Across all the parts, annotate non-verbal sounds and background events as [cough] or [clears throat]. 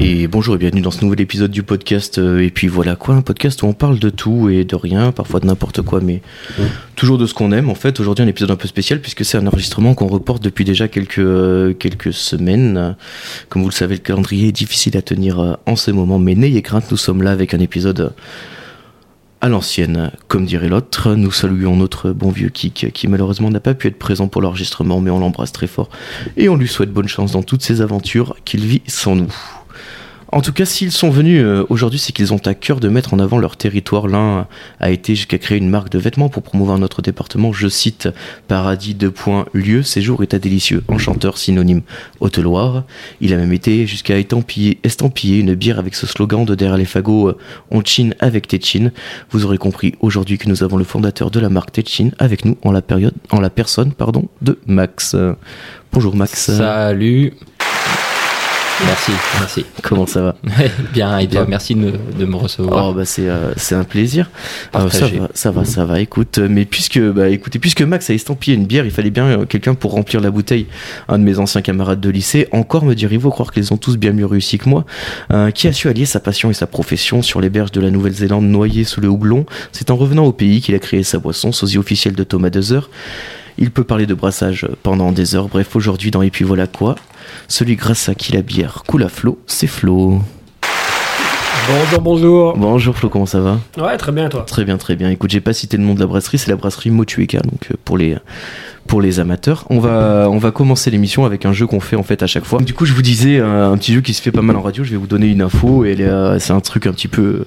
Et bonjour et bienvenue dans ce nouvel épisode du podcast. euh, Et puis voilà quoi, un podcast où on parle de tout et de rien, parfois de n'importe quoi, mais toujours de ce qu'on aime. En fait, aujourd'hui un épisode un peu spécial puisque c'est un enregistrement qu'on reporte depuis déjà quelques euh, semaines. Comme vous le savez, le calendrier est difficile à tenir euh, en ce moment, mais n'ayez crainte, nous sommes là avec un épisode à l'ancienne, comme dirait l'autre. Nous saluons notre bon vieux Kik qui malheureusement n'a pas pu être présent pour l'enregistrement, mais on l'embrasse très fort et on lui souhaite bonne chance dans toutes ses aventures qu'il vit sans nous. En tout cas, s'ils sont venus euh, aujourd'hui, c'est qu'ils ont à cœur de mettre en avant leur territoire. L'un a été jusqu'à créer une marque de vêtements pour promouvoir notre département. Je cite Paradis de point lieu, séjour état délicieux, enchanteur synonyme Haute-Loire. Il a même été jusqu'à estampiller, estampiller une bière avec ce slogan de derrière les fagots euh, On chine avec Téchine. Vous aurez compris aujourd'hui que nous avons le fondateur de la marque Téchine avec nous en la période, en la personne, pardon, de Max. Bonjour Max. Salut. Merci, merci. Comment ça va bien, et Bien. merci de me, de me recevoir. Oh bah c'est euh, c'est un plaisir. Euh, ça va, ça va, ça va. Écoute, euh, mais puisque bah écoutez, puisque Max a estampillé une bière, il fallait bien quelqu'un pour remplir la bouteille. Un de mes anciens camarades de lycée, encore me direz-vous croire qu'ils ont tous bien mieux réussi que moi, euh, qui a su allier sa passion et sa profession sur les berges de la Nouvelle-Zélande noyée sous le houblon. C'est en revenant au pays qu'il a créé sa boisson, sosie officiel de Thomas Dezer. Il peut parler de brassage pendant des heures. Bref, aujourd'hui dans Et puis voilà quoi, celui grâce à qui la bière coule à flot, c'est Flo. Bonjour, bonjour. Bonjour Flo, comment ça va? Ouais, très bien, et toi. Très bien, très bien. Écoute, j'ai pas cité le nom de la brasserie, c'est la brasserie Motueka, donc euh, pour les pour les amateurs. On va on va commencer l'émission avec un jeu qu'on fait en fait à chaque fois. Du coup, je vous disais euh, un petit jeu qui se fait pas mal en radio. Je vais vous donner une info et euh, c'est un truc un petit peu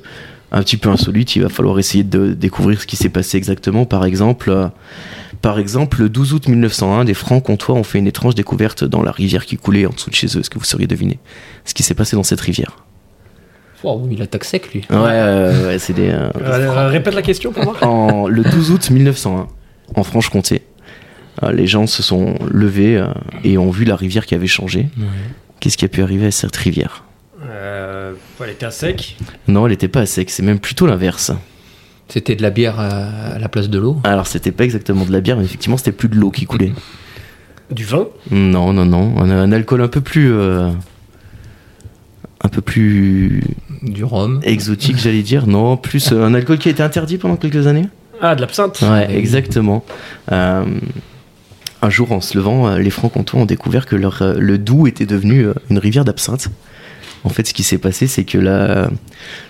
un petit peu insolite. Il va falloir essayer de découvrir ce qui s'est passé exactement. Par exemple. Euh, par exemple, le 12 août 1901, des Francs-Comtois ont fait une étrange découverte dans la rivière qui coulait en dessous de chez eux. Est-ce que vous sauriez deviner ce qui s'est passé dans cette rivière? Oh, il attaque sec, lui. Ouais, ouais, ouais, c'est des, euh, [laughs] Euh, répète la question pour moi. [laughs] en, le 12 août 1901, en Franche-Comté. Euh, les gens se sont levés euh, et ont vu la rivière qui avait changé. Qu'est-ce qui a pu arriver à cette rivière? Euh, elle était à sec. Non, elle n'était pas à sec, c'est même plutôt l'inverse. C'était de la bière à, la place de l'eau. Alors, c'était pas exactement de la bière, mais effectivement, c'était plus de l'eau qui coulait. Du vin. Non, non, non. Un, un alcool un peu plus. euh, un peu plus Du rhum. exotique, j'allais dire. Non, plus euh, un alcool qui a été interdit pendant quelques années. Ah, de l'absinthe. Ouais, exactement. Euh, un jour, en se levant, les Francs-Comtois ont découvert que leur, le Doubs était devenu une rivière d'absinthe. En fait, ce qui s'est passé, c'est que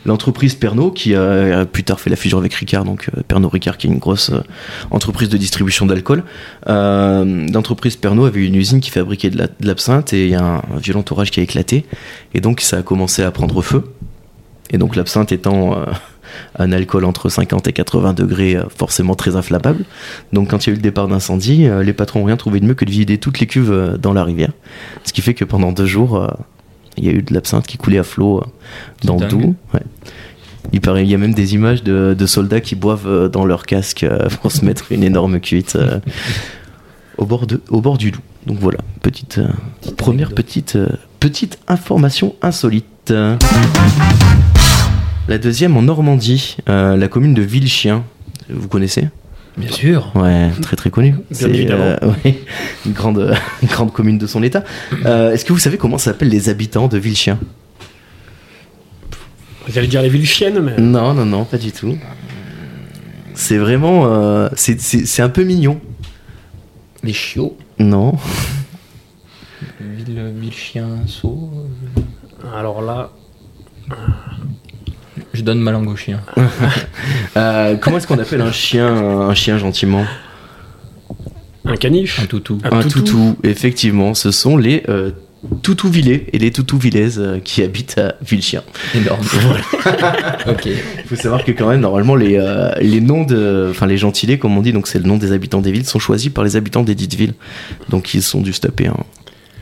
l'entreprise Pernod, qui a plus tard fait la fusion avec Ricard, donc euh, Pernod Ricard, qui est une grosse euh, entreprise de distribution d'alcool, euh, l'entreprise Pernod avait une usine qui fabriquait de la- de l'absinthe et il y a un, violent orage qui a éclaté. Et donc, ça a commencé à prendre feu. Et donc, l'absinthe étant un alcool entre 50 et 80 degrés, forcément très inflammable. Donc, quand il y a eu le départ d'incendie, les patrons n'ont rien trouvé de mieux que de vider toutes les cuves dans la rivière. Ce qui fait que pendant deux jours, il y a eu de l'absinthe qui coulait à flot euh, dans le. Doubs. Ouais. Il paraît, il y a même des images de, de soldats qui boivent euh, dans leur casque euh, [laughs] pour se mettre une énorme cuite au, bord de, au bord du Doubs. Donc voilà, petite, première petite, petite information insolite. La deuxième en Normandie, euh, la commune de Villechien. Vous connaissez? Bien sûr. Ouais, très très connu. C'est, évidemment. euh, [laughs] ouais, une grande, une grande commune de son état. Euh, est-ce que vous savez comment s'appellent les habitants de Villechien J'allais dire les villes chiennes, mais. Non, non, non, pas du tout. C'est vraiment, euh, c'est, un peu mignon. Les chiots. Non. Ville, ville chien, saut. Alors là. Je donne ma langue au chien. [laughs] Euh, comment est-ce qu'on appelle un chien, un chien gentiment? Un caniche. Un toutou. Un Un toutou. toutou. Effectivement, ce sont les euh, toutouvillais et les toutouvillaises euh, qui habitent à Villechien. Énorme. [laughs] [laughs] ok. Il faut savoir que quand même normalement les, euh, les noms de enfin les gentilés comme on dit donc c'est le nom des habitants des villes sont choisis par les habitants des dites villes donc ils sont dû se taper un,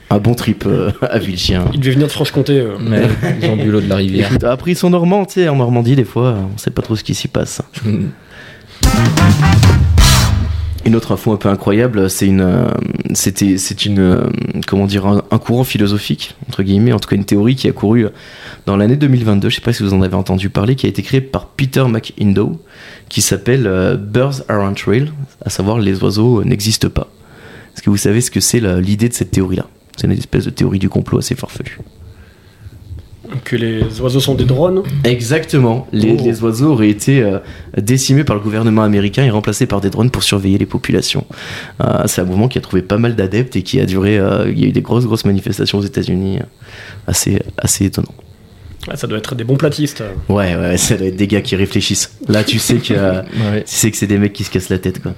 un bon trip euh, [laughs] à Villechien. Il devait venir de Franche-Comté. euh. Mais ils [laughs] ont bu l'eau de la rivière. Écoute, après ils sont normands tu sais en Normandie des fois on sait pas trop ce qui s'y passe. Mm. Une autre info un peu incroyable, c'est une, euh, c'était, c'est une, euh, comment dire, un, un courant philosophique entre guillemets, en tout cas une théorie qui a couru dans l'année 2022. Je sais pas si vous en avez entendu parler, qui a été créée par Peter McIndoe, qui s'appelle euh, Birds Aren't Real, à savoir les oiseaux n'existent pas. Est-ce que vous savez ce que c'est la- l'idée de cette théorie-là? C'est une espèce de théorie du complot assez farfelue. Que les oiseaux sont des drones. Exactement. Les, Oh. les oiseaux auraient été euh, décimés par le gouvernement américain et remplacés par des drones pour surveiller les populations. Euh, c'est un mouvement qui a trouvé pas mal d'adeptes et qui a duré. euh, il y a eu des grosses, grosses manifestations aux États-Unis. euh, assez, assez étonnant. Ah, ça doit être des bons platistes. Ouais, ouais, ça doit être des gars qui réfléchissent. Là, tu sais que, euh, [laughs] Ouais. tu sais que c'est des mecs qui se cassent la tête, quoi.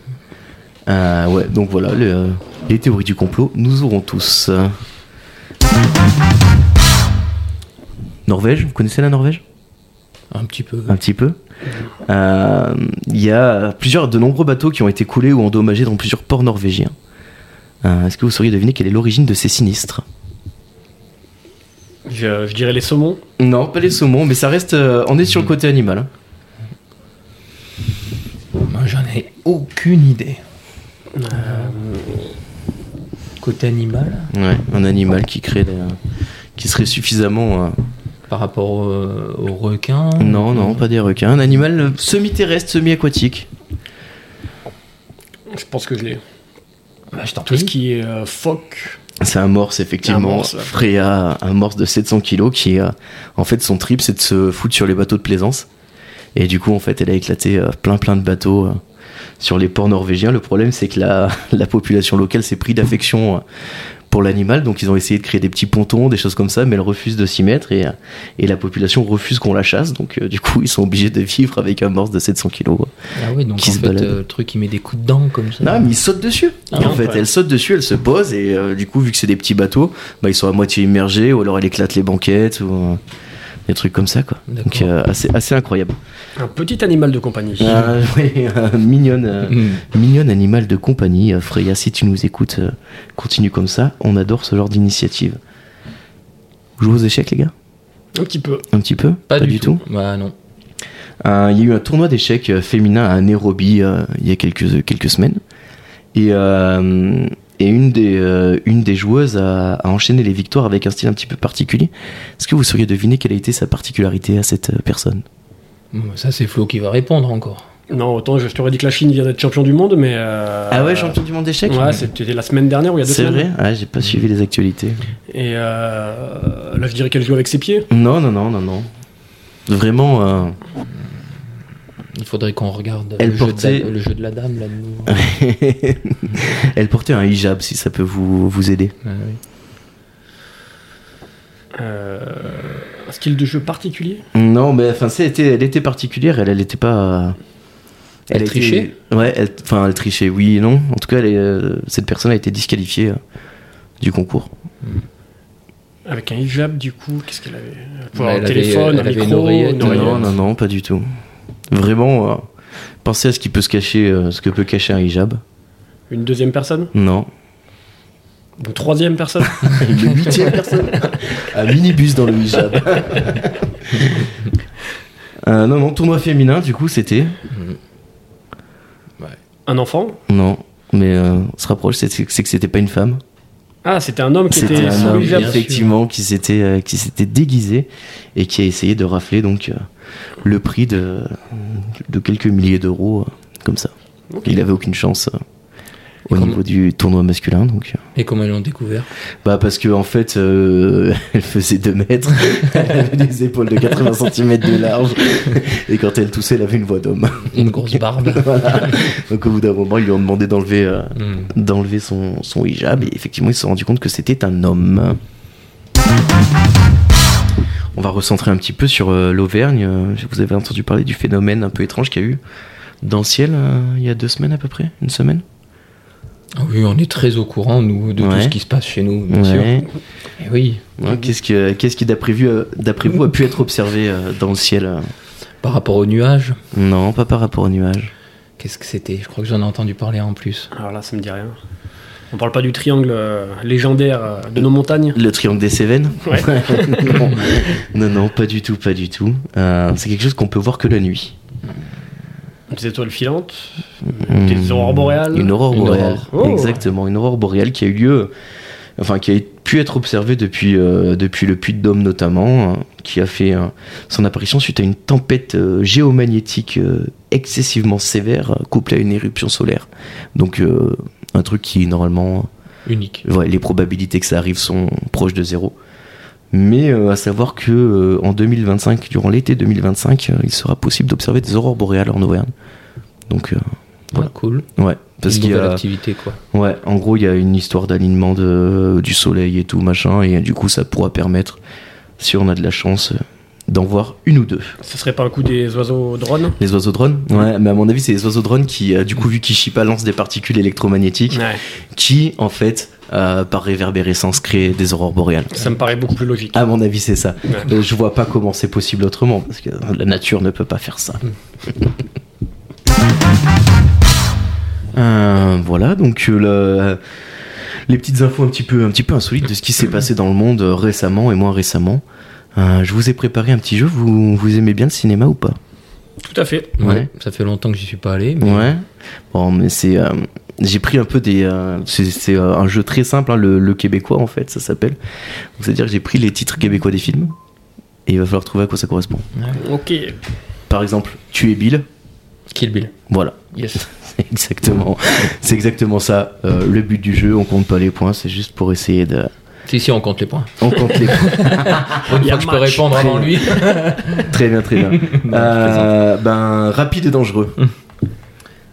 Euh, ouais, donc voilà, le- euh, les théories du complot, nous aurons tous. Norvège, vous connaissez la Norvège? Un petit peu. un petit peu. Euh, Il y a plusieurs, de nombreux bateaux qui ont été coulés ou endommagés dans plusieurs ports norvégiens. Euh, Est-ce que vous sauriez deviner quelle est l'origine de ces sinistres? Je, je dirais les saumons. Non, pas les saumons, mais ça reste. euh, on est sur le côté animal. hein. Moi, j'en ai aucune idée. Euh, Côté animal, Ouais, un animal qui crée, des- qui serait suffisamment. euh, par rapport au, au requin. Non, non, pas des requins. Un animal euh, semi-terrestre, semi-aquatique. je pense que je l'ai. Bah, je Tout ce qui est euh, phoque. C'est un morse, effectivement. Un morse, ouais. Freya, un morse de 700 kilos qui, euh, en fait, son trip, c'est de se foutre sur les bateaux de plaisance. Et du coup, en fait, elle a éclaté euh, plein, plein de bateaux euh, sur les ports norvégiens. Le problème, c'est que la, [laughs] la population locale s'est pris d'affection euh, pour l'animal. Donc, ils ont essayé de créer des petits pontons, des choses comme ça, mais elle refuse de s'y mettre et, euh, et la population refuse qu'on la chasse. Donc, euh, du coup, ils sont obligés de vivre avec un morse de 700 kilos. quoi. Ah ouais, donc qui en se fait, balade. euh, le truc, il met des coups de dents comme ça. Non, mais ils sautent dessus. Ah, en ouais. fait, elle saute dessus, elle se pose et euh, du coup, vu que c'est des petits bateaux, bah, ils sont à moitié immergés ou alors elle éclate les banquettes ou euh, des trucs comme ça, quoi. Donc, euh, assez, assez incroyable. Un petit animal de compagnie. Ah, [laughs] oui, euh, mignonne, euh, Mm. mignonne animal de compagnie. Euh, Freya, si tu nous écoutes, continue comme ça. On adore ce genre d'initiative. Jouez aux échecs, les gars? Un petit peu. Un petit peu? Pas, du, tout. Bah non. Il y a eu un tournoi d'échecs féminin à Nairobi il y a quelques, quelques semaines. Et, et une, des, euh, une des joueuses a, a enchaîné les victoires avec un style un petit peu particulier. Est-ce que vous sauriez deviner quelle a été sa particularité à cette euh, personne? Bon, Ça, c'est Flo qui va répondre encore. Non, autant je, t'aurais dit que la Chine vient d'être champion du monde, mais. euh, Ah ouais, champion du monde d'échecs? Ouais, c'était la semaine dernière ou il y a deux C'est semaines. vrai Ah, j'ai pas suivi les actualités. Et euh, là, je dirais qu'elle joue avec ses pieds. Non, non, non, non, non. Vraiment, euh, Il faudrait qu'on regarde Elle le, jeu de la, le jeu de la dame là. nous. [laughs] elle portait un hijab si ça peut vous, vous aider. Ah oui. Euh, un style de jeu particulier? Non, mais enfin, c'est- elle était, elle était particulière, elle, elle était pas. Elle a été- trichait? Ouais, elle, enfin, elle trichait, oui et non. En tout cas, elle est, euh, cette personne a été disqualifiée euh, du concours. Avec un hijab, du coup, qu'est-ce qu'elle avait? Elle pouvait Ouais, avoir un elle avait- téléphone, elle un une micro, oreillette, une euh, oreillette. Non, non, non, pas du tout. Vraiment, euh, pensez à ce qui peut se cacher, euh, ce que peut cacher un hijab. Une deuxième personne? Non. Une troisième personne? [laughs] Une huitième [laughs] personne. Un minibus dans le hijab. [laughs] Euh, non, non, tournoi féminin, du coup, c'était. Un enfant? Non, mais on se rapproche, c'est c'est que c'était pas une femme. Ah, c'était un homme qui était un homme, effectivement, qui s'était euh, qui s'était déguisé et qui a essayé de rafler donc euh, le prix de, de quelques milliers d'euros, euh, comme ça. Il avait aucune chance au Comment- niveau du tournoi masculin, donc. euh, Et comment ils l'ont découvert? Bah parce que en fait, euh, [laughs] elle faisait 2 mètres, [laughs] elle avait des épaules de 80 cm de large, et quand elle toussait, elle avait une voix d'homme. Une grosse barbe. [laughs] Voilà. Donc au bout d'un moment, ils lui ont demandé d'enlever euh, Mm. d'enlever son, son hijab, et effectivement, ils se sont rendus compte que c'était un homme. On va recentrer un petit peu sur euh, l'Auvergne. Vous avez entendu parler du phénomène un peu étrange qu'il y a eu dans le ciel il y a deux semaines à peu près, une semaine? Ah oui, on est très au courant, nous, de tout ce qui se passe chez nous, bien sûr. Et oui, Ouais, Qu'est-ce que- qu'est-ce qui, d'après vous, euh, d'après vous, a pu être observé euh, dans le ciel euh par rapport aux nuages, Non, pas par rapport aux nuages. qu'est-ce que c'était? Je crois que j'en ai entendu parler en plus. Alors là, ça me dit rien. On parle pas du triangle euh, légendaire euh, de nos montagnes? Le triangle des Cévennes? Ouais. [laughs] non. non, non, pas du tout, pas du tout. Euh, c'est quelque chose qu'on peut voir que la nuit. Des étoiles filantes. Des aurores boréales. Une aurore Une boréale. aurore. Oh. Exactement, une aurore boréale qui a eu lieu, enfin qui a pu être observée depuis, euh, depuis le Puy de Dôme notamment, hein, qui a fait euh, son apparition suite à une tempête euh, géomagnétique euh, excessivement sévère, couplée à une éruption solaire. Donc euh, un truc qui normalement, Unique. ouais, les probabilités que ça arrive sont proches de zéro. Mais euh, à savoir que euh, en 2025, durant l'été 2025, euh, il sera possible d'observer des aurores boréales en Auvergne. Donc euh, Voilà. Ah, cool. ouais, parce qu'il y nouvelle a activité, quoi. Ouais, en gros, il y a une histoire d'alignement de, du soleil et tout, machin, et du coup, ça pourra permettre, si on a de la chance, d'en voir une ou deux. Ce serait pas un coup des oiseaux drones? Les oiseaux drones? Ouais, mais à mon avis, c'est les oiseaux drones qui, du coup, vu qu'ils chipent, lancent des particules électromagnétiques, Ouais. qui, en fait, euh, par réverbérescence, créent des aurores boréales. Ça me paraît beaucoup plus logique. À mon avis, c'est ça. Ouais. Euh, je vois pas comment c'est possible autrement, parce que la nature ne peut pas faire ça. [laughs] Euh, voilà, donc le- les petites infos un petit peu, un petit peu insolites de ce qui s'est passé dans le monde récemment et moins récemment. Euh, je vous ai préparé un petit jeu. Vous, vous aimez bien le cinéma ou pas? Tout à fait. Ouais. Ça fait longtemps que j'y suis pas allé. Mais... Ouais. Bon, mais c'est. euh, j'ai pris un peu des. euh, c'est euh, un jeu très simple, hein, le, le québécois en fait, ça s'appelle. C'est-à-dire que j'ai pris les titres québécois des films et il va falloir trouver à quoi ça correspond. Ok. Par exemple, Tu es Bill. Kill Bill. Voilà. Yes. [laughs] C'est exactement, c'est exactement ça. euh, le but du jeu, on compte pas les points, c'est juste pour essayer de. Si, si, on compte les points. On compte les points. [laughs] Une Il y a fois que je peux répondre avant lui. [laughs] très bien, très bien. Euh, ben, rapide et dangereux.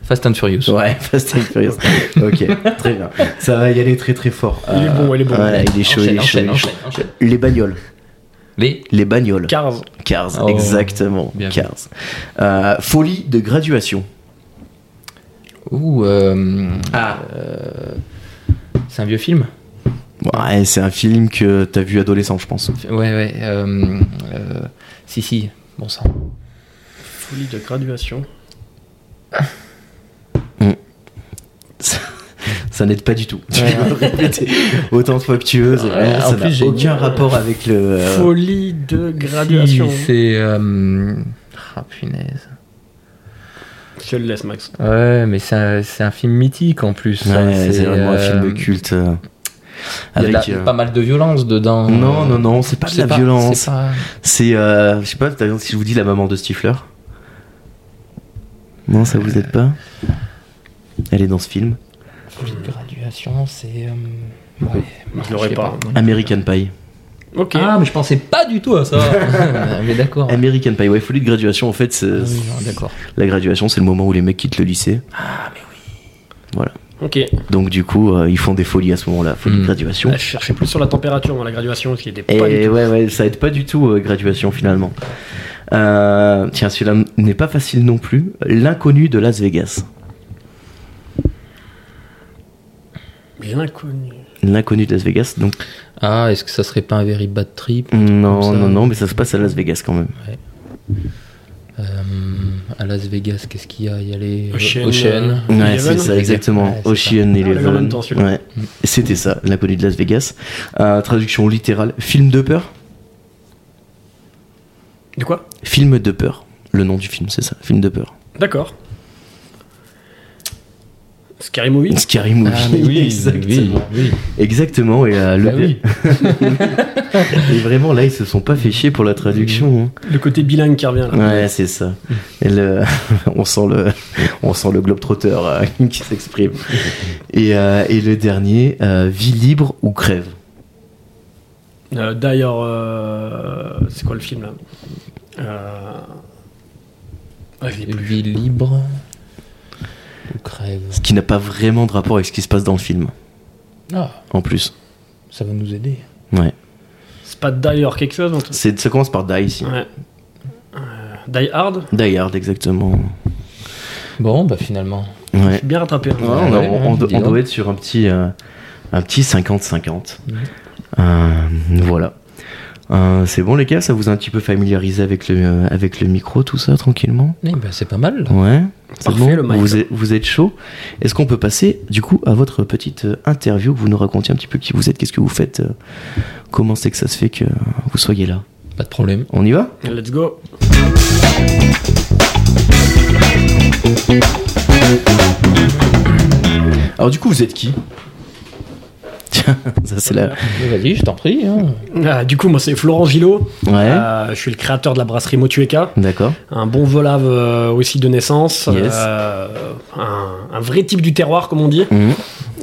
Fast and Furious. Ouais, [laughs] Fast and Furious. ok, très bien. Ça va y aller très très fort. Il est bon, il est bon. Il est chaud, il est chaud, il est chaud. enchaîne. Les bagnoles. Les Les bagnoles. Cars. Cars, Oh, exactement. bien. Cars. Euh, folie de graduation. Ouh, euh, Ah. c'est un vieux film? Ouais, c'est un film que t'as vu adolescent, je pense. Ouais, ouais. euh, euh, si, si. Bon sang. Folie de graduation. [laughs] Ça, ça n'aide pas du tout. Tu Ouais. peux répéter autant de fois que tu veux. vraiment- ça plus, n'a j'ai- aucun rapport avec le. euh, Folie de graduation. Si, c'est. euh, Ah, punaise. Je le laisse, Max. Ouais, mais c'est un, c'est un film mythique en plus. Ouais, hein, c'est vraiment un euh, film culte. euh, Il y a la- avec, euh, pas mal de violence dedans. Non, euh, non, non, c'est pas de la violence. c'est pas- C'est, euh, je sais pas, si je vous dis la maman de Stifler. Non, ça vous aide pas? Elle est dans ce film. Folie de graduation, c'est. euh, Ouais. Je l'aurais sais pas. American Pie. Ok. Ah, mais je pensais pas du tout à ça. [laughs] mais d'accord. American Pie, ouais, folie de graduation, en fait, c'est- Ah oui, non, d'accord. la graduation, c'est le moment où les mecs quittent le lycée. Ah, mais oui. Voilà. Ok. Donc, du coup, euh, ils font des folies à ce moment-là, folie de Mm. graduation. Là, je cherchais plus sur la température, moi, la graduation, qui était pas du Et tout. ouais, ouais, ça aide pas du tout, euh, graduation, finalement. Euh, tiens, celui-là n'est pas facile non plus. L'inconnu de Las Vegas. Bien connu. L'inconnu de Las Vegas, donc Ah, est-ce que ça serait pas un very bad trip non, non, non, mais ça se passe à Las Vegas quand même. Euh, À Las Vegas, qu'est-ce qu'il y a? Il y a les Ocean, Ocean. euh, Ouais, c'est ça, exactement. Ouais, Ocean même Eleven. Ouais. C'était ça, l'inconnu de Las Vegas. Euh, traduction littérale, film de peur. De quoi? Film de peur. Le nom du film, c'est ça, film de peur. D'accord. Scary Movie Scary Movie. Ah, mais oui, [laughs] exactement. oui, oui. Exactement, et euh, le Bah oui. [laughs] Et vraiment, là, ils se sont pas fait chier pour la traduction. hein. Le côté bilingue qui revient là. Ouais, c'est ça. Et le- [laughs] on sent le, on sent le globe-trotter euh, qui s'exprime. Et, euh, et le dernier, euh, vie libre ou crève? Euh, D'ailleurs, euh, c'est quoi le film là? Vie libre crève. Ce qui n'a pas vraiment de rapport avec ce qui se passe dans le film, Ah, en plus. ça va nous aider. Ouais. C'est pas d'ailleurs quelque chose C'est, ça commence par Die ici. Ouais. Euh, Die Hard Die Hard, exactement. Bon, bah finalement. Ouais. Bien rattrapé. hein. Ouais, on, a- ouais, on- on dis doit- on donc. doit être sur un petit, euh, un petit 50-50. Mhm. Euh, voilà. Euh, c'est bon les gars, ça vous a un petit peu familiarisé avec le, euh, avec le micro, tout ça, tranquillement? Eh ben, c'est pas mal. Ouais, c'est bon. le mic. Vous êtes, vous êtes chaud? Est-ce qu'on peut passer du coup à votre petite euh, interview, que vous nous racontiez un petit peu qui vous êtes, qu'est-ce que vous faites, euh, comment c'est que ça se fait que vous soyez là? Pas de problème. On y va? Let's go. Alors du coup, vous êtes qui? [laughs] ça c'est la... Mais Vas-y, je t'en prie. hein. Ah, du coup, moi, c'est Florent Gillot. Ouais, Euh, je suis le créateur de la brasserie Motueka. d'accord. Un bon volave euh, aussi de naissance. Yes. Euh, un, un vrai type du terroir, comme on dit. Mhm.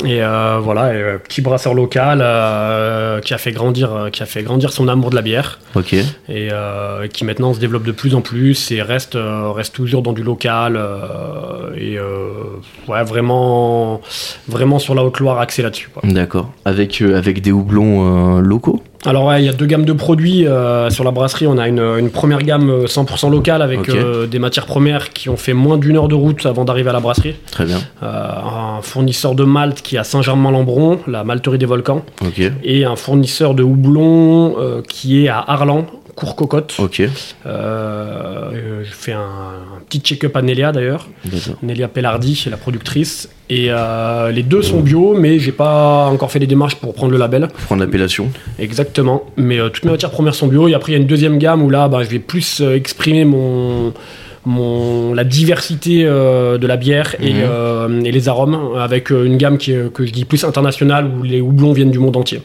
Et euh, voilà, et, euh, petit brasseur local euh, qui a fait grandir, euh, qui a fait grandir son amour de la bière Ok, et qui maintenant se développe de plus en plus et reste, reste toujours dans du local et ouais, vraiment, vraiment sur la Haute-Loire axé là-dessus. d'accord. Avec, euh, avec des houblons locaux? Alors ouais, il y a deux gammes de produits euh, sur la brasserie. On a une, une première gamme euh, 100% locale avec euh, des matières premières qui ont fait moins d'une heure de route avant d'arriver à la brasserie. Très bien. Euh, un fournisseur de malt qui est à Saint-Germain-Lambron, la malterie des volcans, et un fournisseur de houblon euh, qui est à Arlan, Cour-Cocotte. ok. Euh, euh, je fais un, un petit check-up à Nelia d'ailleurs. Nelia Pellardi, la productrice. Et euh, les deux sont bio, mais j'ai pas encore fait les démarches pour prendre le label. Faut prendre l'appellation. Exactement. Mais euh, toutes mes matières premières sont bio. Et après, il y a une deuxième gamme où là, bah, je vais plus exprimer mon, mon, la diversité euh, de la bière et, Mhm. euh, et les arômes avec une gamme qui que je dis plus internationale où les houblons viennent du monde entier.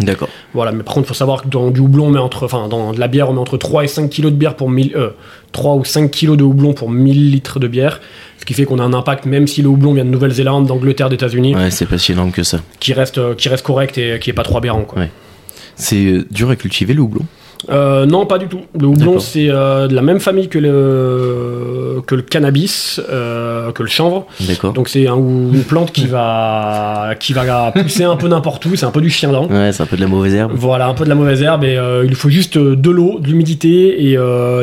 D'accord. Voilà, mais par contre, il faut savoir que dans du houblon, on met entre, enfin, dans de la bière, on met entre 3 et 5 kilos de bière pour 1000, euh, 3 ou 5 kilos de houblon pour 1000 litres de bière. Ce qui fait qu'on a un impact, même si le houblon vient de Nouvelle-Zélande, d'Angleterre, d'États-Unis, Ouais, c'est pas si énorme que ça. qui reste, euh, qui reste correct et qui est pas trop aberrant, quoi. Ouais. C'est euh, dur à cultiver le houblon? Euh, non, pas du tout. Le houblon, c'est euh, de la même famille que le, que le cannabis, euh, que le chanvre. D'accord. Donc c'est un- une plante qui va, qui va pousser un peu n'importe où. C'est un peu du chien dent. Ouais, c'est un peu de la mauvaise herbe. Voilà, un peu de la mauvaise herbe et il faut juste de l'eau, de l'humidité et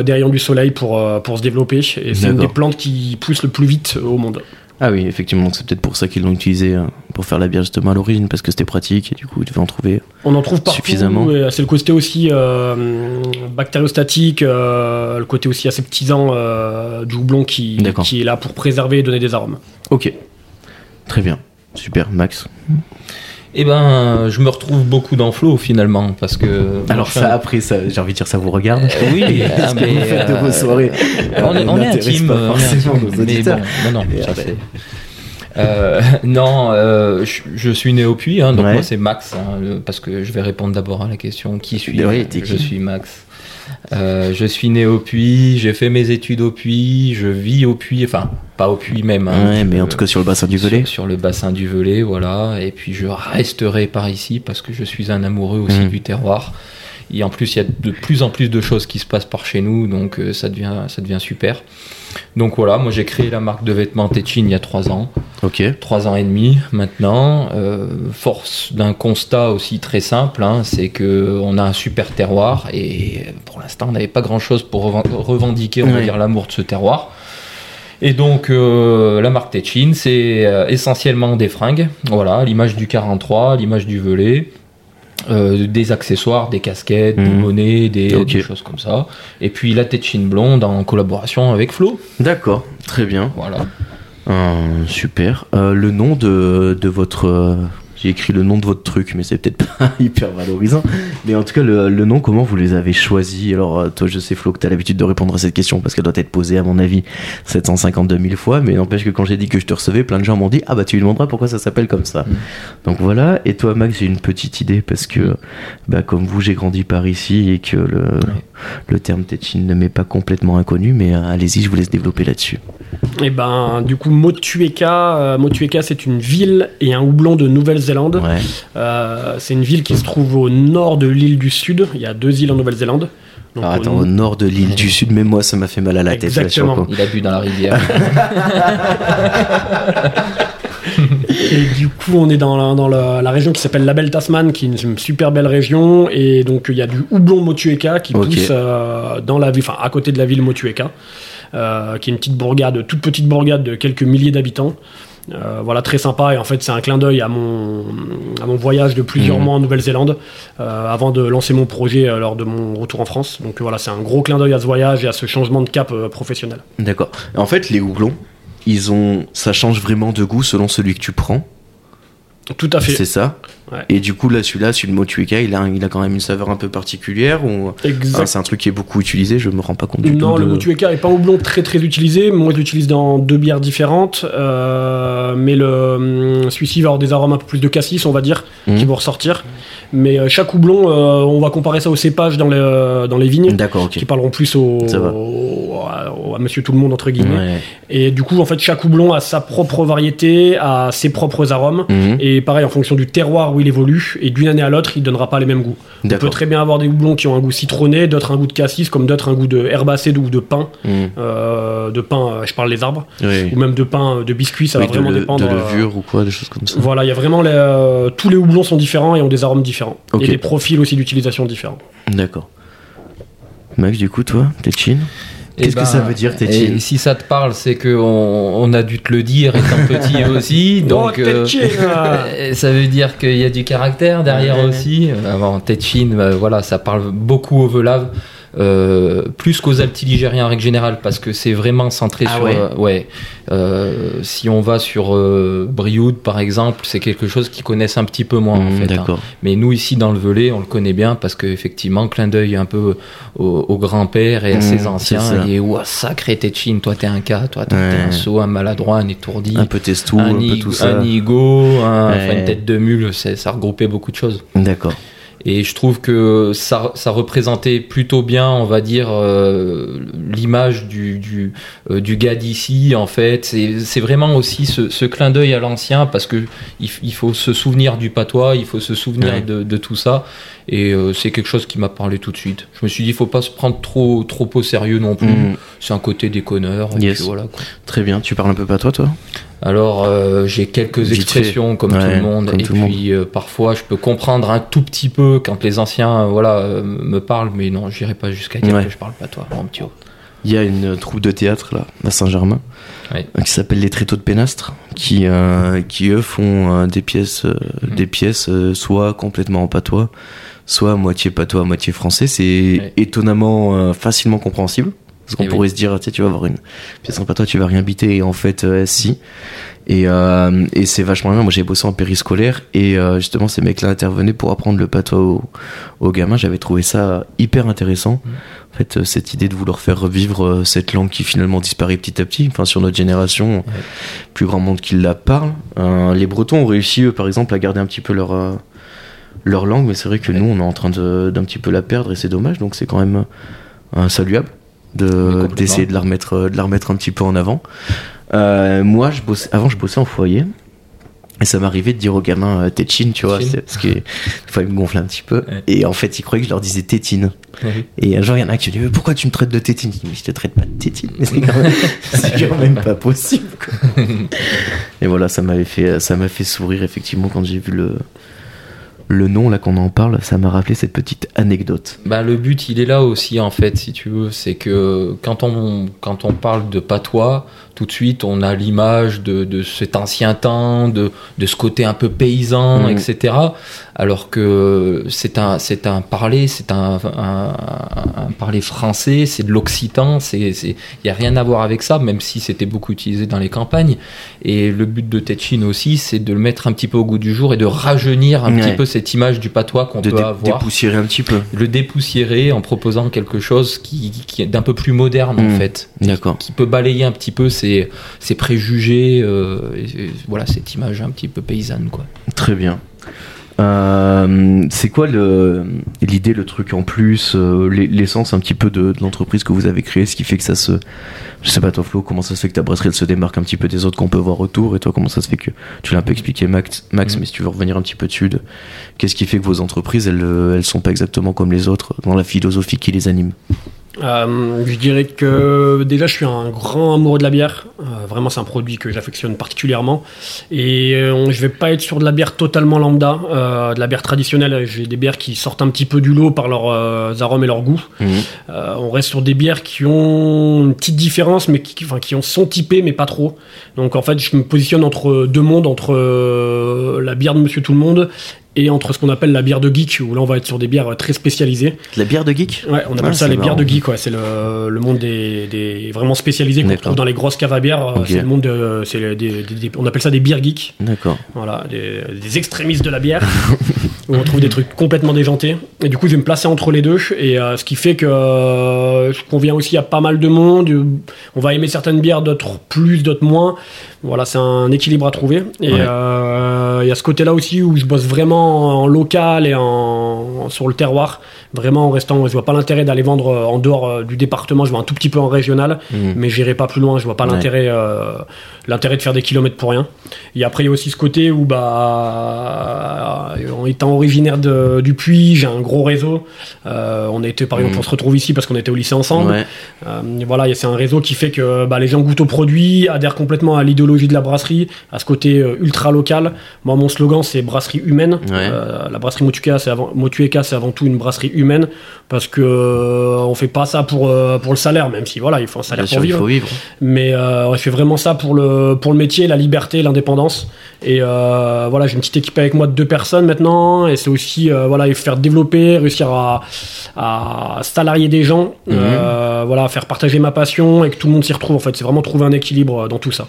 des rayons du soleil pour, pour se développer. Et c'est une des plantes qui pousse le plus vite au monde. Ah oui, effectivement, c'est peut-être pour ça qu'ils l'ont utilisé euh, pour faire la bière justement à l'origine, parce que c'était pratique et du coup ils devaient en trouver. On en trouve partout. Suffisamment. C'est le côté aussi euh, bactériostatique, euh, le côté aussi aseptisant euh, du houblon qui est là pour préserver et donner des arômes. Ok. Très bien. Super, Max. Eh ben, je me retrouve beaucoup dans Flow finalement, parce que. Alors enfin, ça, après, ça, j'ai envie de dire, ça vous regarde. euh, oui, [laughs] ah, Ce que mais, vous faites de euh, vos soirées. on est, euh, on est intime, pas on est forcément intime, nos mais bon, non, non, ça Euh, non, euh, je, je suis né au Puy, hein, donc Ouais. moi c'est Max, hein, le- parce que je vais répondre d'abord à la question qui suis Oui, Je qui? suis Max. Euh, je suis né au Puy, j'ai fait mes études au Puy, je vis au Puy, enfin pas au Puy même. hein, Ouais, mais en tout cas sur le bassin du Velay. sur, sur le bassin du Velay, voilà. Et puis je resterai par ici parce que je suis un amoureux aussi Mhm. du terroir. Et en plus, il y a de plus en plus de choses qui se passent par chez nous, donc euh, ça devient, ça devient super. Donc voilà, moi j'ai créé la marque de vêtements Tetchin il y a trois ans, Ok. trois ans et demi maintenant. Euh, force d'un constat aussi très simple, hein, c'est que on a un super terroir et pour l'instant on n'avait pas grand chose pour reven- revendiquer, on va dire, l'amour de ce terroir. Et donc euh, la marque Tetchin, c'est essentiellement des fringues, voilà, l'image du 43, à l'image du Velay. Euh, des accessoires, des casquettes, des Mhm. bonnets, des, choses comme ça. Et puis la Tetchin blonde en collaboration avec Flo. D'accord, très bien. Voilà. Euh, super. Euh, le nom de, de votre. J'ai écrit le nom de votre truc, mais c'est peut-être [laughs] pas hyper valorisant. Mais en tout cas, le, le nom, comment vous les avez choisis? Alors, euh, toi, je sais, Flo, que tu as l'habitude de répondre à cette question parce qu'elle doit être posée, à mon avis, 752 000 fois. Mais n'empêche que quand j'ai dit que je te recevais, plein de gens m'ont dit Ah, bah, tu lui demanderas pourquoi ça s'appelle comme ça. Mm. Donc voilà. Et toi, Max, j'ai une petite idée parce que, bah, comme vous, j'ai grandi par ici et que le, le terme Tetchin ne m'est pas complètement inconnu. Mais euh, allez-y, je vous laisse développer là-dessus. Et ben, du coup, Motueka, euh, Motueka, c'est une ville et un houblon de Nouvelle-Zélande. Ouais. Euh, c'est une ville qui se trouve au nord de l'île du Sud. Il y a deux îles en Nouvelle-Zélande. Donc, Alors, au- attends, au nord de l'île du Sud, même moi, ça m'a fait mal à la tête. Exactement. Il a bu dans la rivière. [laughs] Et du coup, on est dans la, dans la, la région qui s'appelle la Belle Tasman, qui est une super belle région. Et donc, il y a du houblon Motueka qui pousse euh, dans la ville, enfin, à côté de la ville Motueka, euh, qui est une petite bourgade, toute petite bourgade de quelques milliers d'habitants. Euh, voilà, très sympa. Et en fait, c'est un clin d'œil à mon, à mon voyage de plusieurs Mhm. mois en Nouvelle-Zélande euh, avant de lancer mon projet euh, lors de mon retour en France. Donc voilà, c'est un gros clin d'œil à ce voyage et à ce changement de cap professionnel. D'accord. En fait, les houblons, ils ont, ça change vraiment de goût selon celui que tu prends? Tout à fait. C'est ça. Ouais. Et du coup, là, celui-là, celui de Motueka, il a, il a quand même une saveur un peu particulière ou Exact. Ah, c'est un truc qui est beaucoup utilisé. Je me rends pas compte du Non, tout. le de- Motueka est pas houblon très très utilisé. Moi, je l'utilise dans deux bières différentes. euh, mais le hum, celui-ci va avoir des arômes un peu plus de cassis, on va dire, Mhm. qui vont ressortir. Mais euh, chaque houblon, euh, on va comparer ça au cépage dans les, euh, dans les vignes, D'accord, ok. qui parleront plus au, à, à Monsieur Tout le Monde entre guillemets. Ouais. Et du coup, en fait, chaque houblon a sa propre variété, a ses propres arômes. Mhm. Et pareil, en fonction du terroir où il évolue, et d'une année à l'autre, il donnera pas les mêmes goûts. On peut très bien avoir des houblons qui ont un goût citronné, d'autres un goût de cassis, comme d'autres un goût de herbacé ou de pain. Mhm. Euh, de pain, je parle les arbres, ou même de pain, de biscuits, ça Oui, va de, vraiment le- dépendre. de euh, levure ou quoi, des choses comme ça. Voilà, il y a vraiment les, euh, tous les houblons sont différents et ont des arômes différents. Ok. Et des profils aussi d'utilisation différents. D'accord. Max, du coup, toi, Tétine Eh Qu'est-ce que ben, ça veut dire, Tétine et Si ça te parle, c'est que on, on a dû te le dire étant petit [laughs] aussi. Donc, oh, euh, Tétine. [laughs] Euh, Ça veut dire qu'il y a du caractère derrière Ouais. aussi. Euh, Avant Tetchin, euh, voilà, ça parle beaucoup au velave. Euh, plus qu'aux altiligériens en règle générale parce que c'est vraiment centré Ah sur ouais. euh, ouais Euh, si on va sur euh, Brioude par exemple c'est quelque chose qu'ils connaissent un petit peu moins en Mhm, fait hein. Mais nous ici dans le Velay on le connaît bien parce que effectivement clin d'œil un peu au, au grand-père et à Mhm, ses anciens ça. et ouah sacré Tetchin toi t'es un cas toi t'es Ouais. un sot un maladroit un étourdi Un peu testou, un, un, peu tout ça. un igo, un- Ouais. enfin, une tête de mule, ça regroupait beaucoup de choses. D'accord. Et je trouve que ça, ça représentait plutôt bien, on va dire, euh, l'image du, du, euh, du gars d'ici, en fait. C'est c'est vraiment aussi ce, ce clin d'œil à l'ancien, parce que il, faut se souvenir du patois, il faut se souvenir Ouais. de, de tout ça. Et euh, c'est quelque chose qui m'a parlé tout de suite. Je me suis dit, il faut pas se prendre trop, trop au sérieux non plus. Mhm. C'est un côté déconneur. et Yes. puis voilà, quoi. Très bien. Tu parles un peu pas toi, toi Alors, euh, j'ai quelques expressions comme Ouais, tout le monde, et puis euh, parfois je peux comprendre un tout petit peu quand les anciens, euh, voilà, me parlent, mais non, j'irai pas jusqu'à dire Ouais. que je parle pas toi, mon petit. Il y a une troupe de théâtre là, à Saint-Germain, Ouais. qui s'appelle les Tréteaux de Pénastre, qui, qui eux font des pièces, Mhm. des pièces soit complètement en patois, soit à moitié patois, à moitié français. C'est Ouais. étonnamment euh, facilement compréhensible. Parce qu'on Eh oui. pourrait se dire, tu sais, tu vas avoir une pièce en patois, tu vas rien biter, et en fait, euh, si. Et, euh, et c'est vachement bien. Moi, j'ai bossé en périscolaire, et justement, ces mecs-là intervenaient pour apprendre le patois aux, aux gamins. J'avais trouvé ça hyper intéressant. Mhm. En fait, cette idée de vouloir faire revivre cette langue qui finalement disparaît petit à petit, enfin sur notre génération, plus grand monde qui la parle. Les Bretons ont réussi, eux, par exemple, à garder un petit peu leur leur langue, mais c'est vrai que Ouais. nous, on est en train d'un petit peu la perdre et c'est dommage. Donc c'est quand même euh, saluable Oui, de complètement. d'essayer de la remettre euh, de la remettre un petit peu en avant. Euh, moi, je bossais, avant, je bossais en foyer. Et ça m'arrivait de dire aux gamins euh, tétine, tu vois, parce que fois ils me gonflaient un petit peu. Ouais. Et en fait, ils croyaient que je leur disais tétine. Et un jour, il y en a un qui me dit Mais Pourquoi tu me traites de tétine? Je dis Mais je te traite pas de tétine. [laughs] C'est quand même, c'est quand même pas possible. quoi. [laughs] Et voilà, ça m'avait fait, ça m'a fait sourire effectivement quand j'ai vu le, le nom là qu'on en parle. Ça m'a rappelé cette petite anecdote. Bah, le but, il est là aussi, en fait, si tu veux. C'est que quand on, quand on parle de patois, tout de suite, on a l'image de, de cet ancien temps, de, de ce côté un peu paysan, Mhm. etc. Alors que c'est un, c'est un parler, c'est un, un, un parler français, c'est de l'occitan, il y a rien à voir avec ça, même si c'était beaucoup utilisé dans les campagnes. Et le but de Tetchin aussi, c'est de le mettre un petit peu au goût du jour et de rajeunir un Ouais. petit peu cette image du patois qu'on peut dé- avoir dépoussiérer un petit peu. le dépoussiérer en proposant quelque chose qui, qui est d'un peu plus moderne en fait, D'accord. qui peut balayer un petit peu ses, ses préjugés, euh, et- et voilà cette image un petit peu paysanne quoi. Très bien. Euh, c'est quoi l'idée, le truc en plus, euh, l'e- l'essence un petit peu de, de l'entreprise que vous avez créée, ce qui fait que ça se. Je sais pas, toi, Flo, comment ça se fait que ta brasserie elle se démarque un petit peu des autres qu'on peut voir autour, et toi, comment ça se fait que. Tu l'as un peu expliqué, Max, Max Mhm. mais si tu veux revenir un petit peu dessus, de- qu'est-ce qui fait que vos entreprises, elles, euh, elles sont pas exactement comme les autres dans la philosophie qui les anime? Euh, je dirais que déjà je suis un grand amoureux de la bière. Euh, vraiment c'est un produit que j'affectionne particulièrement. Et euh, je vais pas être sur de la bière totalement lambda, euh, de la bière traditionnelle. J'ai des bières qui sortent un petit peu du lot par leurs arômes et leurs goûts. Euh, on reste sur des bières qui ont une petite différence, mais qui, enfin, qui ont, sont typées, mais pas trop. Donc en fait, je me positionne entre deux mondes, entre la bière de Monsieur Tout le Monde et entre ce qu'on appelle la bière de geek, où là on va être sur des bières très spécialisées. La bière de geek Ouais, on appelle Ah, ça les bières de geek, ouais. c'est le, le monde des, des vraiment spécialisés qu'on trouve dans les grosses caves à bière. euh. C'est le monde, de- des- des- des- on appelle ça des bières geeks. D'accord. Voilà, des, des extrémistes de la bière, [laughs] où on trouve des trucs complètement déjantés. Et du coup, je vais me placer entre les deux, et euh, ce qui fait que euh, je conviens aussi à pas mal de monde. On va aimer certaines bières, d'autres plus, d'autres moins. Voilà, c'est un équilibre à trouver. Et Ouais. euh, il y a ce côté-là aussi où je bosse vraiment en local et en, sur le terroir. Vraiment en restant, je vois pas l'intérêt d'aller vendre euh, en dehors euh, du département. Je vois un tout petit peu en régional, Mhm. mais j'irai pas plus loin. Je vois pas Ouais. l'intérêt, euh, l'intérêt de faire des kilomètres pour rien. Et après, il y a aussi ce côté où, bah, en étant originaire de- du Puy, j'ai un gros réseau. Euh, on a été, par exemple, Mhm. on se retrouve ici parce qu'on était au lycée ensemble. Ouais. Euh, voilà, c'est un réseau qui fait que bah, les gens goûtent au produit, adhèrent complètement à l'idéologie de la brasserie, à ce côté euh, ultra local. Moi, mon slogan, c'est brasserie humaine. Ouais. Euh, la brasserie Motueka, c'est avant, Motueka, c'est avant tout une brasserie humaine parce que euh, on fait pas ça pour euh, pour le salaire, même si voilà, il faut un salaire Bien pour sûr, il vivre. faut vivre. Mais euh, je fais vraiment ça pour le, pour le métier, la liberté, l'indépendance. Et voilà, j'ai une petite équipe avec moi de deux personnes maintenant. Et c'est aussi voilà, faire développer, réussir à, à salarier des gens, Mhm. voilà, faire partager ma passion et que tout le monde s'y retrouve. En fait, c'est vraiment trouver un équilibre dans tout ça.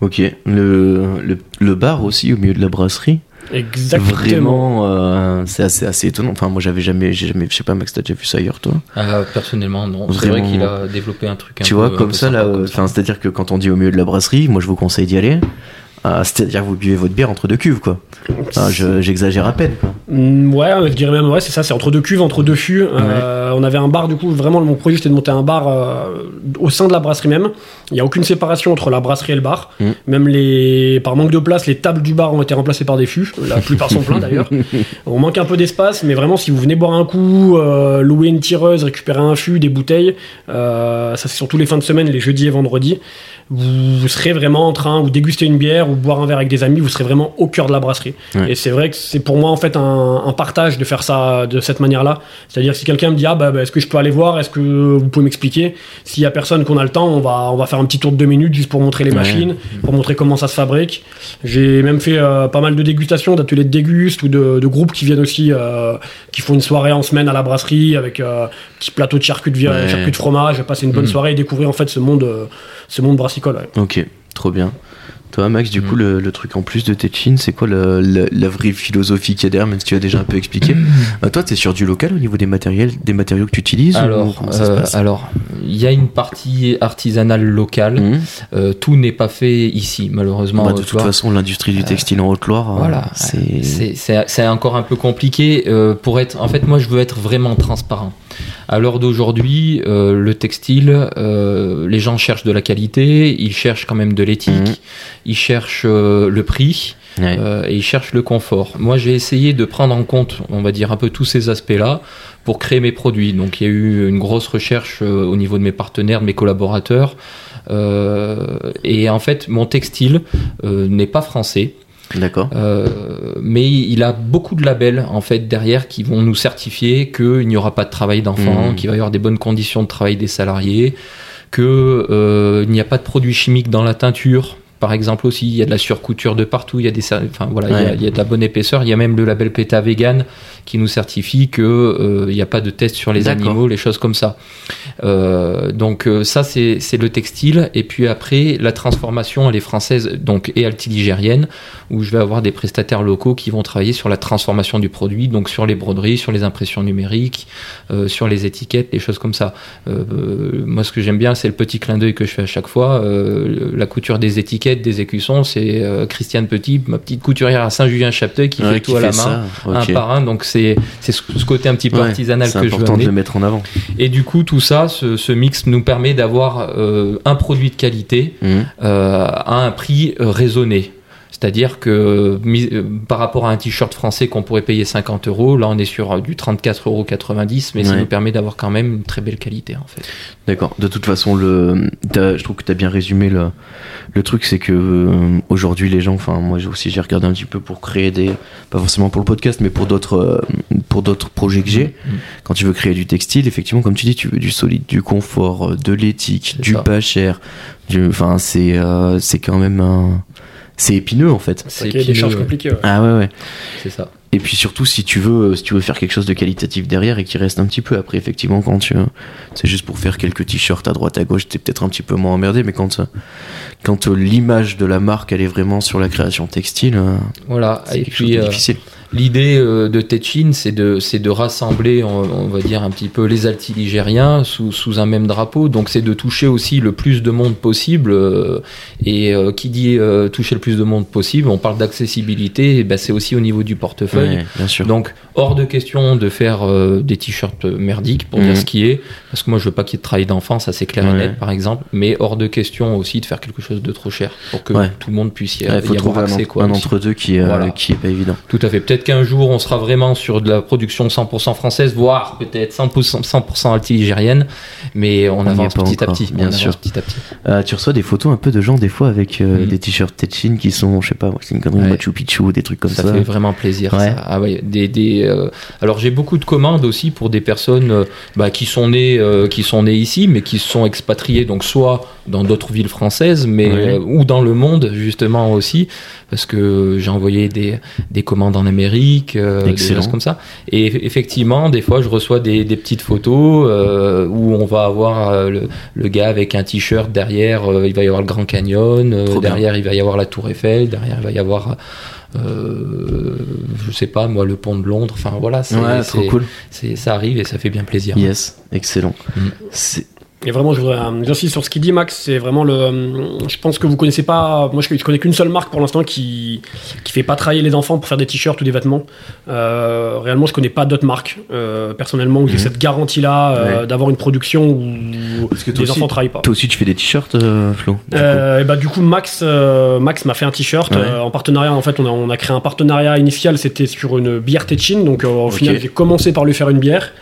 Ok. Le, le, le bar aussi au milieu de la brasserie. Exactement. Vraiment, euh, c'est assez, assez étonnant. Enfin, moi, j'avais jamais, j'ai jamais, je sais pas, Max, t'as déjà vu ça ailleurs, toi? Ah, personnellement, non. C'est vrai qu'il a développé un truc un Tu peu- vois, comme ça, là, enfin, c'est-à-dire que quand on dit au milieu de la brasserie, moi, je vous conseille d'y aller. Euh, c'est-à-dire que vous buvez votre bière entre deux cuves, quoi. Enfin, je- J'exagère à peine, quoi. Mm, Ouais, je dirais même, ouais, c'est ça, c'est entre deux cuves, entre deux fûts. Euh, on avait un bar, du coup, vraiment, mon projet c'était de monter un bar euh, au sein de la brasserie même. Il n'y a aucune séparation entre la brasserie et le bar. Mm. Même les, par manque de place, les tables du bar ont été remplacées par des fûts. La plupart sont pleins d'ailleurs. [laughs] On manque un peu d'espace, mais vraiment, si vous venez boire un coup, euh, louer une tireuse, récupérer un fût, des bouteilles, ça c'est surtout les fins de semaine, les jeudis et vendredis. Vous, serez vraiment en train, ou déguster une bière, ou boire un verre avec des amis, vous serez vraiment au cœur de la brasserie. Ouais. Et c'est vrai que c'est pour moi en fait un, un partage de faire ça de cette manière-là. C'est-à-dire si quelqu'un me dit ah bah, bah, est-ce que je peux aller voir, est-ce que vous pouvez m'expliquer? S'il y a personne qu'on a le temps, on va on va faire un petit tour de deux minutes juste pour montrer les Ouais. machines, pour montrer comment ça se fabrique. J'ai même fait euh, pas mal de dégustations, d'ateliers de déguste ou de, de groupes qui viennent aussi, euh, qui font une soirée en semaine à la brasserie avec euh, petit plateau de charcuts de, Ouais. charcuts de fromage, passer une bonne Mhm. soirée et découvrir en fait ce monde ce monde Ok, trop bien. Toi, Max, du Mm. coup, le, le truc en plus de tes chins, c'est quoi la, la, la vraie philosophie qu'il y a derrière, même si tu as déjà un peu expliqué Euh, Toi, t'es sur du local au niveau des matériels, des matériaux que tu utilises Alors, euh, alors, il y a une partie artisanale locale. Mhm. Euh, tout n'est pas fait ici, malheureusement. Bah, de toute façon, l'industrie du textile en Haute-Loire, euh, Voilà, c'est. encore un peu compliqué euh, pour être. En fait, moi, je veux être vraiment transparent. À l'heure d'aujourd'hui, euh, le textile, euh, les gens cherchent de la qualité, ils cherchent quand même de l'éthique. Ils cherchent euh, le prix Ouais. euh, et ils cherchent le confort. Moi, j'ai essayé de prendre en compte, on va dire, un peu tous ces aspects-là pour créer mes produits. Donc, il y a eu une grosse recherche euh, au niveau de mes partenaires, de mes collaborateurs. Euh, et en fait, mon textile euh, n'est pas français. D'accord. Euh, mais il a beaucoup de labels en fait derrière qui vont nous certifier qu'il n'y aura pas de travail d'enfant, Mhm. qu'il va y avoir des bonnes conditions de travail des salariés, que euh, il n'y a pas de produits chimiques dans la teinture. Par exemple aussi, il y a de la surcouture de partout, il y a des, enfin voilà, il y a- Ouais. il y, a de la bonne épaisseur. Il y a même le label PETA vegan qui nous certifie que euh, il n'y a pas de test sur les animaux, les choses comme ça. Euh, donc euh, ça c'est c'est le textile et puis après la transformation elle est française donc et altiligérienne où je vais avoir des prestataires locaux qui vont travailler sur la transformation du produit donc sur les broderies, sur les impressions numériques, euh, sur les étiquettes, les choses comme ça. Moi ce que j'aime bien c'est le petit clin d'œil que je fais à chaque fois. La couture des étiquettes, des écussons, c'est euh, Christiane Petit, ma petite couturière à Saint-Julien-Chapteuil qui Ouais, fait qui tout à la main. ça. Un par un, donc c'est c'est ce ce côté un petit peu Ouais, artisanal que je veux de le mettre en avant. Et du coup, tout ça, ce, ce mix nous permet d'avoir euh, un produit de qualité Mhm. euh, à un prix raisonné. C'est-à-dire que mis- euh, par rapport à un t-shirt français qu'on pourrait payer 50 euros, là on est sur euh, du 34,90 euros, mais ça nous permet d'avoir quand même une très belle qualité en fait. D'accord. De toute façon, le, je trouve que tu as bien résumé le, le truc, c'est que euh, aujourd'hui les gens, enfin moi aussi j'ai regardé un petit peu pour créer des, pas forcément pour le podcast, mais pour d'autres, euh, pour d'autres projets que j'ai. Mhm. Quand tu veux créer du textile, effectivement, comme tu dis, tu veux du solide, du confort, de l'éthique, du ça. pas cher. Enfin, c'est, euh, c'est quand même un, c'est épineux en fait. C'est qu'il y a des épineux, charges compliquées. ouais. Ah ouais, ouais. C'est ça. Et puis surtout, si tu veux, si tu veux faire quelque chose de qualitatif derrière et qui reste un petit peu, après, effectivement, quand tu. C'est juste pour faire quelques t-shirts à droite, à gauche, t'es peut-être un petit peu moins emmerdé, mais quand, euh, quand euh, l'image de la marque, elle est vraiment sur la création textile, euh, Voilà. c'est Et quelque chose puis de euh, difficile. L'idée euh, de Techin, c'est de, c'est de rassembler, on, on va dire un petit peu les altiligériens sous, sous un même drapeau. Donc c'est de toucher aussi le plus de monde possible. euh, et euh, qui dit euh, toucher le plus de monde possible, on parle d'accessibilité. ben, c'est aussi au niveau du portefeuille. Ouais, bien sûr. Donc, hors de question de faire euh, des t-shirts merdiques, pour Mhm. dire ce qui est, parce que moi je veux pas qu'il y ait de travail d'enfant, ça c'est clair et net par exemple, mais hors de question aussi de faire quelque chose de trop cher pour que Ouais. tout le monde puisse y, Il faut y trouver avoir un, accès. un entre-deux qui, Voilà. qui est pas évident. Tout à fait. Peut-être qu'un jour on sera vraiment sur de la production 100% française, voire peut-être 100%, 100% altiligérienne, mais on, avance petit à petit. bien on sûr. petit à petit. Euh, tu reçois des photos un peu de gens, des fois, avec euh, Mhm. des t-shirts Tetchin qui sont, je sais pas, c'est une connerie, Ouais. Machu Picchu, des trucs comme ça. ça, fait vraiment plaisir. Ouais. ça. Ah ouais, des, des, euh, alors j'ai beaucoup de commandes aussi pour des personnes bah, qui sont nées qui sont nées ici, mais qui sont expatriées donc soit dans d'autres villes françaises, mais ou dans le monde justement aussi, parce que j'ai envoyé des, des commandes en Amérique, euh, des choses comme ça. Et eff- effectivement, des fois, je reçois des, des petites photos euh, où on va avoir euh, le, le gars avec un t-shirt derrière, il va y avoir le Grand Canyon, derrière il va y avoir la Tour Eiffel, derrière il va y avoir euh, je sais pas moi le pont de Londres enfin voilà c'est Ouais, trop cool. ça arrive et ça fait bien plaisir Yes, excellent. Mm. Et vraiment, je voudrais, j'insiste sur ce qu'il dit, Max. C'est vraiment le. Je pense que vous connaissez pas. Moi, je, je connais qu'une seule marque pour l'instant qui qui fait pas travailler les enfants pour faire des t-shirts ou des vêtements. Euh, réellement, je connais pas d'autres marques euh, personnellement où j'ai Mhm. cette garantie-là euh, Ouais. d'avoir une production où Parce que les aussi- enfants travaillent pas. Toi aussi, tu fais des t-shirts, euh, Flo du Euh, et bah du coup Max euh, Max m'a fait un t-shirt Ouais. en partenariat en fait on a, on a créé un partenariat initial c'était sur une bière Tetchin donc au Ok. final j'ai commencé par lui faire une bière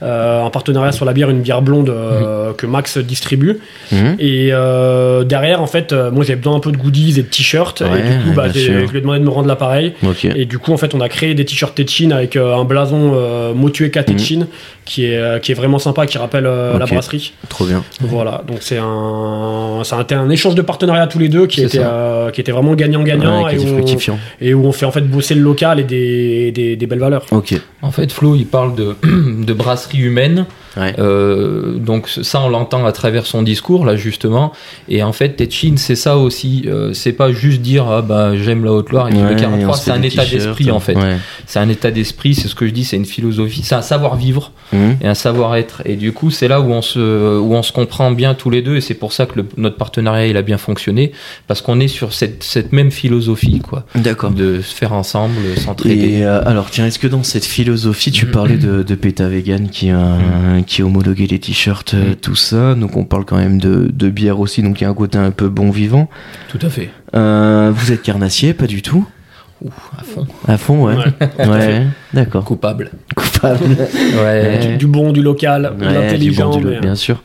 un partenariat sur la bière une bière blonde euh, que Max distribue. Mhm. et euh, derrière en fait euh, moi j'avais besoin un peu de goodies et de t-shirts. Ouais, et du coup bah, je lui ai demandé de me rendre l'appareil. Et du coup en fait on a créé des t-shirts Tetchin avec euh, un blason euh, Motueka Tetchin qui est qui est vraiment sympa qui rappelle euh, la Mhm. Brasserie. Trop bien. voilà, donc c'est un, ça a été un échange de partenariat tous les deux qui était, euh, qui était vraiment gagnant-gagnant Ouais, on, et où on fait en fait bosser le local et des, des, des belles valeurs. Ok. en fait Flo il parle de, [clears throat] de brasserie humaine Ouais. Euh, donc ça, on l'entend à travers son discours là justement. Et en fait, Tetchin, c'est ça aussi. Euh, c'est pas juste dire ah ben j'aime la Haute-Loire et Ouais, le et on 43. se C'est un état d'esprit en fait. Ouais. C'est un état d'esprit. C'est ce que je dis. C'est une philosophie. C'est un savoir-vivre Mhm. et un savoir-être. Et du coup, c'est là où on se où on se comprend bien tous les deux. Et c'est pour ça que le- notre partenariat il a bien fonctionné parce qu'on est sur cette cette même philosophie quoi, D'accord. de se faire ensemble, s'entraider. Et euh, alors tiens, est-ce que dans cette philosophie, tu Mhm. parlais [clears throat] de, de PETA Vegan qui a, qui a homologué les t-shirts, euh, Mhm. tout ça, donc on parle quand même de, de bière aussi, donc il y a un côté un peu bon vivant. Tout à fait. Euh, vous êtes carnassier, pas du tout? Ouh, à fond. À fond, ouais. Ouais. Ouais, d'accord. Coupable. Coupable. Ouais. Du bon, du local, de l'intelligent. bon, mais- euh, bien sûr.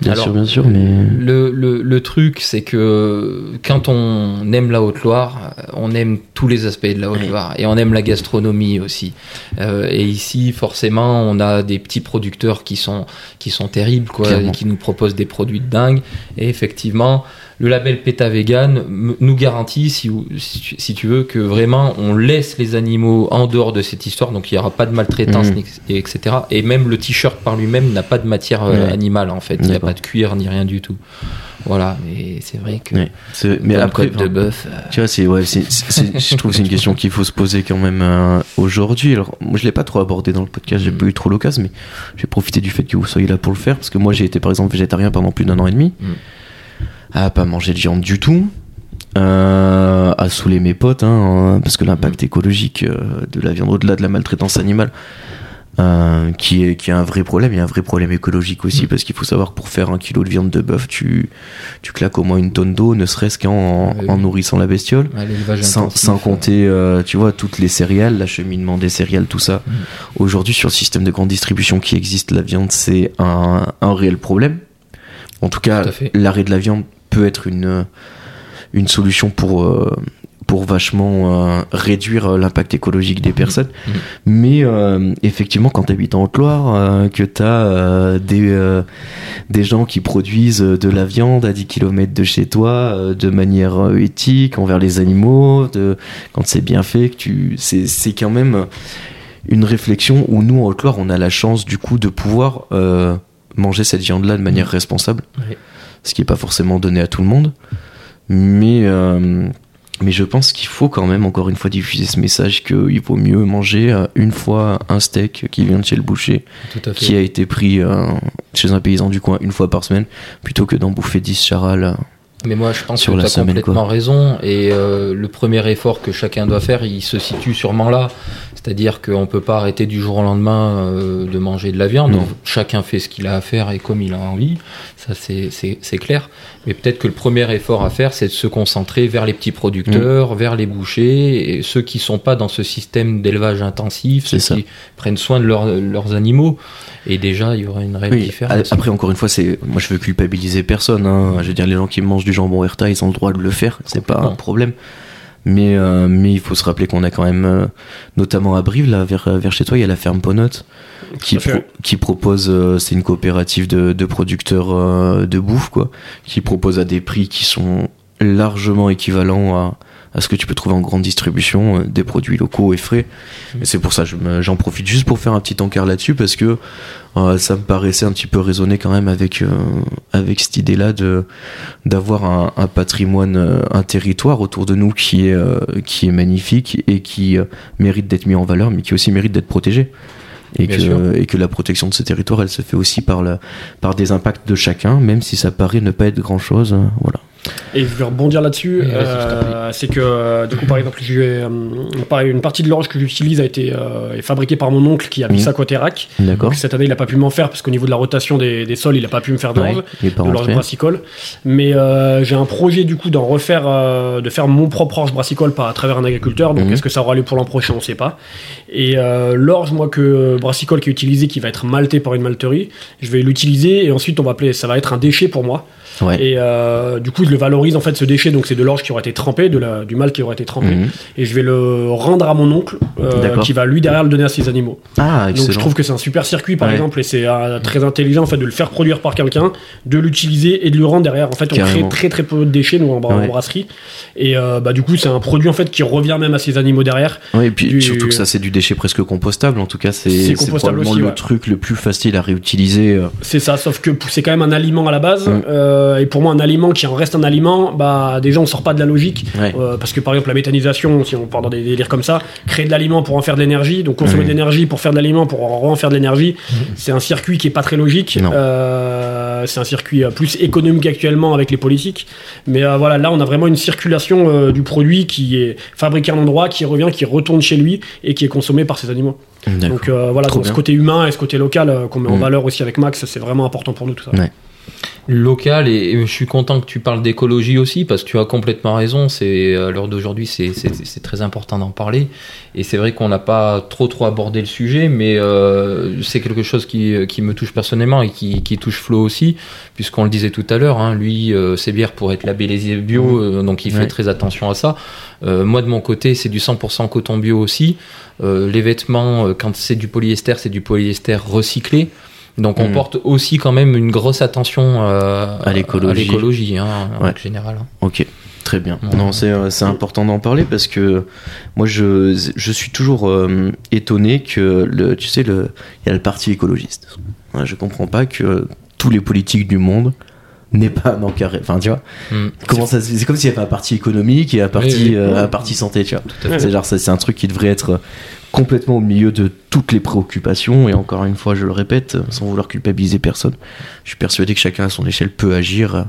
Bien Alors, sûr, bien sûr, mais. Le, le, le truc, c'est que quand on aime la Haute-Loire, on aime tous les aspects de la Haute-Loire et on aime la gastronomie aussi. Euh, et ici, forcément, on a des petits producteurs qui sont, qui sont terribles, quoi, et qui nous proposent des produits de dingue. Et effectivement, le label PETA Vegan nous garantit, si, tu- si tu veux, que vraiment on laisse les animaux en dehors de cette histoire, donc il n'y aura pas de maltraitance, Mhm. et etc. Et même le t-shirt par lui-même n'a pas de matière euh, Ouais. animale en fait, il n'y a pas de cuir ni rien du tout. Voilà, mais c'est vrai que Ouais, mais après, de bœuf, euh, Tu vois, c'est ouais, c'est, [laughs] je trouve que c'est une question qu'il faut se poser quand même euh, aujourd'hui. Alors, moi, je l'ai pas trop abordé dans le podcast, j'ai Mm. pas eu trop l'occasion, mais j'ai profité du fait que vous soyez là pour le faire parce que moi, j'ai été par exemple végétarien pendant plus d'un an et demi, Mm. À pas manger de viande du tout, euh, à saouler mes potes, hein, euh, parce que l'impact Mm. écologique euh, de la viande au-delà de la maltraitance animale. euh, qui est qui est un vrai problème, il y a un vrai problème écologique aussi Mm. parce qu'il faut savoir que pour faire un kilo de viande de bœuf, tu tu claques au moins une tonne d'eau, ne serait-ce qu'en en nourrissant la bestiole sans, sans compter, euh, tu vois, toutes les céréales, l'acheminement des céréales, tout ça. Mm. Aujourd'hui, sur le système de grande distribution qui existe, la viande, c'est un, un réel problème. En tout cas, l'arrêt de la viande peut être une, une solution pour, euh, pour vachement euh, réduire euh, l'impact écologique des personnes. Mhm. Mais euh, effectivement, quand tu habites en Haute-Loire, que tu as des, des gens qui produisent de la viande à 10 km de chez toi de manière éthique envers les animaux, de, quand c'est bien fait, que tu, c'est, c'est quand même une réflexion où nous, en Haute-Loire, on a la chance du coup de pouvoir manger cette viande-là de manière responsable. Ce qui n'est pas forcément donné à tout le monde. Mais, euh, mais je pense qu'il faut quand même, encore une fois, diffuser ce message qu'il vaut mieux manger euh, une fois un steak qui vient de chez le boucher, qui a été pris euh, chez un paysan du coin une fois par semaine, plutôt que d'en bouffer 10 charales. Mais moi, je pense Sur que tu as semaine, complètement raison. Et euh, le premier effort que chacun doit faire, il se situe sûrement là. C'est-à-dire qu'on ne peut pas arrêter du jour au lendemain euh, de manger de la viande. Non. Chacun fait ce qu'il a à faire et comme il a envie. Ça, c'est- clair. Mais peut-être que le premier effort à faire, c'est de se concentrer vers les petits producteurs, Mm. vers les bouchers, et ceux qui sont pas dans ce système d'élevage intensif, ceux ça. qui prennent soin de leurs- leurs animaux. Et déjà, il y aurait une réelle Oui, différence. Après, encore une fois, c'est moi je veux culpabiliser personne. Hein. Je veux dire, les gens qui mangent du jambon Herta, ils ont le droit de le faire. C'est pas un problème. Mais euh, mais il faut se rappeler qu'on a quand même, euh, notamment à Brive, là, vers vers chez toi, il y a la ferme Ponote qui pro- qui propose, euh, c'est une coopérative de, de producteurs euh, de bouffe quoi, qui propose à des prix qui sont largement équivalents à à ce que tu peux trouver en grande distribution, euh, des produits locaux et frais. Et c'est pour ça, je j'en profite juste pour faire un petit encart là-dessus parce que euh, ça me paraissait un petit peu raisonné quand même avec euh, avec cette idée-là de d'avoir un, un patrimoine, un territoire autour de nous qui est qui est magnifique et qui mérite d'être mis en valeur, mais qui aussi mérite d'être protégé. Et que, et que la protection de ce territoire, elle se fait aussi par, la, par des impacts de chacun, même si ça paraît ne pas être grand-chose. voilà. Et je vais rebondir là-dessus. Euh, c'est que, euh, du coup, par exemple, j'ai, euh, une partie de l'orge que j'utilise a été est fabriquée par mon oncle qui habite Mhm. à Quaterac. D'accord Donc, cette année, il n'a pas pu m'en faire parce qu'au niveau de la rotation des, des sols, il n'a pas pu me faire d'orge. Ouais, il est pas de l'orge brassicole. Mais j'ai un projet du coup d'en refaire, de faire mon propre orge brassicole par, à travers un agriculteur. Donc Mhm. est-ce que ça aura lieu pour l'an prochain On sait pas. Et l'orge, moi, que brassicole qui est utilisé, qui va être malté par une malterie, je vais l'utiliser et ensuite on va appeler, ça va être un déchet pour moi. Ouais. Et du coup, je le valorise en fait ce déchet. Donc c'est de l'orge qui aurait été trempé, de la, du malt qui aurait été trempé, Mhm. et je vais le rendre à mon oncle, euh, qui va lui derrière le donner à ses animaux. Ah, Donc je trouve que c'est un super circuit par Ouais. exemple et c'est euh, très intelligent en fait de le faire produire par quelqu'un, de l'utiliser et de le rendre derrière. En fait on Carrément. crée très très peu de déchets nous en, bra- en Ouais. brasserie et euh, bah du coup c'est un produit en fait qui revient même à ses animaux derrière. Ouais, et puis du- surtout que ça c'est du déchet presque compostable. En tout cas, c'est probablement aussi, le truc le plus facile à réutiliser. C'est ça, sauf que c'est quand même un aliment à la base Mm. et pour moi un aliment qui en reste un aliment, bah déjà on sort pas de la logique Ouais. Euh, parce que par exemple la méthanisation, si on part dans des délires comme ça, créer de l'aliment pour en faire de l'énergie, donc consommer de l'énergie pour faire de l'aliment pour en faire de l'énergie, c'est un circuit qui est pas très logique. Euh, c'est un circuit euh, plus économique actuellement avec les politiques, mais voilà là on a vraiment une circulation du produit qui est fabriqué à un endroit, qui revient, qui retourne chez lui et qui est consommé par ses animaux. Donc voilà, donc ce côté humain et ce côté local qu'on met en Mhm. valeur aussi avec Max, c'est vraiment important pour nous tout ça. Ouais. Local et, et je suis content que tu parles d'écologie aussi parce que tu as complètement raison. C'est à l'heure d'aujourd'hui c'est très important d'en parler. Et c'est vrai qu'on n'a pas trop trop abordé le sujet mais euh, c'est quelque chose qui, qui me touche personnellement et qui, qui touche Flo aussi puisqu'on le disait tout à l'heure hein, lui euh, ses bières pour être labellisées bio euh, donc il fait Ouais. très attention à ça. Euh, moi de mon côté c'est du 100% coton bio aussi. Euh, les vêtements euh, quand c'est du polyester c'est du polyester recyclé donc on Mhm. porte aussi quand même une grosse attention euh, À l'écologie. l'écologie, hein, en général. hein. Ok, très bien. Ouais. Non, c'est euh, c'est important d'en parler parce que moi je, je suis toujours euh, étonné que le, tu sais le il y a le parti écologiste. Ouais, je comprends pas que tous les politiques du monde n'aient pas un encadré. Enfin, tu vois, Mm. comment ça C'est comme s'il y avait un parti économique et un parti Oui, oui. euh, un parti santé, tu vois. C'est genre c'est un truc qui devrait être complètement au milieu de toutes les préoccupations et encore une fois, je le répète, sans vouloir culpabiliser personne, je suis persuadé que chacun à son échelle peut agir.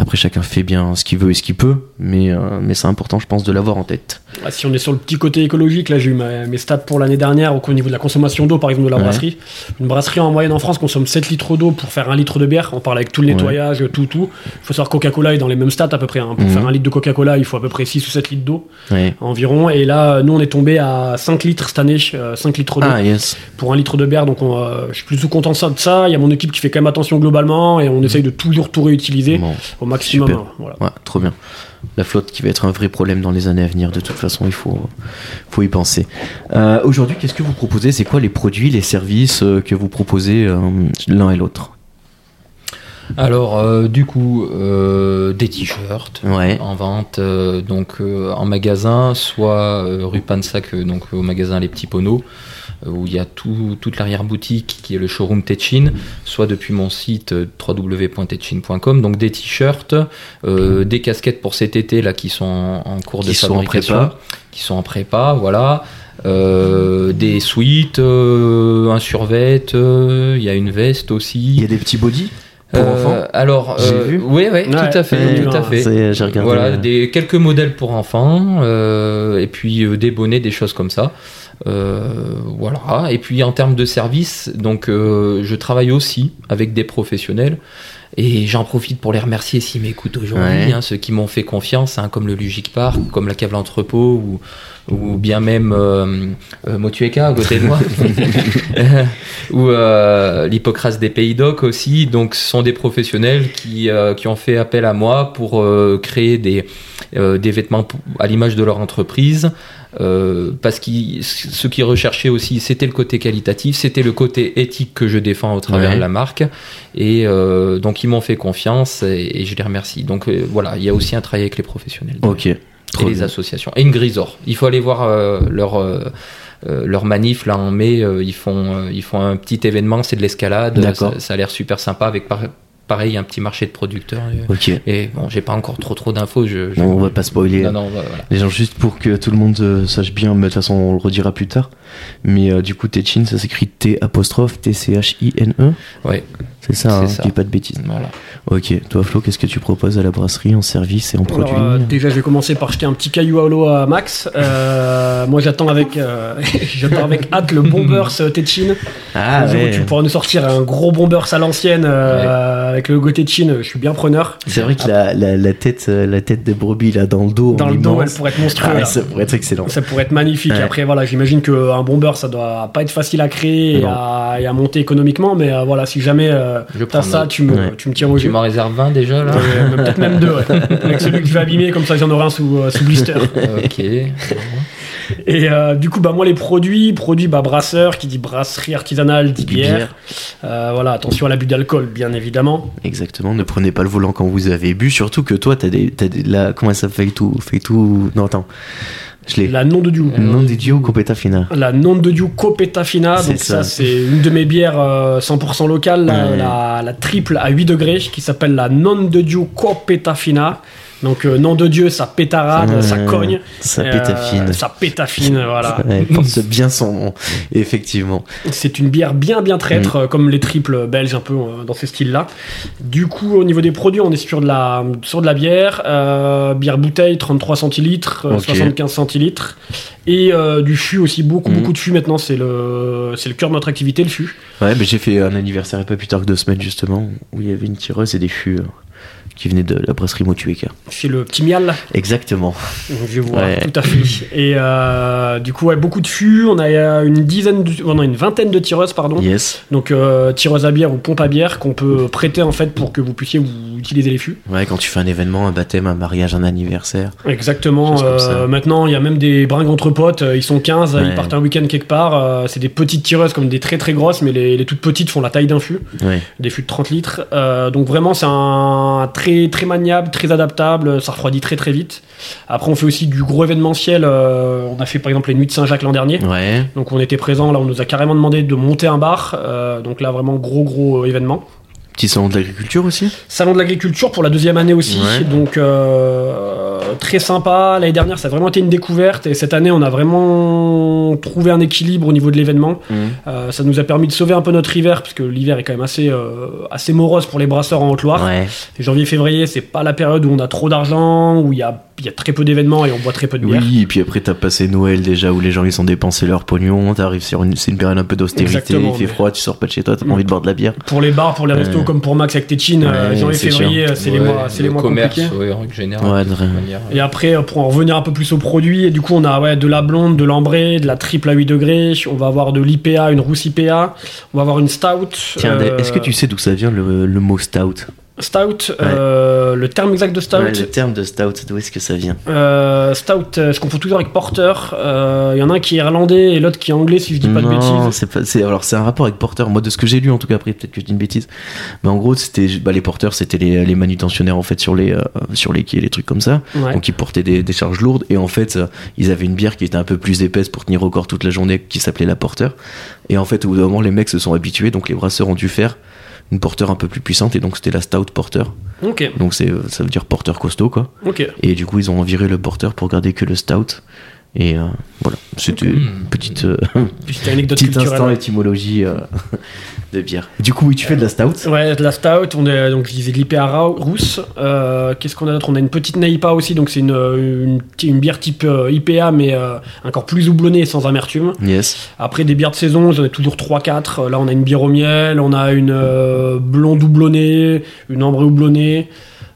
Après, chacun fait bien ce qu'il veut et ce qu'il peut, mais, euh, mais c'est important, je pense, de l'avoir en tête. Ah, Si on est sur le petit côté écologique, là j'ai eu ma- mes stats pour l'année dernière au au niveau de la consommation d'eau par exemple de la Ouais. brasserie. Une brasserie en moyenne en France consomme 7 litres d'eau pour faire un litre de bière. On parle avec tout le Ouais. nettoyage, tout, tout. Il faut savoir que Coca-Cola est dans les mêmes stats à peu près. hein. Pour Mhm. faire un litre de Coca-Cola, il faut à peu près 6 ou 7 litres d'eau Ouais. environ. Et là, nous on est tombé à 5 litres cette année, euh, 5 litres d'eau Ah, yes. pour un litre de bière. Donc on, euh, je suis plutôt content de ça, de ça. Il y a mon équipe qui fait quand même attention globalement et on essaye de toujours tout réutiliser Bon. au maximum. Super. voilà. Ouais, trop bien. La flotte qui va être un vrai problème dans les années à venir, de toute façon, il faut, faut y penser. Euh, Aujourd'hui, qu'est-ce que vous proposez? C'est quoi les produits, les services euh, que vous proposez euh, l'un et l'autre? Alors, euh, du coup, euh, des t-shirts Ouais. en vente, euh, donc euh, en magasin, soit euh, rue Pansac, euh, donc au magasin Les Petits Poneaux, euh, où il y a tout, toute l'arrière-boutique qui est le showroom Tetchin, soit depuis mon site euh, www.tetchin.com, donc des t-shirts, euh, des casquettes pour cet été là qui sont en, cours de Qui sont en fabrication, prépa. qui sont en prépa, voilà. Euh, des suites, euh, un survêt, euh, il y a une veste aussi. Il y a des petits bodys pour Euh, Alors, euh, vu. oui, oui, Ouais, tout à fait, tout à fait. J'ai regardé. Voilà, euh, des, quelques modèles pour enfants, euh, et puis euh, des bonnets, des choses comme ça. Euh, voilà. Et puis en termes de service, donc euh, je travaille aussi avec des professionnels. Et j'en profite pour les remercier s'ils m'écoutent aujourd'hui, Ouais. hein, ceux qui m'ont fait confiance, hein, comme le Lugic Park, comme la cave l'entrepôt, ou, ou bien même euh, euh, Motueka à côté de moi, [laughs] [laughs] ou euh, l'Hippocrate des Pays d'Oc aussi. Donc ce sont des professionnels qui, euh, qui ont fait appel à moi pour euh, créer des, euh, des vêtements à l'image de leur entreprise. Euh, parce que ce qu'ils recherchaient aussi, c'était le côté qualitatif, c'était le côté éthique que je défends au travers Ouais. de la marque. Et euh, donc, ils m'ont fait confiance et, et je les remercie. Donc, voilà, il y a aussi un travail avec les professionnels Ok. Et les associations. Et une grisor. Il faut aller voir euh, leur. euh, euh, leur manif là en mai, euh, ils font euh, ils font un petit événement, c'est de l'escalade, ça a l'air super sympa avec par- pareil un petit marché de producteurs. Et, Ok. et bon, j'ai pas encore trop trop d'infos. Je, on va pas spoiler. Non, non, voilà. Les gens, juste pour que tout le monde euh, sache bien, mais de toute façon, on le redira plus tard. Mais euh, du coup, Techin, ça s'écrit T apostrophe T C H I N E. Ouais, C'est ça, C'est hein, ça. dis pas de bêtises. voilà. Ok, toi Flo, qu'est-ce que tu proposes à la brasserie en service et en Alors, produit euh, déjà, je vais commencer par jeter un petit caillou à l'eau à Max. Euh, moi, j'attends avec, euh, [laughs] j'attends avec hâte le Bombers [laughs] Tetchin. Ah jour où tu pourras nous sortir un gros Bombers à l'ancienne euh, avec le logo Tetchin, je suis bien preneur. C'est vrai que la, la, la tête, la tête de brebis là dans le dos, Dans le dos, elle pourrait être monstrueuse. Ah ça pourrait être excellent. Ça pourrait être magnifique. Ouais. Après, voilà, j'imagine qu'un bomber, ça doit pas être facile à créer et à, et à monter économiquement, mais euh, voilà, si jamais euh, t'as ça, tu me, Ouais. tu me tiens au Tu jeu. m'en réserves 20 déjà là Peut-être même deux, ouais. [laughs] avec celui que je vais abîmer, comme ça j'en aurai un sous, euh, sous blister. Ok. Et euh, du coup, bah, moi, les produits, produits bah, brasseur, qui dit brasserie artisanale, dit bière. Euh, voilà, attention à l'abus d'alcool, bien évidemment. Exactement, ne prenez pas le volant quand vous avez bu, surtout que toi, t'as des, t'as des, la, comment ça fait tout, fait tout, non attends, je l'ai. La non de Dieu. Non di Dio Copeta Fina? La non de Dieu Copeta Fina, C'est donc ça, ça. c'est une de mes bières euh, 100% locales, la, Ouais. la- la triple à 8 degrés, qui s'appelle la non de Dieu Copeta Fina. Donc euh, nom de Dieu, ça pétarade, ça cogne. Ça Euh, pétafine. Ça pétafine, voilà. [laughs] Ouais, porte bien son nom, effectivement. C'est une bière bien bien traître, Mm. euh, comme les triples belges un peu dans ce style-là. Du coup, au niveau des produits, on est sur de la, sur de la bière, euh, bière bouteille, 33 centilitres, euh, Ok. 75 centilitres, et du fût aussi, beaucoup Mm. beaucoup de fût maintenant, c'est le, c'est le cœur de notre activité, le fût. Ouais, mais j'ai fait un anniversaire pas plus tard que deux semaines justement, où il y avait une tireuse et des fûts euh, qui venaient de la brasserie Motueka. C'est le petit mial, Exactement. je vois, Ouais. tout à fait. Et euh, du coup, ouais, beaucoup de fûts, on a une dizaine, de, oh une vingtaine de tireuses, pardon. Yes. Donc euh, tireuse à bière ou pompe à bière qu'on peut prêter en fait pour que vous puissiez vous utiliser les fûts. Ouais, quand tu fais un événement, un baptême, un mariage, un anniversaire. Exactement. Euh, maintenant, il y a même des bringues entre potes. euh, Ils sont 15, Ouais. ils partent un week-end quelque part. c'est des petites tireuses comme des très très grosses, mais les, les toutes petites font la taille d'un fût. Ouais. Des fûts de 30 litres. Donc vraiment, c'est un très très maniable, très adaptable. Ça refroidit très très vite. Après, on fait aussi du gros événementiel. euh, on a fait par exemple les Nuits de Saint-Jacques l'an dernier. Ouais. Donc on était présent. Là, on nous a carrément demandé de monter un bar. euh, donc là, vraiment gros gros événement. Petit salon de l'agriculture aussi? Salon de l'agriculture pour la deuxième année aussi, Ouais. donc euh, très sympa. L'année dernière, ça a vraiment été une découverte et cette année, on a vraiment trouvé un équilibre au niveau de l'événement. Euh, ça nous a permis de sauver un peu notre hiver parce que l'hiver est quand même assez euh, assez morose pour les brasseurs en Haute-Loire. Ouais. Janvier-février, c'est pas la période où on a trop d'argent, où il y a il y a très peu d'événements et on boit très peu de bière. Oui, et puis après t'as passé Noël déjà où les gens ils ont dépensé leur pognon, t'arrives sur une, c'est une période un peu d'austérité, il fait froid, tu sors pas de chez toi, t'as pas envie de boire de la bière. Pour les bars, pour les restos, Ouais. comme pour Max avec Tétine, euh, Ouais, janvier-février, c'est c'est les Ouais, mois, c'est les le mois commerce, compliqués. ouais, en. Ouais, de manière. Et après, euh, pour en revenir un peu plus aux produits, et du coup, on a ouais, de la blonde, de l'ambré, de la triple à 8 degrés. On va avoir de l'IPA, une rousse IPA. On va avoir une stout. Tiens, euh, est-ce que tu sais d'où ça vient le, le mot stout? Stout, euh, le terme exact de Stout. Ouais, le terme de stout, d'où est-ce que ça vient? Euh, Stout, euh, je confonds toujours avec Porter. Euh, Il y en a un qui est irlandais et l'autre qui est anglais, si je dis pas de bêtises. pas. Alors c'est un rapport avec porteur. Moi, de ce que j'ai lu, en tout cas, après peut-être que je dis une bêtise, mais en gros, c'était bah, les porteurs, c'était les, les manutentionnaires en fait sur les euh, sur les quais, les trucs comme ça. Ouais. Donc ils portaient des, des charges lourdes et en fait, euh, ils avaient une bière qui était un peu plus épaisse pour tenir au corps toute la journée, qui s'appelait la porteur. Et en fait, au bout d'un moment, les mecs se sont habitués, donc les brasseurs ont dû faire une porteur un peu plus puissante et donc c'était la stout porteur. Donc c'est ça veut dire porteur costaud quoi. Et du coup, ils ont viré le porteur pour garder que le stout. Et euh, voilà, c'était une petite, euh, [laughs] Petite [laughs] anecdote petit instant étymologie euh, [laughs] de bière. Du coup, oui, tu fais de la stout. Ouais, de la stout, on est donc je disais de l'IPA rousse. Euh, Qu'est-ce qu'on a d'autre? On a une petite Naipa aussi, donc c'est une, une, une bière type euh, IPA, mais euh, encore plus houblonnée et sans amertume. Yes. Après des bières de saison, j'en ai toujours 3-4. Là, on a une bière au miel, on a une euh, blonde houblonnée, une ambrée houblonnée.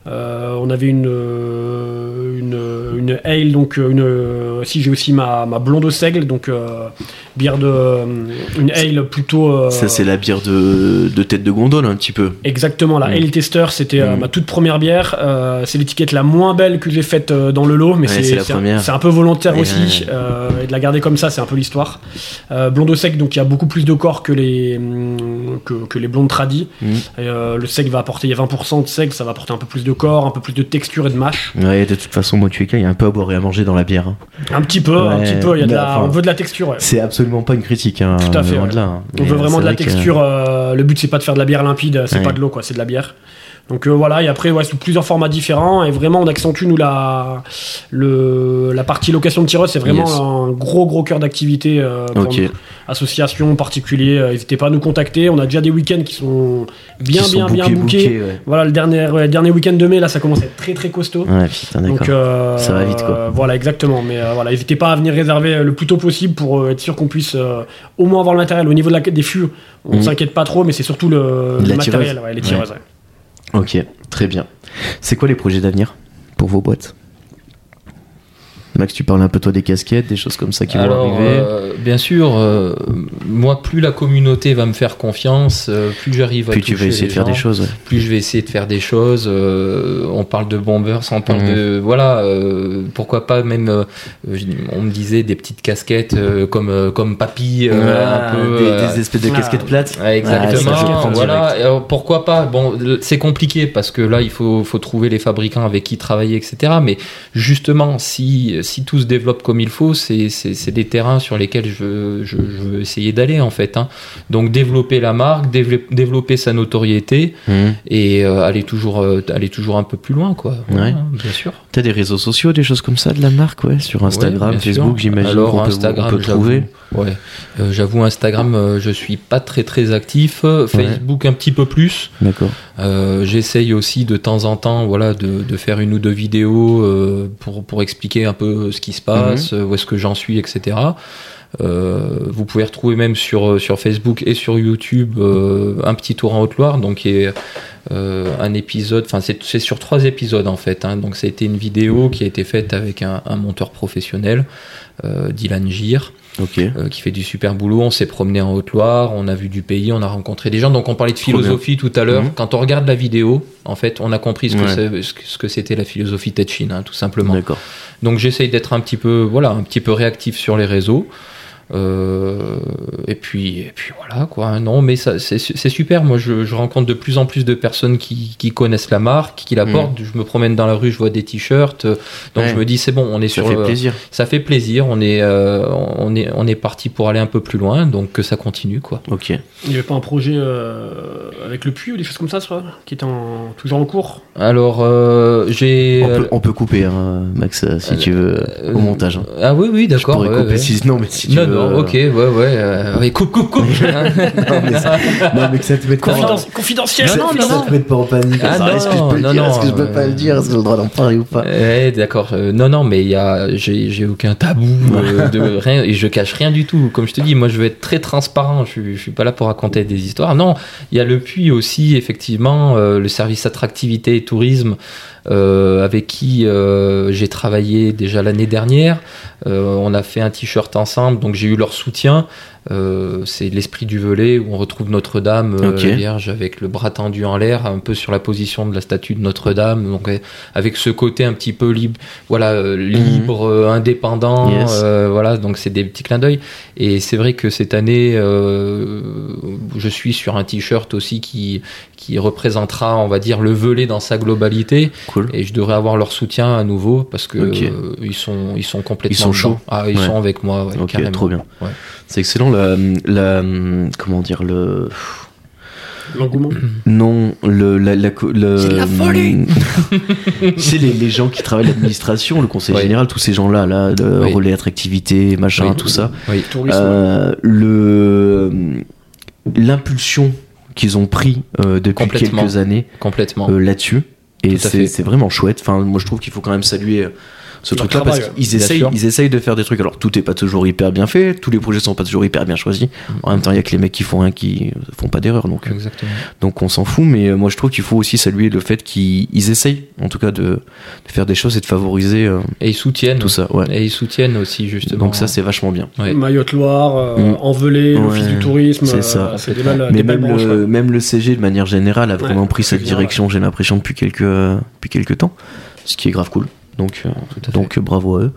Euh, on avait une, euh, une, une ale, donc euh, une. si j'ai aussi ma, ma blonde au seigle, donc euh, bière de. une ale plutôt. euh, Ça, c'est la bière de, de tête de gondole, un petit peu. Exactement, la Mm. Ale Tester, c'était Mm. ma toute première bière. C'est l'étiquette la moins belle que j'ai faite dans le lot, mais Ouais, c'est un, peu volontaire aussi. ouais. et de la garder comme ça, c'est un peu l'histoire. Blonde au sec, donc il y a beaucoup plus de corps que les, mm, que, que les blondes tradis. Mm. Et, le sec va apporter, il y a 20% de sec, ça va apporter un peu plus de corps, un peu plus de texture et de mâche. Ouais, de toute façon, moi, tu es il y a un peu à boire et à manger dans la bière. hein. Un petit peu, un petit peu, il y a de la, enfin, on veut de la texture. ouais. C'est absolument pas une critique. Hein, Tout à fait, loin ouais. de là, hein. On veut vraiment de la que- texture. euh, le but, c'est pas de faire de la bière limpide, c'est pas de l'eau, quoi, c'est de la bière. Donc euh, voilà, et après, ouais, sous plusieurs formats différents, et vraiment, on accentue, nous, la, le, la partie location de tireuse, c'est vraiment Yes. un gros, gros cœur d'activité. euh. Associations, particuliers, euh, n'hésitez pas à nous contacter. On a déjà des week-ends qui sont bien, Qui sont bien, bien bookés, bookés. ouais. Voilà, le dernier, le dernier week-end de mai, là, ça commence à être très, très costaud. Ouais, putain, Donc euh, Ça va vite, quoi. voilà, exactement. Mais euh, voilà, n'hésitez pas à venir réserver le plus tôt possible pour être sûr qu'on puisse au moins avoir le matériel. Au niveau de la, des fûts, on Mhm. s'inquiète pas trop, mais c'est surtout le, matériel, ouais, les tireuses. Ok, très bien. C'est quoi les projets d'avenir pour vos boîtes? Max, tu parles un peu toi des casquettes, des choses comme ça qui Alors, vont arriver? euh, bien sûr, euh, moi, plus la communauté va me faire confiance, euh, plus j'arrive à Puis tu vas essayer de faire des choses. ouais. Plus je vais essayer de faire des choses. euh, on parle de bombers, on parle Mhm. de voilà, euh, pourquoi pas même. euh, on me disait des petites casquettes euh, comme euh, comme papy, euh, Ah, un peu. des, euh, des espèces de ah. casquettes plates. Exactement. Ah, voilà. alors, pourquoi pas Bon, c'est compliqué parce que là, il faut, faut trouver les fabricants avec qui travailler, etc. Mais justement, si, si tout se développe comme il faut, c'est des terrains sur lesquels je, veux- je, je veux essayer d'aller en fait. hein. Donc développer la marque, dévelop- développer sa notoriété Mhm. et euh, aller toujours euh, aller toujours un peu plus loin, quoi. Ouais. bien sûr. T'as des réseaux sociaux, des choses comme ça de la marque, ouais, sur Instagram, Ouais. Facebook, j'imagine Alors qu'on peut, Instagram, on peut trouver. Ouais, Euh, j'avoue Instagram, je suis pas très très actif. Facebook un petit peu plus. D'accord. Euh, J'essaye aussi de temps en temps, voilà, de, de faire une ou deux vidéos euh, pour pour expliquer un peu ce qui se passe, euh, où est-ce que j'en suis, etc. Euh, vous pouvez retrouver même sur sur Facebook et sur YouTube euh, un petit tour en Haute-Loire, donc qui est euh, un épisode, enfin c'est sur trois épisodes en fait. Hein, donc ça a été une vidéo qui a été faite avec un, un monteur professionnel, euh, Dylan Gir, Ok. euh, qui fait du super boulot. On s'est promené en Haute-Loire, on a vu du pays, on a rencontré des gens. Donc on parlait de philosophie tout à l'heure. Mhm. Quand on regarde la vidéo, en fait, on a compris ce que Ouais. c'était la philosophie Tetchin, hein, tout simplement. D'accord. Donc j'essaye d'être un petit peu, voilà, un petit peu réactif sur les réseaux. Euh, et puis, et puis voilà quoi. Non, mais ça, c'est c'est super. Moi, je, je rencontre de plus en plus de personnes qui, qui connaissent la marque, qui la Mhm. portent. Je me promène dans la rue, je vois des t-shirts. euh, Donc Ouais. je me dis c'est bon, on est Ça sur fait le- plaisir. ça fait plaisir. On est, euh, on est, on est parti pour aller un peu plus loin, donc que ça continue, quoi. Ok. Il n'y avait pas un projet euh, avec le puits ou des choses comme ça, ça qui est en, toujours en cours? Alors, euh, j'ai. On peut, on peut couper, hein, Max, euh, si tu veux, euh, au montage. hein. Ah oui, oui, Je d'accord. pourrais ouais, couper ouais. si non, mais si tu non, veux. non, euh, ok, ouais, ouais. euh, ouais, coupe, coupe, coupe. [laughs] non, mais ça, [laughs] non, mais que ça te mette pas. Confidence- Confidentiel Non, que non, ça non. te mette pas en panique. Ah, ça, Est-ce que je non, peux le non, dire non, Est-ce que je peux pas le dire Est-ce que j'ai le droit d'en parler ou pas? Ouais, d'accord. Euh, non, non, mais il y a, j'ai, j'ai aucun tabou euh, de rien et je cache rien du tout. Comme je te dis, moi, je veux être très transparent. Je, suis- je suis pas là pour raconter des histoires. Non, il y a le puits aussi, effectivement, euh, le service attractivité et tourisme avec qui euh, j'ai travaillé déjà l'année dernière. Euh, on a fait un t-shirt ensemble, donc j'ai eu leur soutien. Euh, c'est l'esprit du velay où on retrouve Notre-Dame euh, Ok. vierge avec le bras tendu en l'air, un peu sur la position de la statue de Notre-Dame. Donc euh, avec ce côté un petit peu libre, voilà, libre, indépendant. Mhm. Yes. voilà, donc c'est des petits clins d'œil. Et c'est vrai que cette année, je suis sur un t-shirt aussi qui qui représentera, on va dire, le velay dans sa globalité. Cool. Et je devrais avoir leur soutien à nouveau parce que ils sont ils sont complètement Ils sont chauds. Ah, ils Ouais. sont avec moi. ouais, Ok, carrément. trop bien. Ouais. C'est excellent. Comment dire le L'engouement. non le la, la le C'est de la folie. [laughs] c'est les, les gens qui travaillent l'administration, le conseil Ouais. général, tous ces gens-là, là, le Oui. relais attractivité, machin, Oui. tout ça. Oui. Tourisme. Euh, le l'impulsion qu'ils ont pris euh, depuis Complètement. quelques années Complètement. euh, là-dessus et c'est vraiment chouette enfin moi je trouve qu'il faut quand même saluer euh, ce Leur truc là parce qu'ils essayent ils essayent de faire des trucs alors tout est pas toujours hyper bien fait tous les projets sont pas toujours hyper bien choisis en même temps il y a que les mecs qui font rien qui font pas d'erreur donc euh, Exactement. donc on s'en fout mais euh, moi je trouve qu'il faut aussi saluer le fait qu'ils ils essayent en tout cas de, de faire des choses et de favoriser euh, Et ils soutiennent. tout ça ouais Et ils soutiennent aussi justement. donc ça c'est vachement bien Ouais. Mayotte Loire, euh, Mm. Envelé, l'Office Ouais, du tourisme. c'est euh, ça. C'est des belles, mais des même branches. le, même le CG de manière générale a vraiment Ouais, pris cette direction, j'ai l'impression, depuis quelques, euh, depuis quelques temps. Ce qui est grave cool. Donc, euh, donc euh, bravo à eux.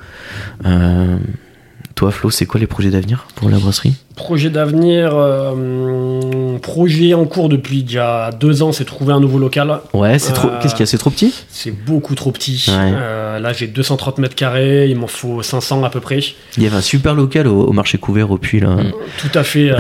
Toi, Flo, c'est quoi les projets d'avenir pour la brasserie Projet d'avenir, euh, projet en cours depuis déjà deux ans, c'est trouver un nouveau local. Ouais, c'est trop. Euh, Qu'est-ce qu'il y a C'est trop petit? C'est beaucoup trop petit. Ouais. Euh, là, j'ai 230 mètres carrés, il m'en faut 500 à peu près. Il y avait un super local au, au marché couvert au puits là. Mm. Tout à fait. euh,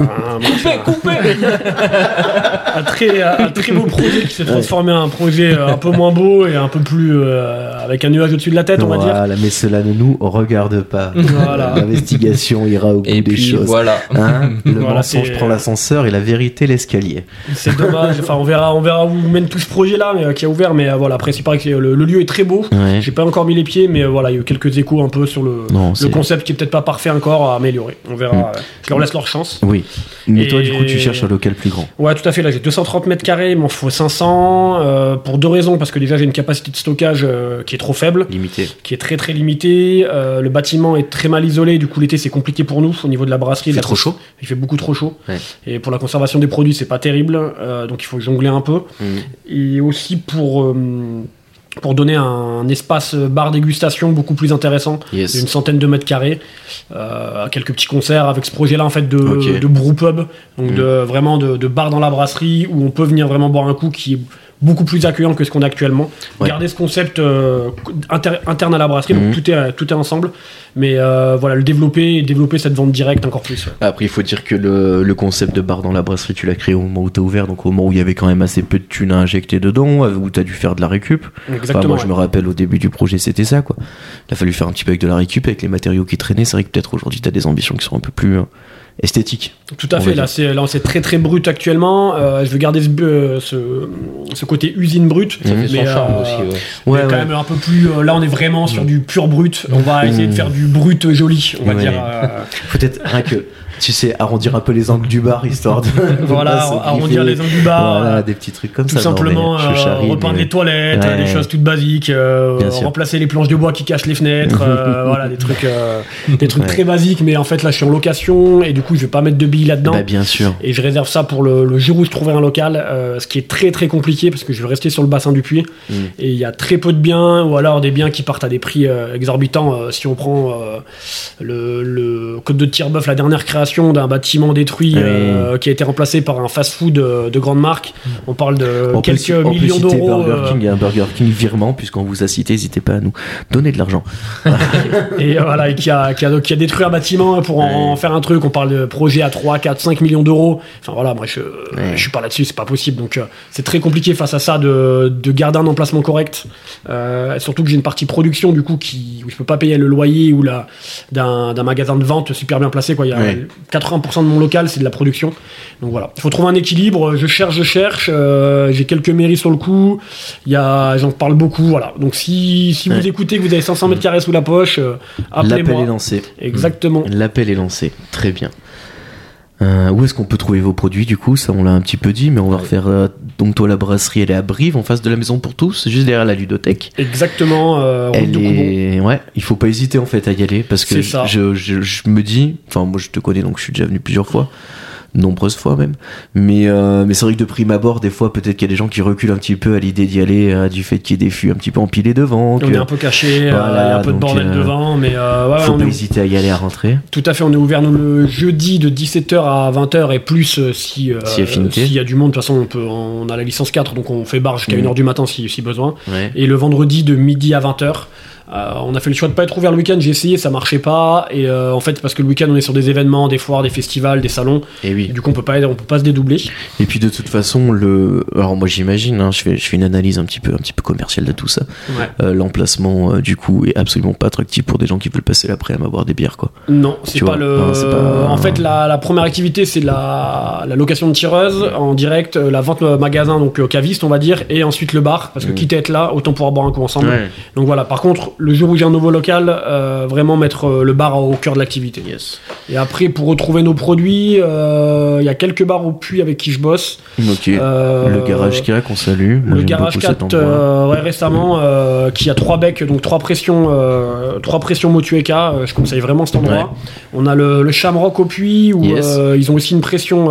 un, [laughs] un très, un très beau projet qui s'est transformé en un projet un peu moins beau et un peu plus euh, avec un nuage au-dessus de la tête, on va dire. Voilà, mais cela ne nous regarde pas. Voilà. [laughs] L'investigation ira au bout Et des puis choses. voilà. Hein [laughs] le Voilà, mensonge c'est- prend l'ascenseur et la vérité l'escalier. C'est dommage. Enfin, on verra, on verra où mène tout ce projet-là, mais euh, qui a ouvert. Mais euh, voilà, après, c'est pareil que le, le lieu est très beau. Ouais. J'ai pas encore mis les pieds, mais euh, voilà, il y a eu quelques échos un peu sur le, Non, le c'est- concept qui est peut-être pas parfait encore à améliorer. On verra. Mm. euh, Je leur laisse leur chance. Oui. Mais toi, du coup, tu Et- cherches un local plus grand. Ouais, tout à fait. Là, j'ai 230 mètres carrés, il m'en faut 500 euh, pour deux raisons. Parce que déjà, j'ai une capacité de stockage euh, qui est trop faible, Limité. qui est très très limitée. Euh, le bâtiment est très mal isolé. Du coup, l'été, c'est compliqué pour nous au niveau de la brasserie. Il fait trop chaud Il fait beaucoup trop chaud. Ouais. Et pour la conservation des produits, c'est pas terrible. Euh, donc il faut jongler un peu. Et aussi pour, euh, pour donner un, espace bar dégustation beaucoup plus intéressant. Yes. Une centaine de mètres carrés. Euh, quelques petits concerts avec ce projet-là en fait de, Ok. de brew pub. Donc Mm. de, vraiment de, de bar dans la brasserie où on peut venir vraiment boire un coup qui est beaucoup plus accueillant que ce qu'on a actuellement. Ouais. Garder ce concept euh, inter- interne à la brasserie, Mhm. donc tout est, tout est ensemble. Mais euh, voilà, le développer et développer cette vente directe encore plus. ouais. Après, il faut dire que le, le concept de bar dans la brasserie, tu l'as créé au moment où t'as ouvert, donc au moment où il y avait quand même assez peu de thunes à injecter dedans, euh, où t'as dû faire de la récup. Enfin, Exactement. moi, je me rappelle au début du projet, c'était ça, quoi. Il a fallu faire un petit peu avec de la récup, avec les matériaux qui traînaient. C'est vrai que peut-être aujourd'hui, t'as des ambitions qui sont un peu plus euh, esthétiques. Tout à fait, là c'est, là c'est très très brut actuellement. Euh, je veux garder ce, euh, ce, ce côté usine brute. Ça fait son charme euh, aussi. ouais. mais Ouais, quand ouais. même un peu plus. là on est vraiment sur du pur brut. On va essayer de Mm. faire du brut joli, on va dire. Peut-être rien que, tu sais, arrondir un peu les angles du bar, histoire de. voilà, arrondir les angles du bar. Voilà, euh, des petits trucs comme Tout ça. Non, simplement euh, charrie, repeindre mais- les toilettes, Ouais. des choses toutes basiques, euh, remplacer les planches de bois qui cachent les fenêtres, euh, [laughs] voilà des trucs, euh, des trucs Ouais. très basiques. Mais en fait là je suis en location et du coup je vais pas mettre de billes là-dedans. Bah, bien sûr. Et je réserve ça pour le, le jour où je trouverai un local, ce qui est très très compliqué parce que je vais rester sur le bassin du puits Mm. et il y a très peu de biens ou alors des biens qui partent à des prix exorbitants. si on prend le, le Côte de Tierboeuf, la dernière création d'un bâtiment détruit euh, qui a été remplacé par un fast-food euh, de grande marque, on parle de On quelques peut millions d'euros. Burger euh, King et un Burger King virement, puisqu'on vous a cité, n'hésitez pas à nous donner de l'argent. [laughs] et euh, voilà, et qui a, qui, a, qui a détruit un bâtiment pour en, faire un truc. On parle de projet à 3, 4, 5 millions d'euros. Enfin voilà, moi je, je suis pas là-dessus, c'est pas possible. Donc euh, c'est très compliqué face à ça de, de garder un emplacement correct. Euh, surtout que j'ai une partie production du coup qui, où je peux pas payer le loyer ou la d'un magasin de vente super bien placé. Quoi. Il y a. 80% de mon local, c'est de la production. Donc voilà, il faut trouver un équilibre. Je cherche, je cherche. euh, j'ai quelques mairies sur le coup. Il y a, j'en parle beaucoup. Voilà. Donc si, si vous écoutez que vous avez 500 mètres carrés sous la poche, euh, L'appel appelez-moi. est lancé. Exactement. L'appel est lancé. Très bien. Euh, où est-ce qu'on peut trouver vos produits du coup? Ça on l'a un petit peu dit, mais on va Ouais. refaire. euh, donc toi la brasserie elle est à Brive, en face de la maison pour tous, juste derrière la ludothèque. Exactement, euh, Elle est... Ouais, il faut pas hésiter en fait à y aller parce que je, je, je me dis, enfin moi je te connais donc je suis déjà venu plusieurs fois, nombreuses fois même, mais, euh, mais c'est vrai que de prime abord, des fois peut-être qu'il y a des gens qui reculent un petit peu à l'idée d'y aller, euh, du fait qu'il y ait des fûts un petit peu empilés devant, On que est un peu caché, euh, Voilà, il y a un peu de bordel euh, devant, mais ouais, faut on pas est- hésiter à y aller à rentrer. tout à fait, on est ouvert nous, le jeudi de 17h à 20h et plus si s'il y a du monde. De toute façon, on, peut, on a la licence 4, donc on fait bar jusqu'à Mhm. 1h du matin si, si besoin. Ouais. Et le vendredi de midi à 20h. Euh, on a fait le choix de pas être ouvert le week-end, j'ai essayé, ça marchait pas. Et euh, en fait, parce que le week-end, on est sur des événements, des foires, des festivals, des salons. Et oui. Et du coup, on peut pas, on peut pas se dédoubler. Et puis de toute façon, le, alors moi j'imagine, hein, je fais, je fais une analyse un petit peu, un petit peu commerciale de tout ça. Ouais. Euh, L'emplacement euh, du coup est absolument pas attractif pour des gens qui veulent passer l'après-midi à boire des bières quoi. Non, c'est pas le. non, pas- En fait, la, la première activité, c'est la, la location de tireuse en direct, la vente magasin, donc caviste, on va dire, et ensuite le bar, parce que Mm. quitte à être là, autant pouvoir boire un coup ensemble. Donc voilà, par contre, le jour où j'ai un nouveau local, euh, vraiment mettre euh, le bar au cœur de l'activité. Yes. Et après, pour retrouver nos produits, euh, il y a quelques bars au puits avec qui je bosse. Ok. Euh, le garage K qu'on salue. Moi, le garage beaucoup cet 4 endroit. euh, ouais, récemment euh, qui a trois becs donc trois pressions euh, trois pressions Motueka je conseille vraiment cet endroit Ouais. on a le, le Shamrock au puits où Yes. euh, ils ont aussi une pression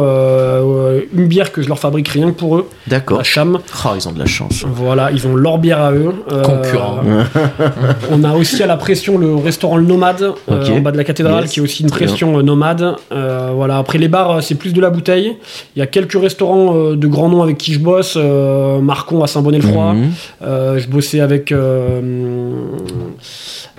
une bière que je leur fabrique rien que pour eux D'accord. la Cham Oh, ils ont de la chance. voilà ils ont leur bière à eux Euh, Concurrent. [laughs] on a aussi à la pression le restaurant Le Nomade euh, en bas de la cathédrale Yes. qui est aussi une Très pression euh, nomade. Euh, voilà. Après les bars c'est plus de la bouteille. Il y a quelques restaurants euh, de grands noms avec qui je bosse. Euh, Marcon à Saint-Bonnet-le-Froid. Mhm. euh, je bossais avec euh,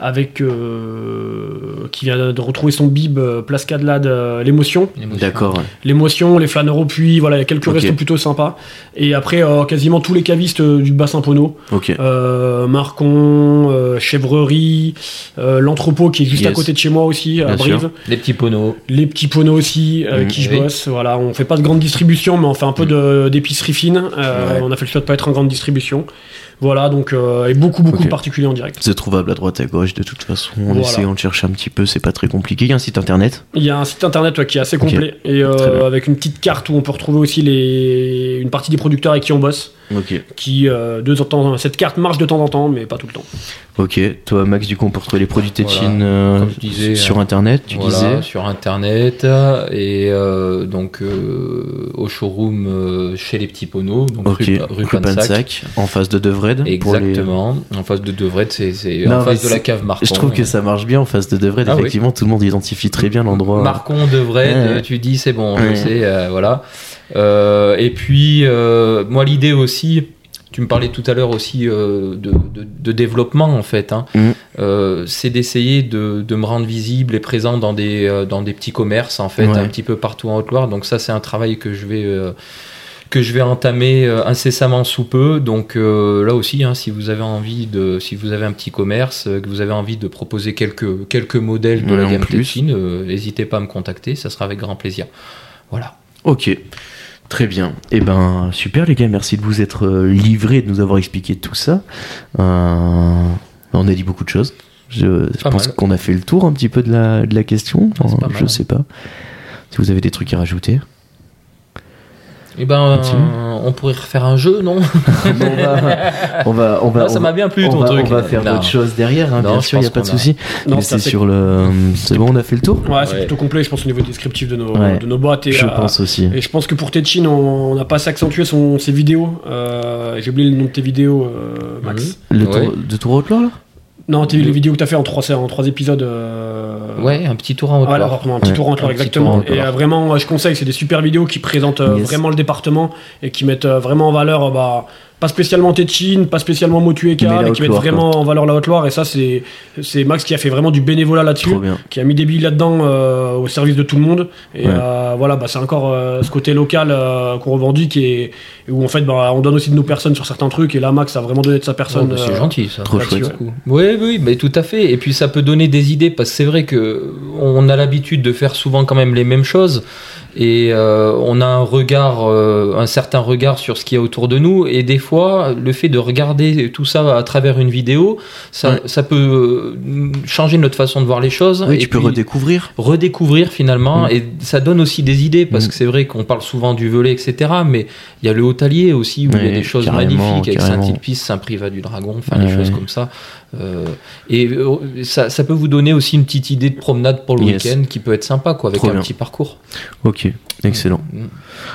avec euh, qui vient de retrouver son bib euh, Place Cadelade euh, l'émotion D'accord. ouais. l'émotion les flâneurs au puits voilà il y a quelques Ok. restos plutôt sympas et après euh, quasiment tous les cavistes euh, du bassin Pono Ok. euh, Marcon euh, Chèvrerie euh, l'entrepôt qui est juste à côté de chez moi aussi à Brive sûr. Les petits poneaux. les petits poneaux aussi Mhm. qui je Oui. bosse voilà on fait pas de grande distribution mais on fait un peu de- d'épicerie fine Euh, Ouais. on a fait le choix de pas être en grande distribution voilà donc euh, et beaucoup beaucoup de particuliers en direct C'est trouvable à droite à gauche de toute façon. En Voilà. essayant de chercher un petit peu, c'est pas très compliqué. Il y a un site internet. il y a un site internet ouais, qui est assez complet et euh, avec une petite carte où on peut retrouver aussi les une partie des producteurs avec qui on bosse Qui euh, de temps en temps cette carte marche de temps en temps mais pas tout le temps Ok. Toi, Max, du coup, on peut retrouver les produits Voilà. Tetchin euh, sur internet, tu Voilà, disais. sur internet et euh, donc euh, au showroom euh, chez les petits poneaux donc Ok. rue, rue Pansac. Pansac, en face de Devred. pour les- Exactement, en face de Devred, c'est en face de la cave Marcon. Je trouve que ça marche bien en face de Devred. Ah oui. effectivement, tout le monde identifie très bien l'endroit. Marcon, Devred, Ouais, tu dis c'est bon, Ouais. je sais, euh, voilà. Euh, et puis, euh, moi, l'idée aussi, tu me parlais tout à l'heure aussi euh, de, de- de développement, en fait, hein. Euh, c'est d'essayer de, de me rendre visible et présent dans des, euh, dans des petits commerces, en fait, Ouais. un petit peu partout en Haute-Loire. Donc, ça, c'est un travail que je vais. que je vais entamer incessamment sous peu. Donc euh, là aussi, hein, si vous avez envie de, si vous avez un petit commerce, que vous avez envie de proposer quelques quelques modèles de Ouais, la gamme. Tetchin, euh, n'hésitez pas à me contacter, ça sera avec grand plaisir. Voilà. Ok. Très bien. Eh ben, super les gars, merci de vous être euh, livrés et de nous avoir expliqué tout ça. Euh, on a dit beaucoup de choses. Je, pense qu'on a fait le tour un petit peu de la, de la question. Pas je mal. sais pas. Si vous avez des trucs à rajouter. Eh ben, on pourrait refaire un jeu, non [laughs] on va, on va, on va, Ah, Ça on m'a bien plu on ton va- truc. On va faire Non. autre chose derrière, hein, Non, bien sûr, il n'y a pas de a- souci. Mais c'est sur le. C'est bon, on a fait le tour? Ouais, c'est Ouais. plutôt complet, je pense, au niveau descriptif de nos, Ouais. de nos boîtes. Et, Je euh, pense aussi. et je pense que pour Tetchin, on n'a pas assez accentué son, ses vidéos. Euh, J'ai oublié le nom de tes vidéos, euh, Max. Le Ouais. tour, de Tour Haute-Loire, là? Non, t'as vu les vidéos que t'as fait en trois, en trois épisodes. euh, Ouais, un petit tour en Haute-Loire. vraiment, un petit Ouais. tour en petit exactement. tour en Et euh, vraiment, euh, je conseille, c'est des super vidéos qui présentent euh, Yes. vraiment le département et qui mettent vraiment en valeur, bah, pas spécialement Tetchin, pas spécialement Motueka, mais, qui mettent vraiment en valeur la Haute-Loire. Et ça, c'est c'est Max qui a fait vraiment du bénévolat là-dessus qui a mis des billes là-dedans euh, au service de tout le monde. Et Ouais. euh, voilà, bah, c'est encore euh, ce côté local euh, qu'on revendique et, et où en fait, bah, on donne aussi de nos personnes sur certains trucs. Et là, Max a vraiment donné de sa personne. bah, c'est euh, gentil ça. Trop chouette. ouais. Oui, oui, mais tout à fait. Et puis ça peut donner des idées parce que c'est vrai que on a l'habitude de faire souvent quand même les mêmes choses et euh, on a un regard, euh, un certain regard sur ce qu'il y a autour de nous. Et des fois, le fait de regarder tout ça à travers une vidéo, ça, Ouais. ça peut euh, changer notre façon de voir les choses. Oui, et tu peux redécouvrir. redécouvrir finalement Mm. et ça donne aussi des idées parce Mm. que c'est vrai qu'on parle souvent du volet, etc. Mais il y a le Haut-Allier aussi où il y a des choses carrément, magnifiques avec carrément. Saint-Ulpice, Saint-Privat du Dragon, enfin Ouais, des choses comme ça. Euh, et euh, ça, ça peut vous donner aussi une petite idée de promenade pour le Yes. week-end qui peut être sympa, quoi, avec Trop un bien. petit parcours. Ok, excellent. Mm.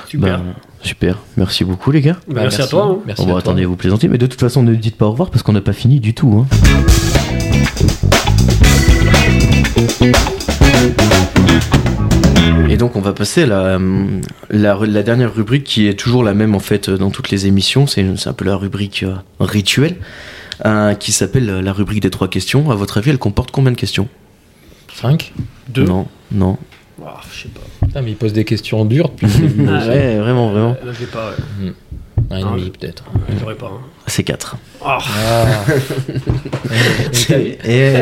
Super. Bah, super. Merci beaucoup, les gars. Bah, merci, à toi. hein. Merci Bon, à toi. attendez, vous plaisantez, mais de toute façon, ne dites pas au revoir parce qu'on n'a pas fini du tout. hein. Et donc, on va passer à la, la, la dernière rubrique qui est toujours la même en fait dans toutes les émissions. C'est c'est un peu la rubrique euh, rituelle euh, qui s'appelle la rubrique des trois questions. À votre avis, elle comporte combien de questions? 5 Deux? Non, non. Ah, je sais pas. Putain, mais il pose des questions dures depuis le [laughs] début. Ah. Ouais, vraiment, vraiment. Là, j'ai pas. ouais. Un et Ah, demi, peut-être. J'aurais pas. hein. C'est 4. Ah. Ah. [laughs] Et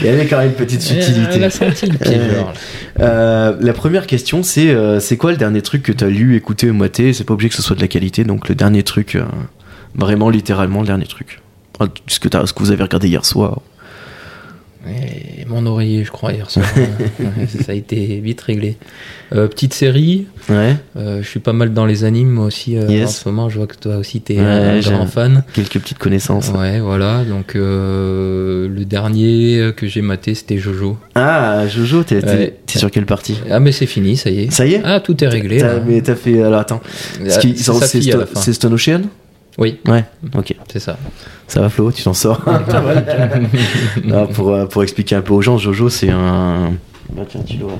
il y avait quand même une petite subtilité. Elle a senti le piège. alors, là. Euh, la première question, c'est euh, c'est quoi le dernier truc que tu as lu, écouté, maté C'est pas obligé que ce soit de la qualité, donc le dernier truc, euh, vraiment littéralement le dernier truc. Ce que, ce que vous avez regardé hier soir. Et mon oreiller, je crois, hier soir. [laughs] Ça a été vite réglé. Euh, petite série. Ouais, euh, je suis pas mal dans les animes moi aussi euh, Yes. en ce moment. Je vois que toi aussi t'es Ouais, un grand fan. quelques petites connaissances. Ouais, voilà. Donc le dernier que j'ai maté, c'était Jojo. Ah, Jojo, t'es Ouais. sur quelle partie? Ah mais c'est fini, ça y est. Ça y est? Ah tout est réglé. Mais t'as fait. Alors attends. Ah, c'est Stone Ocean? Oui, Ouais, ok. c'est ça. Ça va Flo, tu t'en sors. [laughs] Non, pour, euh, pour expliquer un peu aux gens, Jojo c'est un. Bah tiens, tu dois.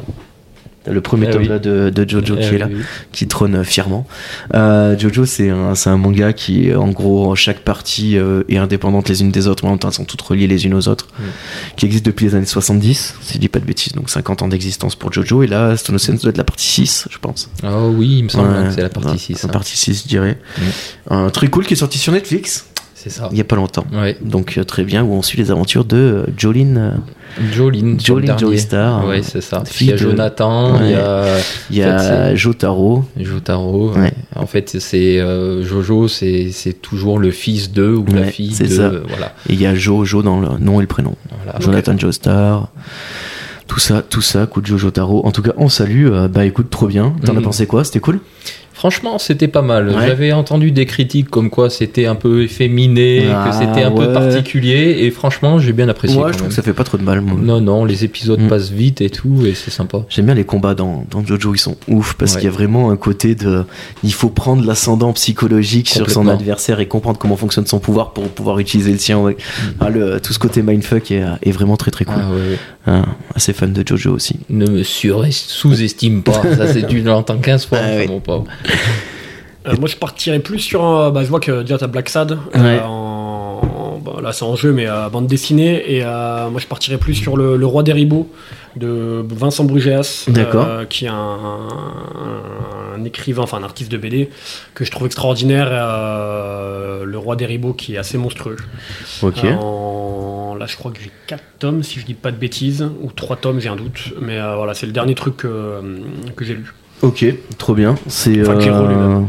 Le premier Eh tome oui. là de, de Jojo qui Eh est là. oui. qui trône fièrement. Euh, Jojo, c'est un, manga qui, en gros, chaque partie euh, est indépendante les unes des autres, mais en même temps, elles sont toutes reliées les unes aux autres, Mm. qui existe depuis les années 70, si je dis pas de bêtises, donc 50 ans d'existence pour Jojo, et là, Stone Ocean doit être la partie 6, je pense. Ah oui, il me semble Ouais, que c'est la partie ouais, 6. La hein. partie 6, je dirais. Mm. Un truc cool qui est sorti sur Netflix, C'est ça. il y a pas longtemps. Ouais. Donc, très bien, où on suit les aventures de Jolene. Jolene, Jolene. Joestar. Ouais, c'est ça. Il y a Jonathan, il y a Il y En a fait, Jotaro. Jotaro. Ouais. En fait, c'est euh, Jojo, c'est c'est toujours le fils de ou la fille de. ça. Voilà. Et il y a Jojo dans le nom et le prénom. voilà. Jonathan Joestar. Tout ça, tout ça, coup de Jojo Taro. En tout cas, on salue. euh, bah écoute, trop bien. T'en as Mhm. pensé quoi? C'était cool? Franchement, c'était pas mal. Ouais. J'avais entendu des critiques comme quoi c'était un peu efféminé, Ah, que c'était un ouais. peu particulier, et franchement, j'ai bien apprécié. Ouais, je trouve que ça fait pas trop de mal. moi. Non, non, les épisodes Mm. passent vite et tout, et c'est sympa. J'aime bien les combats dans, dans Jojo, ils sont ouf parce Ouais. qu'il y a vraiment un côté de. Il faut prendre l'ascendant psychologique sur son adversaire et comprendre comment fonctionne son pouvoir pour pouvoir utiliser le sien. ouais. Ah, le, tout ce côté mindfuck est, est vraiment très très cool. Mm. Ah. Ah, assez fan de Jojo aussi. Ne me sous-estime pas. ça, c'est tu l'entends 15 fois, Ah, enfin, oui. Euh, moi, je partirais plus sur. un- bah, je vois que déjà, t'as Black Sad. euh, Ouais. en- en- bah, là, c'est en jeu, mais euh, bande dessinée. Et moi, je partirais plus sur le, le Roi des Ribauds de Vincent Brugéas. D'accord. qui est un, un- un écrivain, enfin un artiste de BD que je trouve extraordinaire. le Roi des Ribauds qui est assez monstrueux. Ok. En- Là, je crois que j'ai 4 tomes, si je dis pas de bêtises, ou 3 tomes, j'ai un doute. Mais voilà, c'est le dernier truc que, que j'ai lu. Ok, trop bien. C'est. Enfin, qui est euh,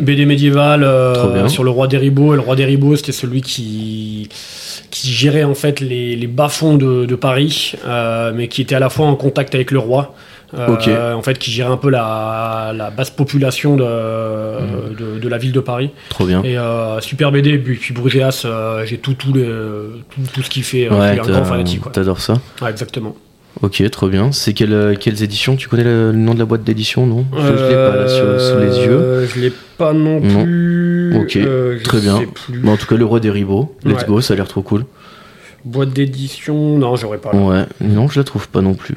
BD médiéval euh, sur le roi des ribauds. Et le roi des ribauds, c'était celui qui, qui gérait en fait les, les bas-fonds de, de Paris, euh, mais qui était à la fois en contact avec le roi. Euh, Ok. En fait, qui gérait un peu la, la basse population de, Mhm. de, de la ville de Paris. Trop bien. Et super BD. Puis, puis j'ai tout, tout, les, tout, tout ce qu'il fait. Ouais, un grand fanatique. t'adores ça. Ouais, exactement. Ok, trop bien. C'est quelle, euh, quelles éditions? Tu connais le, le nom de la boîte d'édition, non? Je je l'ai pas là sur- sous les yeux. Euh, Je l'ai pas non Non. plus. Ok, Euh, très bien. plus. Bon, en tout cas, le roi des ribauds. Let's Ouais. go, ça a l'air trop cool. Boîte d'édition, non, j'aurais pas. là. Ouais, non, je la trouve pas non plus.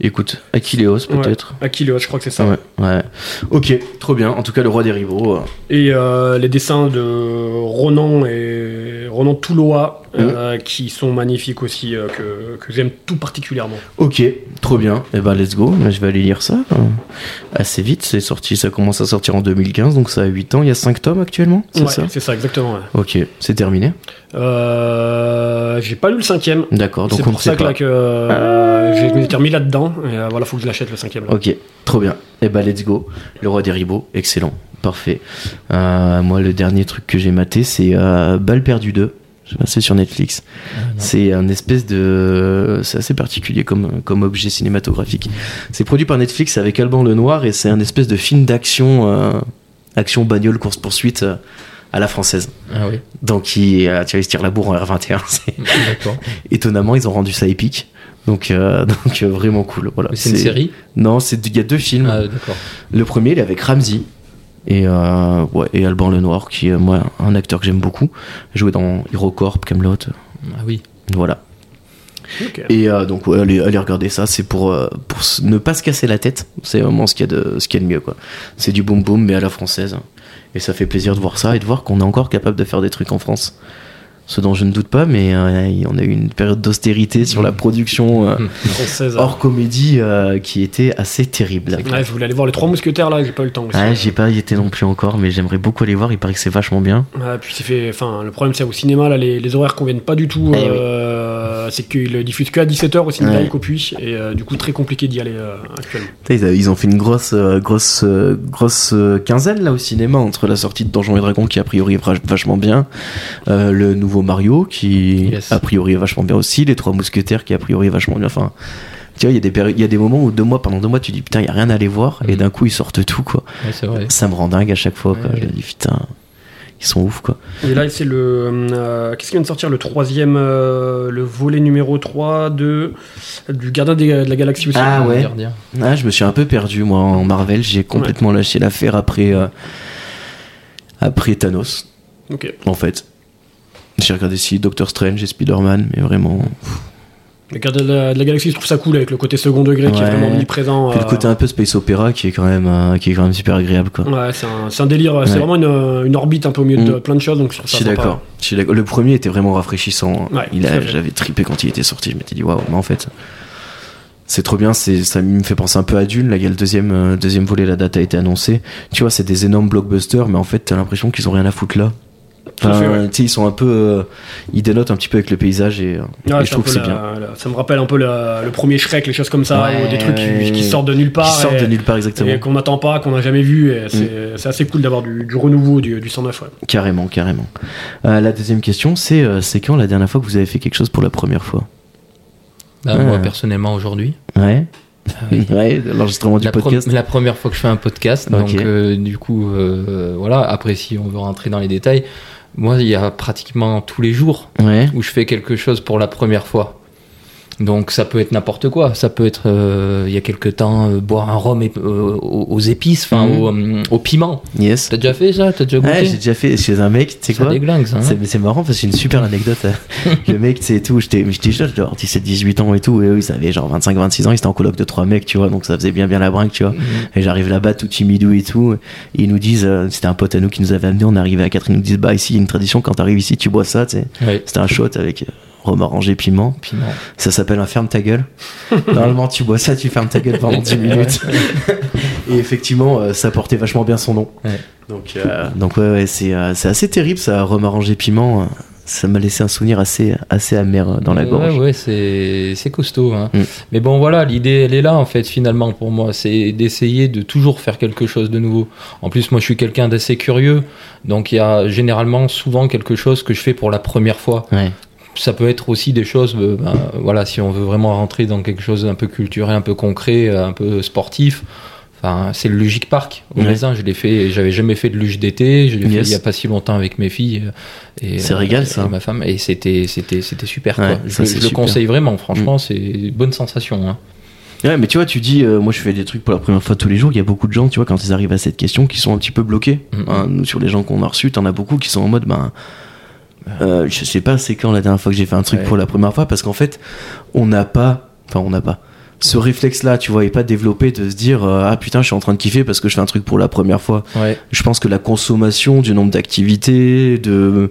Écoute, Achilleos peut-être. Achilleos, je crois que c'est ça. Ouais, ouais. Ok, trop bien. En tout cas, le roi des euh, Et euh, les dessins de Ronan et Ronan Touloa. Euh, qui sont magnifiques aussi, euh, que, que j'aime tout particulièrement. Ok, trop bien. Et ben, let's go. Je vais aller lire ça. euh, Assez vite, c'est sorti. Ça commence à sortir en 2015, donc ça a 8 ans. Il y a 5 tomes actuellement, c'est Ouais, ça? c'est ça, exactement. ouais. Ok, c'est terminé. J'ai pas lu le cinquième. D'accord, donc C'est on pour sait ça que, pas. là, que j'ai- je m'étais remis là-dedans. Et voilà, faut que je l'achète le cinquième. là. Ok, trop bien. Et bah let's go. Le roi des ribauds, excellent, parfait. Moi, le dernier truc que j'ai maté, c'est Balle perdue 2. C'est sur Netflix. Ah. C'est un espèce de. C'est assez particulier comme, comme objet cinématographique. C'est produit par Netflix avec Alban Lenoir et c'est un espèce de film d'action, euh, action bagnole, course-poursuite euh, à la française. Ah oui, Donc, il, euh, tu vois, il se tire la bourre en R21. [laughs] c'est- d'accord. Étonnamment, ils ont rendu ça épique. Donc, euh, [laughs] donc euh, vraiment cool. Voilà. C'est une série? Non, c'est il y a deux films. Ah. Le premier, il est avec Ramsey et, euh, ouais, et Alban Lenoir, qui est moi un acteur que j'aime beaucoup. Joué dans HeroCorp, Camelot. Ah oui. Voilà. Et euh, donc, ouais, allez, allez regarder ça. C'est pour, euh, pour ne pas se casser la tête. C'est vraiment ce qu'il y a de, ce qu'il y a de mieux, quoi. C'est du boom boom, mais à la française. Et ça fait plaisir de voir ça et de voir qu'on est encore capable de faire des trucs en France. Ce dont je ne doute pas, mais euh, on a eu une période d'austérité sur la production euh, [laughs] Française. hors comédie euh, qui était assez terrible. Ouais, je voulais aller voir les trois mousquetaires là, j'ai pas eu le temps. aussi. Ouais, j'ai pas y été non plus encore, mais j'aimerais beaucoup aller voir. Il paraît que c'est vachement bien. Ouais, puis c'est fait. Enfin, le problème c'est au cinéma là, les, les horaires conviennent pas du tout. Eh oui. C'est qu'ils diffusent que à 17h au cinéma Ouais. au Puy et euh, du coup très compliqué d'y aller euh, actuellement. Ils, ont fait une grosse, grosse, grosse quinzaine là au cinéma entre la sortie de Donjons et Dragons qui a priori est vach- vachement bien, euh, le nouveau Mario qui Yes. a priori est vachement bien aussi, les Trois Mousquetaires qui a priori est vachement bien. Enfin, tu vois, il y a des péri- il y a des moments où deux mois, pendant deux mois, tu dis putain, il y a rien à aller voir, et Mhm. d'un coup ils sortent tout quoi. Ouais, c'est vrai. Ça me rend dingue à chaque fois. Quoi. Ouais, Je ouais. me dis putain, ils sont ouf quoi. Et là c'est le. euh, Qu'est-ce qui vient de sortir Le troisième. euh, le volet numéro 3 de, du Gardien des- de la Galaxie aussi? Ah ouais. Ah, je me suis un peu perdu moi en Marvel. J'ai complètement lâché l'affaire après euh, après Thanos. Ok. En fait, j'ai regardé si Doctor Strange et Spider-Man, mais vraiment. Le Gardien de la, de la Galaxie, je trouve ça cool avec le côté second degré qui est vraiment mis présent. Puis le euh, côté un peu space opéra qui est quand même euh, qui est quand même super agréable quoi. Ouais, c'est un, c'est un délire. C'est Ouais. vraiment une, une orbite un peu au milieu de Mm. plein de choses, donc je trouve Je ça suis d'accord. Je suis d'accord. Le premier était vraiment rafraîchissant. Ouais, il fait. j'avais trippé quand il était sorti. Je m'étais dit waouh, mais en fait. C'est trop bien, c'est, ça me fait penser un peu à Dune. Là, il y a le deuxième, euh, deuxième volet, la date a été annoncée. Tu vois, c'est des énormes blockbusters, mais en fait, t'as l'impression qu'ils ont rien à foutre là. Fait, Enfin, ouais. sais, ils sont un peu. euh, ils dénotent un petit peu avec le paysage et, euh, Ouais, et je trouve que c'est bien. la- ça me rappelle un peu la- le premier Shrek, les choses comme ça, Ouais, ou des trucs qui, sortent de nulle part. Qui sortent et- de nulle part, exactement. Mm. et qu'on n'attend pas, qu'on n'a jamais vu. et C'est assez cool d'avoir du, du renouveau du, du 109. Ouais. Carrément, carrément. Euh, la deuxième question, c'est euh, c'est quand la dernière fois que vous avez fait quelque chose pour la première fois? Bah, Ouais. Moi, personnellement, aujourd'hui. Ouais. Ah oui. [laughs] Ouais, l'enregistrement du La, podcast. la première fois que je fais un podcast, donc euh, du coup, euh, voilà. Après, si on veut rentrer dans les détails, moi, il y a pratiquement tous les jours Ouais. où je fais quelque chose pour la première fois. Donc ça peut être n'importe quoi. Ça peut être, euh, il y a quelque temps, euh, boire un rhum ép- euh, aux, épices, enfin Mhm. au, au piment. Yes. T'as déjà fait ça? T'as déjà goûté? Ouais, j'ai déjà fait chez un mec, tu sais quoi? hein c'est, c'est marrant parce que j'ai une super anecdote. [laughs] le mec, tu sais, tout, j'étais, jeune, genre 17, 18 ans et tout, et eux, ils avaient genre 25, 26 ans, ils étaient en coloc de trois mecs, tu vois, donc ça faisait bien, bien la brinque, tu vois. Mhm. Et j'arrive là-bas tout timidou et tout, et ils nous disent, c'était un pote à nous qui nous avait amené, on est arrivé à 4, ils nous disent, bah, ici, il y a une tradition, quand t'arrives ici, tu bois ça, tu sais. Ouais. C'était un shot avec orangé piment. Piment. Ça s'appelle un ferme ta gueule. [laughs] Normalement, tu bois ça, tu fermes ta gueule pendant 10 minutes. Et effectivement, euh, ça portait vachement bien son nom. Ouais. Donc, euh, donc ouais, ouais, c'est, euh, assez terrible ça, rhum arrangé piment. Ça m'a laissé un souvenir assez, assez amer euh, dans la Ouais, gorge. Ouais, c'est c'est costaud. Hein. Mm. Mais bon, voilà, l'idée, elle est là, en fait, finalement, pour moi. C'est d'essayer de toujours faire quelque chose de nouveau. En plus, moi, je suis quelqu'un d'assez curieux. Donc, il y a généralement souvent quelque chose que je fais pour la première fois. Ouais. Ça peut être aussi des choses, euh, ben, voilà, si on veut vraiment rentrer dans quelque chose d'un peu culturel, un peu concret, euh, un peu sportif. Enfin, c'est le Logic Park au Ouais. Je l'ai fait. J'avais jamais fait de luge d'été. Je l'ai fait il y a pas si longtemps avec mes filles. euh, Et, C'est régal, et ça. ma femme. Et c'était, c'était, c'était super. Ouais, quoi. ça, je le super. Mm. conseille vraiment. Franchement, c'est une bonne sensation. Hein. Ouais, mais tu vois, tu dis, euh, moi je fais des trucs pour la première fois tous les jours. Il y a beaucoup de gens, tu vois, quand ils arrivent à cette question, qui sont un petit peu bloqués. Hein, nous, sur les gens qu'on a reçus, t'en as beaucoup qui sont en mode, ben, euh, je sais pas, c'est quand la dernière fois que j'ai fait un truc Ouais. pour la première fois, parce qu'en fait, on n'a pas, enfin, on n'a pas. Ce réflexe-là, tu vois, est pas développé de se dire euh, ah putain je suis en train de kiffer parce que je fais un truc pour la première fois. Ouais. Je pense que la consommation du nombre d'activités, de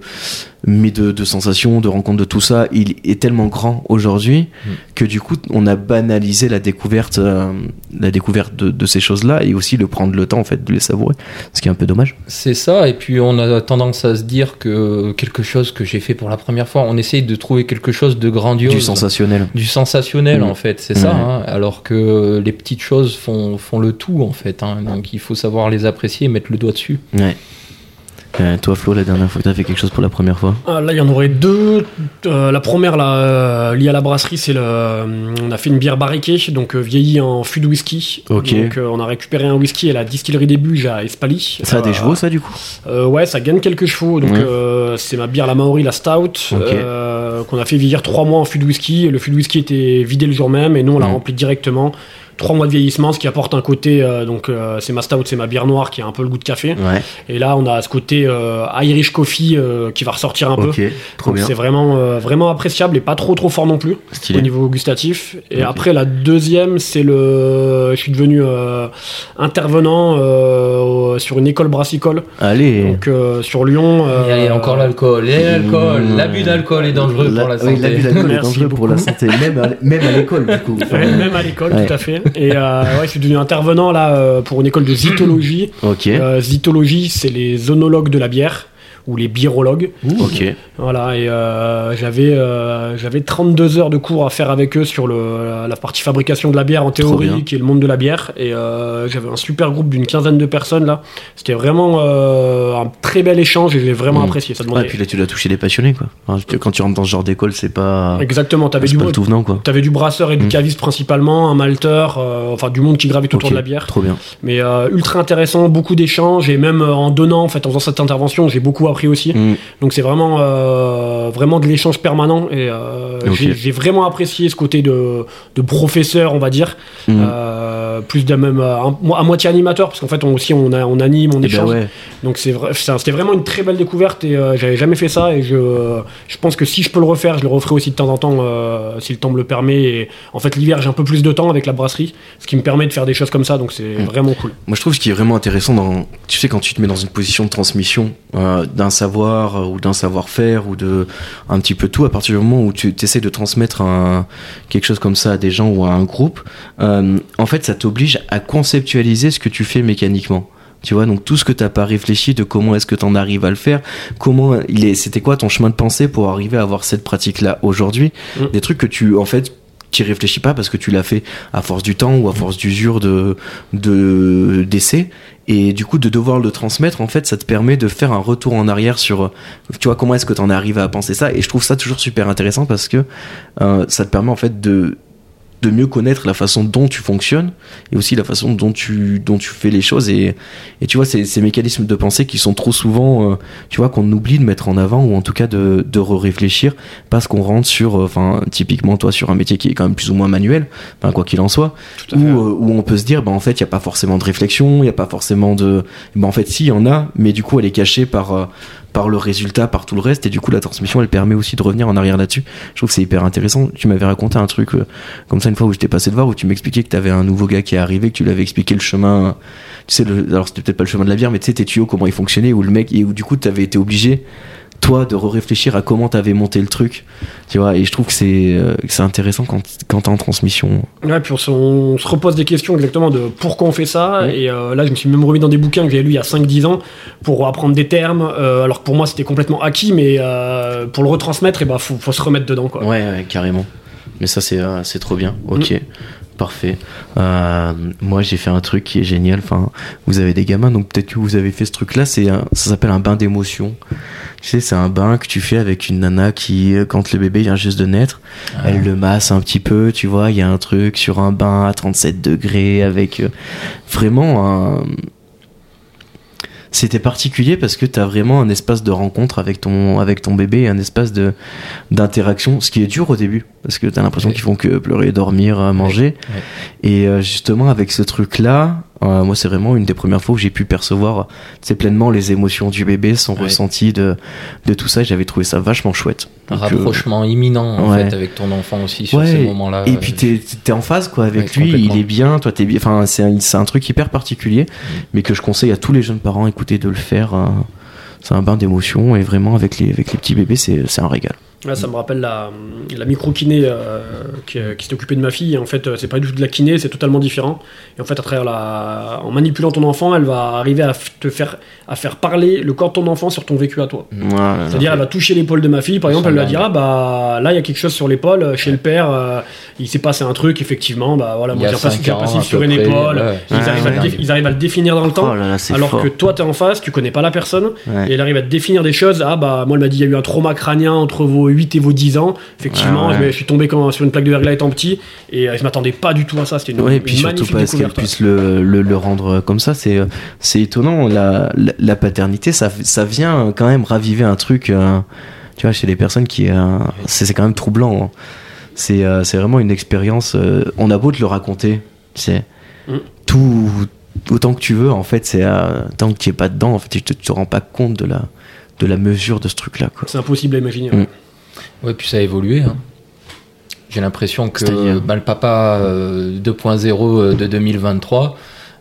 mais de, de sensations, de rencontres, de tout ça, il est tellement grand aujourd'hui Mm. que du coup on a banalisé la découverte, euh, la découverte de, de ces choses-là et aussi le prendre le temps en fait de les savourer, ce qui est un peu dommage. C'est ça, et puis on a tendance à se dire que quelque chose que j'ai fait pour la première fois, on essaye de trouver quelque chose de grandiose. Du sensationnel. Du sensationnel Mm. en fait, c'est ça, hein, alors que les petites choses font, font le tout en fait, hein, donc il faut savoir les apprécier et mettre le doigt dessus. Ouais. Euh, toi, Flo, la dernière fois que t'as fait quelque chose pour la première fois Ah, là, il y en aurait deux. Euh, la première, là, euh, liée à la brasserie, c'est le. On a fait une bière barriquée, donc vieillie en fût de whisky. Ok. Donc, on a récupéré un whisky à la distillerie des Buges à Espali. Ça a des chevaux, ça, du coup Ouais, ça gagne quelques chevaux. Donc, Ouais. c'est ma bière, la Maori, la Stout, qu'on a fait vieillir trois mois en fût de whisky. Le fût de whisky était vidé le jour même, et nous, on l'a Mhm. rempli directement. Trois mois de vieillissement, ce qui apporte un côté. euh, donc, euh, c'est ma Stout, c'est ma bière noire qui a un peu le goût de café. Ouais, Et là, on a ce côté euh, Irish Coffee euh, qui va ressortir un peu. c'est vraiment, euh, vraiment appréciable et pas trop trop fort non plus Stylé. au niveau gustatif. Et après la deuxième, c'est le, je suis devenu euh, intervenant euh, sur une école brassicole, Allez donc euh, sur Lyon. euh, Et allez, encore l'alcool. Et l'alcool. Mmh. L'abus d'alcool est dangereux pour la oui, santé. l'abus d'alcool est dangereux pour la santé, même à, même à l'école, du coup. ouais, [laughs] même à l'école, Ouais. tout à fait. Et euh, ouais, je suis devenu intervenant là euh, pour une école de zytologie. Ok, Euh, zytologie, c'est les onologues de la bière ou les biérologues. ok. Voilà, et euh, j'avais euh, j'avais 32 heures de cours à faire avec eux sur le, la partie fabrication de la bière en théorie, qui est le monde de la bière. Et euh, j'avais un super groupe d'une quinzaine de personnes là. C'était vraiment euh, un très bel échange et j'ai vraiment Mm. apprécié. Ça Ouais, demandait. puis là, tu dois toucher des passionnés, quoi. Enfin, quand tu rentres dans ce genre d'école, c'est pas. Exactement, t'avais du, venant, quoi. t'avais du brasseur et du Mm. caviste principalement, un malteur, euh, enfin du monde qui gravite autour Ok, de la bière. Trop bien. Mais euh, ultra intéressant, beaucoup d'échanges et même euh, en donnant, en fait, en faisant cette intervention, j'ai beaucoup appris aussi. Mm. Donc c'est vraiment, euh, vraiment de l'échange permanent et euh, j'ai- vraiment apprécié ce côté de, de professeur, on va dire, Mm. Euh, plus d'un même à moitié animateur parce qu'en fait on aussi on, a, on anime, on Eh ben échange. ouais. Donc c'est vrai, c'était vraiment une très belle découverte et j'avais jamais fait ça et je, je pense que si je peux le refaire, je le referai aussi de temps en temps si le temps me le permet. Et en fait l'hiver j'ai un peu plus de temps avec la brasserie, ce qui me permet de faire des choses comme ça. Donc c'est Mm. vraiment cool. Moi, je trouve ce qui est vraiment intéressant dans, tu sais, quand tu te mets dans une position de transmission euh, d'un savoir euh, ou d'un savoir-faire ou de un petit peu tout, à partir du moment où tu essaies de transmettre un, quelque chose comme ça à des gens ou à un groupe, euh, en fait, ça t'oblige à conceptualiser ce que tu fais mécaniquement. Tu vois, donc tout ce que t'as pas réfléchi de comment est-ce que t'en arrives à le faire, comment il est, c'était quoi ton chemin de pensée pour arriver à avoir cette pratique-là aujourd'hui, Mm. des trucs que tu, en fait, t'y réfléchis pas parce que tu l'as fait à force du temps ou à force d'usure de, de d'essai et du coup de devoir le transmettre en fait ça te permet de faire un retour en arrière sur tu vois comment est-ce que tu en es arrivé à penser ça. Et je trouve ça toujours super intéressant parce que euh, ça te permet en fait de de mieux connaître la façon dont tu fonctionnes et aussi la façon dont tu dont tu fais les choses. Et et tu vois ces, ces mécanismes de pensée qui sont trop souvent euh, tu vois qu'on oublie de mettre en avant ou en tout cas de de réfléchir parce qu'on rentre sur euh, enfin typiquement toi sur un métier qui est quand même plus ou moins manuel enfin quoi qu'il en soit où, euh, où on peut se dire bah en fait il y a pas forcément de réflexion il y a pas forcément de bah en fait si il y en a mais du coup elle est cachée par par le résultat par tout le reste et du coup la transmission elle permet aussi de revenir en arrière là-dessus. Je trouve que c'est hyper intéressant. Tu m'avais raconté un truc euh, comme ça une fois où j'étais passé de voir où tu m'expliquais que tu avais un nouveau gars qui est arrivé que tu l'avais expliqué le chemin tu sais le, alors c'était peut-être pas le chemin de la bière mais tu sais tes tuyaux comment ils fonctionnaient où le mec et où du coup tu avais été obligé toi de réfléchir à comment t'avais monté le truc tu vois et je trouve que c'est euh, c'est intéressant quand quand t'es en transmission Ouais, puis on se, on se repose des questions exactement de pourquoi on fait ça. Ouais. Et euh, là, je me suis même remis dans des bouquins que j'avais lus il y a 5-10 ans pour apprendre des termes. euh, alors que pour moi, c'était complètement acquis, mais euh, pour le retransmettre, il bah, faut, faut se remettre dedans. Quoi. Ouais, ouais, carrément. Mais ça, c'est c'est trop bien. Ok, parfait. Euh, moi, j'ai fait un truc qui est génial. Enfin, vous avez des gamins, donc peut-être que vous avez fait ce truc-là. C'est un- ça s'appelle un bain d'émotion. Tu sais, c'est un bain que tu fais avec une nana qui, euh, quand le bébé vient juste de naître, elle le masse un petit peu. Tu vois, il y a un truc sur un bain à 37 degrés avec euh, vraiment un c'était particulier parce que tu as vraiment un espace de rencontre avec ton, avec ton bébé, un espace de, d'interaction, ce qui est dur au début, parce que tu as l'impression Ouais. qu'ils font que pleurer, dormir, euh, manger. Ouais. Et euh, justement, avec ce truc-là, euh, moi, c'est vraiment une des premières fois où j'ai pu percevoir pleinement les émotions du bébé, son Ouais. ressenti de, de tout ça. J'avais trouvé ça vachement chouette. Un Donc, euh, rapprochement imminent en ouais. fait avec ton enfant aussi sur Ouais, ces moments-là. Et puis t'es es en phase quoi avec lui, il est bien, toi t'es bien. Enfin c'est un, truc hyper particulier, Mm. mais que je conseille à tous les jeunes parents écoutez de le faire. euh, c'est un bain d'émotion et vraiment avec les avec les petits bébés c'est un régal. Là, ça me rappelle la, la micro-kiné euh, qui, qui s'est occupée de ma fille. Et en fait, euh, c'est pas du tout de la kiné, c'est totalement différent. Et en fait, à travers la, en manipulant ton enfant, elle va arriver à te faire, à faire parler le corps de ton enfant sur ton vécu à toi. Voilà. C'est-à-dire, elle va toucher l'épaule de ma fille, par exemple, elle va dire Ah bah là, il y a quelque chose sur l'épaule, euh, chez le père, euh, il s'est passé un truc, effectivement, bah voilà, Il moi j'ai un passif- sur une près, épaule. ouais. Ils, Ouais, arrivent à ouais. ils arrivent à le définir dans le temps. Oh là là, c'est Alors fort. que toi, t'es en face, tu connais pas la personne, Ouais. et elle arrive à te définir des choses. Ah bah, moi, elle m'a dit, il y a eu un trauma crânien entre vos 8 et vos 10 ans. Effectivement, Ouais, ouais. Je, me- je suis tombé sur une plaque de verglas étant petit, et euh, je m'attendais pas du tout à ça. C'était une, Ouais, et une puis surtout magnifique parce qu'elle découverte. puisse le, le, le rendre comme ça, c'est euh, c'est étonnant. La, la, la paternité, ça, ça vient quand même raviver un truc, euh, tu vois, chez les personnes qui. euh, c'est c'est quand même troublant. hein. C'est euh, c'est vraiment une expérience. euh, on a beau te le raconter, tu sais, Mm. tout autant que tu veux, en fait, c'est euh, tant que tu es pas dedans, en fait, tu te, tu te rends pas compte de la, de la mesure de ce truc-là. quoi. C'est impossible à imaginer. Mm. Ouais, puis ça a évolué. hein. J'ai l'impression que bah, le papa euh, 2.0 de 2023,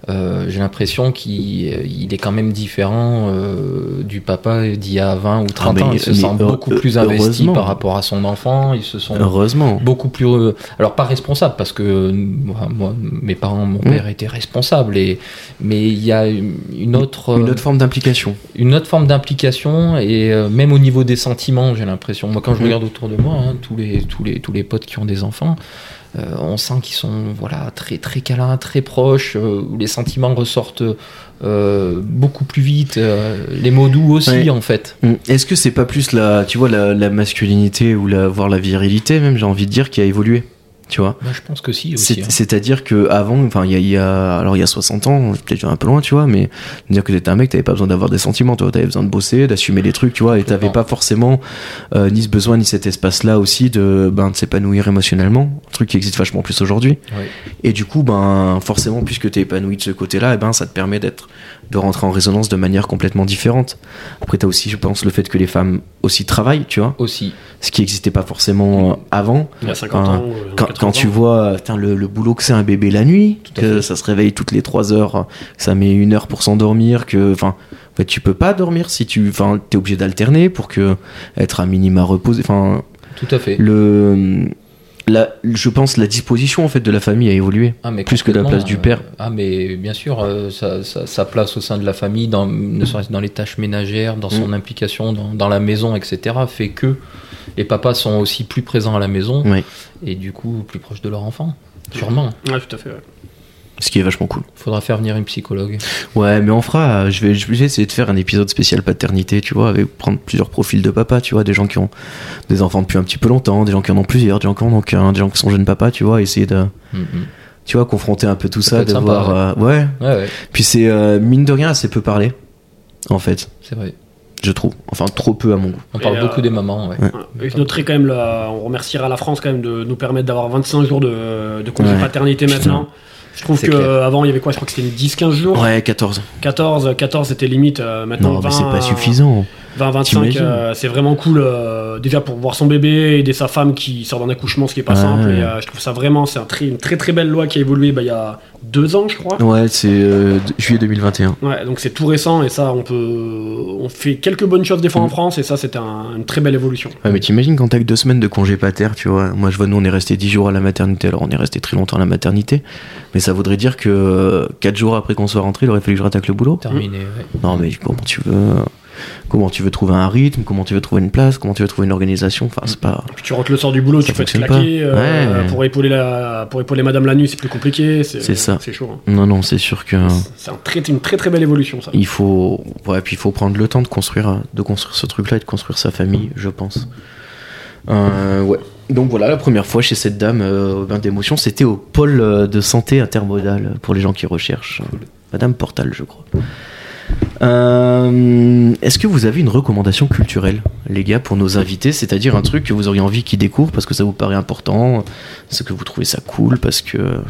euh, j'ai l'impression qu'il euh, est quand même différent euh, du papa d'il y a 20 ou 30 mais- ans. Il se sent beaucoup plus investi par rapport à son enfant. Ils se sont Heureusement. beaucoup plus euh, alors pas responsable parce que moi, moi, mes parents mon Mm. père était responsable et mais il y a une autre Une autre forme d'implication. une autre forme d'implication et euh, même au niveau des sentiments j'ai l'impression moi quand je regarde autour de moi hein, tous les tous les tous les potes qui ont des enfants on sent qu'ils sont voilà très très câlins très proches euh, où les sentiments ressortent euh, beaucoup plus vite euh, les mots doux aussi Ouais. en fait Mm. Est-ce que c'est pas plus la, tu vois, la, la masculinité ou la, voire la virilité même, j'ai envie de dire, qui a évolué, tu vois Bah, je pense que si aussi hein. C'est-à-dire que avant, enfin, il y a, il y a- alors il y a 60 ans, peut-être un peu loin, tu vois, mais dire que t'étais un mec, t'avais pas besoin d'avoir des sentiments, tu t'avais besoin de bosser, d'assumer les trucs, tu vois, et t'avais pas forcément euh, ni ce besoin ni cet espace-là aussi de, ben, de s'épanouir émotionnellement, un truc qui existe vachement plus aujourd'hui. Et du coup, ben, forcément, puisque t'es épanoui de ce côté-là, et ben, ça te permet d'être, de rentrer en résonance de manière complètement différente. Après, t'as aussi, je pense, le fait que les femmes aussi travaillent, tu vois, aussi ce qui existait pas forcément euh, avant. Il y a 50 ans. ou Quand, 80 quand tu vois euh, le, le boulot que c'est un bébé la nuit, que fait. ça se réveille toutes les 3 heures, euh, que ça met une heure pour s'endormir, que enfin, en fait, tu peux pas dormir si tu, enfin, t'es obligé d'alterner pour que être à minima reposé. Enfin, tout à fait le, la, je pense la disposition en fait de la famille a évolué. Ah, mais Plus que la place du euh, père. ah, mais bien sûr, euh, sa, sa- sa place au sein de la famille, dans, ne serait-ce dans les tâches ménagères, dans son Mm. implication dans, dans la maison, etc., fait que les papas sont aussi plus présents à la maison Oui. et du coup plus proches de leur enfant. Sûrement. Ouais, tout à fait. ouais. Ce qui est vachement cool. Faudra faire venir une psychologue. Ouais, mais on fera. euh, Je vais, je vais essayer de faire un épisode spécial paternité, tu vois, avec prendre plusieurs profils de papa, tu vois, des gens qui ont des enfants depuis un petit peu longtemps, des gens qui en ont plusieurs, des gens qui en ont qu'un, des gens qui sont jeunes papas, tu vois, essayer de, Mm, mm. tu vois, confronter un peu tout Ça ça, peut être de sympa, voir. euh, ouais. Ouais, ouais, Puis c'est euh, mine de rien assez peu parlé, en fait, c'est vrai. je trouve. Enfin, trop peu à mon goût. On parle Et, beaucoup euh, des mamans, ouais. Ouais. Je noterai quand même, la- on remerciera la France quand même de nous permettre d'avoir 25 jours de, de congé Ouais. paternité maintenant. Je trouve C'est que clair. euh, avant il y avait quoi? Je crois que c'était 10-15 jours. Ouais, 14. 14, 14 c'était limite. euh, maintenant Non, 20, mais c'est pas suffisant. 20, 25, T'imagines euh, c'est vraiment cool. euh, déjà pour voir son bébé, aider sa femme qui sort d'un accouchement, ce qui est pas simple. Et euh, je trouve ça vraiment, c'est un très- une très très belle loi qui a évolué bah, il y a deux ans, je crois. Ouais, c'est euh, juillet 2021. Ouais, donc c'est tout récent et ça, on peut, on fait quelques bonnes choses des fois en Mm. France et ça, c'était un- une très belle évolution. Ouais, mais t'imagines quand t'as que deux semaines de congé pater, tu vois. Moi, je vois, nous, on est resté 10 jours à la maternité. Alors, on est resté très longtemps à la maternité. Mais ça voudrait dire que 4 jours après qu'on soit rentré, il aurait fallu que je rattaque le boulot. Terminé, ouais. Non, mais comment tu veux. Comment tu veux trouver un rythme, comment tu veux trouver une place, comment tu veux trouver une organisation. Enfin, c'est pas. Puis tu rentres le sort du boulot, Ça tu peux te claquer. euh, Ouais. pour, épauler la, pour épauler madame la nuit, c'est plus compliqué. C'est ça. C'est chaud. hein. Non, non, c'est sûr que. C'est un très, une très très belle évolution, ça. Il faut. Ouais, puis il faut prendre le temps de construire, de construire ce truc-là et de construire sa famille, je pense. Euh, ouais. Donc voilà, la première fois chez cette dame euh, au bain d'émotion, c'était au pôle euh, de santé intermodale pour les gens qui recherchent. Madame Portal, je crois. Euh, Est-ce que vous avez une recommandation culturelle, les gars, pour nos invités? C'est-à-dire un truc que vous auriez envie qu'ils découvrent parce que ça vous paraît important, parce que vous trouvez ça cool, parce que.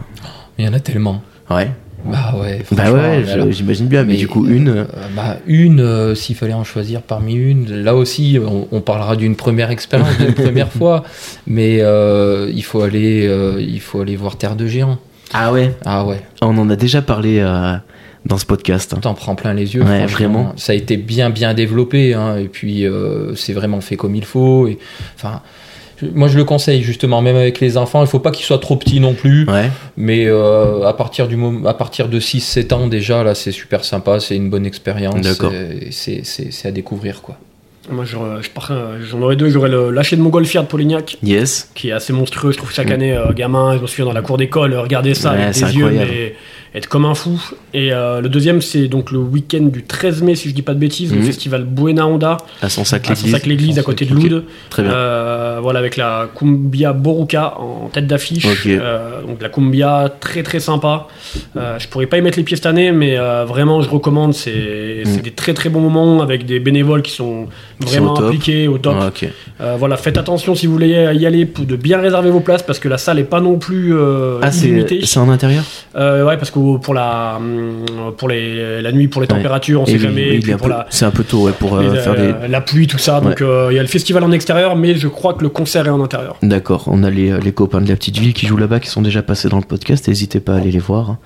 Il y en a tellement. Ouais. Bah ouais. Bah ouais, j'imagine bien, mais, Mais, du coup, une. Euh, bah, une, euh, s'il fallait en choisir parmi une, là aussi, on, on parlera d'une première expérience, d'une [laughs] première fois, mais euh, il faut aller, euh, il faut aller voir Terre de Géant. Ah ouais? Ah ouais. On en a déjà parlé euh, dans ce podcast. hein. T'en prends plein les yeux. Ouais, vraiment. Ça a été bien, bien développé. hein, et puis, euh, c'est vraiment fait comme il faut. Et, enfin, je- moi, je le conseille justement, même avec les enfants. Il faut pas qu'ils soient trop petits non plus. Ouais. Mais euh, à, partir du moment, à partir de 6-7 ans, déjà, là, c'est super sympa. C'est une bonne expérience. D'accord. et C'est à découvrir, quoi. Moi, je- je euh, j'en aurais deux. J'aurais le lâcher de Montgolfière de Polignac, Yes. qui est assez monstrueux. Je trouve chaque Mm. année, euh, gamin, je me souviens dans la cour d'école, euh, regarder ça Ouais, avec des yeux, mais être comme un fou. Et euh, le deuxième, c'est donc le week-end du 13 mai, si je dis pas de bêtises, le Mhm. festival Buena Onda, À sac à à côté de. Loud. Très bien. Euh, voilà, avec la Cumbia Boruca en tête d'affiche. Euh, donc la Cumbia très très sympa. Je pourrais pas y mettre les pieds cette année, mais vraiment je recommande. C'est c'est des très très bons moments avec des bénévoles qui sont vraiment au impliqués au top. Ah, voilà, faites attention si vous voulez y aller pour de bien réserver vos places parce que la salle est pas non plus Ah, illimitée. c'est en intérieur? Ouais, parce que pour la hum, pour les la nuit pour les Ouais. températures, on Et sait oui, jamais. oui, et il puis est un pour peu- la C'est un peu tôt ouais, pour euh, faire des. la pluie, tout ça. Donc euh, il y a le festival en extérieur, mais je crois que le concert est en intérieur. D'accord, on a les, les copains de la petite ville qui jouent là-bas qui sont déjà passés dans le podcast, n'hésitez pas à aller les voir.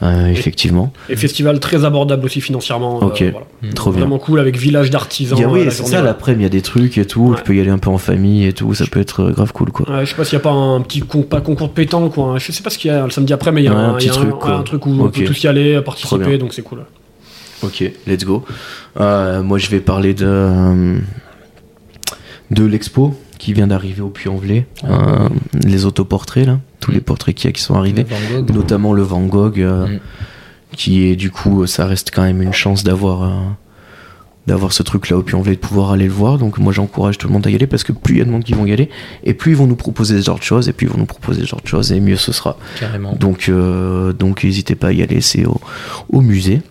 Euh, effectivement, Et festival très abordable aussi financièrement. euh, Ok. voilà. trop bien. Vraiment cool avec village d'artisans. Il y a, euh, oui, la c'est ça, l'après-midi, il y a des trucs et tout, Ouais. tu peux y aller un peu en famille et tout, ça peut être euh, grave cool quoi. Ouais, je sais pas s'il n'y a pas un petit con, pas concours de pétanque un- je sais pas ce qu'il y a le samedi après, mais il y a Ouais, un, un petit il y a truc, un, quoi. un truc où on peut tous y aller, participer, donc c'est cool. Ok, let's go. Euh, moi je vais parler de, euh, de l'expo qui vient d'arriver au Puy-en-Velay. Euh, les autoportraits là, tous les portraits qu'il y a qui sont arrivés. Notamment le Van Gogh, euh, Mm. qui est du coup, ça reste quand même une chance d'avoir euh, d'avoir ce truc là au Puy-en-Velay de pouvoir aller le voir. Donc moi j'encourage tout le monde à y aller parce que plus il y a de monde qui vont y aller, et plus ils vont nous proposer ce genre de choses, et plus ils vont nous proposer ce genre de choses, et mieux ce sera. Carrément. Donc euh, donc n'hésitez pas à y aller, c'est au, au musée.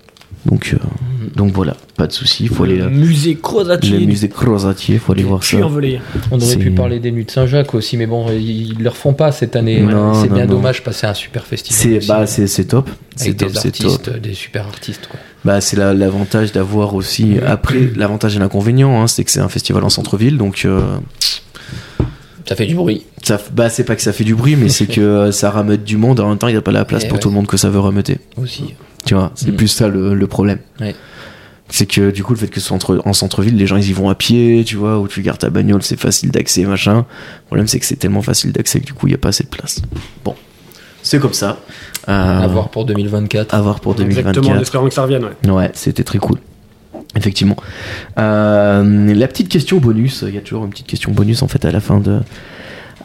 Donc euh, donc voilà, pas de souci, il faut aller le là. musée Le Crozatier. musée Crozatier, il faut aller voir ça. Puy-en-Velay. On aurait pu parler des nuits de Saint-Jacques aussi, mais bon, ils ne le refont pas cette année. Non, c'est bien non. dommage parce que c'est un super festival. C'est bah c'est c'est top, c'est avec top, des c'est top. artistes, des super artistes. Quoi. Bah, c'est la- l'avantage d'avoir aussi. Après, l'avantage et l'inconvénient, hein, c'est que c'est un festival en centre-ville, donc euh, Ça fait du bruit. ça, bah, c'est pas que ça fait du bruit, mais c'est [laughs] que euh, ça rameute du monde. En même temps, il n'y a pas la place Eh pour ouais. tout le monde que ça veut rameuter. aussi. Tu vois, c'est Mm. plus ça le, le problème. Ouais. C'est que du coup, le fait que ce soit entre- en centre-ville, les gens ils y vont à pied, tu vois, où tu gardes ta bagnole, c'est facile d'accès, machin. Le problème, c'est que c'est tellement facile d'accès que du coup, il n'y a pas assez de place. Bon, c'est comme ça. Euh, À voir pour 2024. à voir pour 2024. Exactement, en espérant que ça revienne. Ouais. Ouais, c'était très cool. Effectivement. Euh, la petite question bonus, il y a toujours une petite question bonus en fait à la fin de,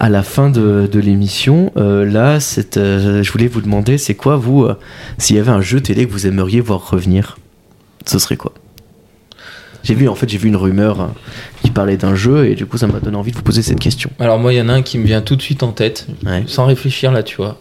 à la fin de, de l'émission. Euh, là, euh, je voulais vous demander, c'est quoi vous, euh, s'il y avait un jeu télé que vous aimeriez voir revenir, ce serait quoi? J'ai vu en fait, j'ai vu une rumeur euh, qui parlait d'un jeu et du coup, ça m'a donné envie de vous poser cette question. Alors moi, il y en a un qui me vient tout de suite en tête, Ouais. sans réfléchir là, tu vois.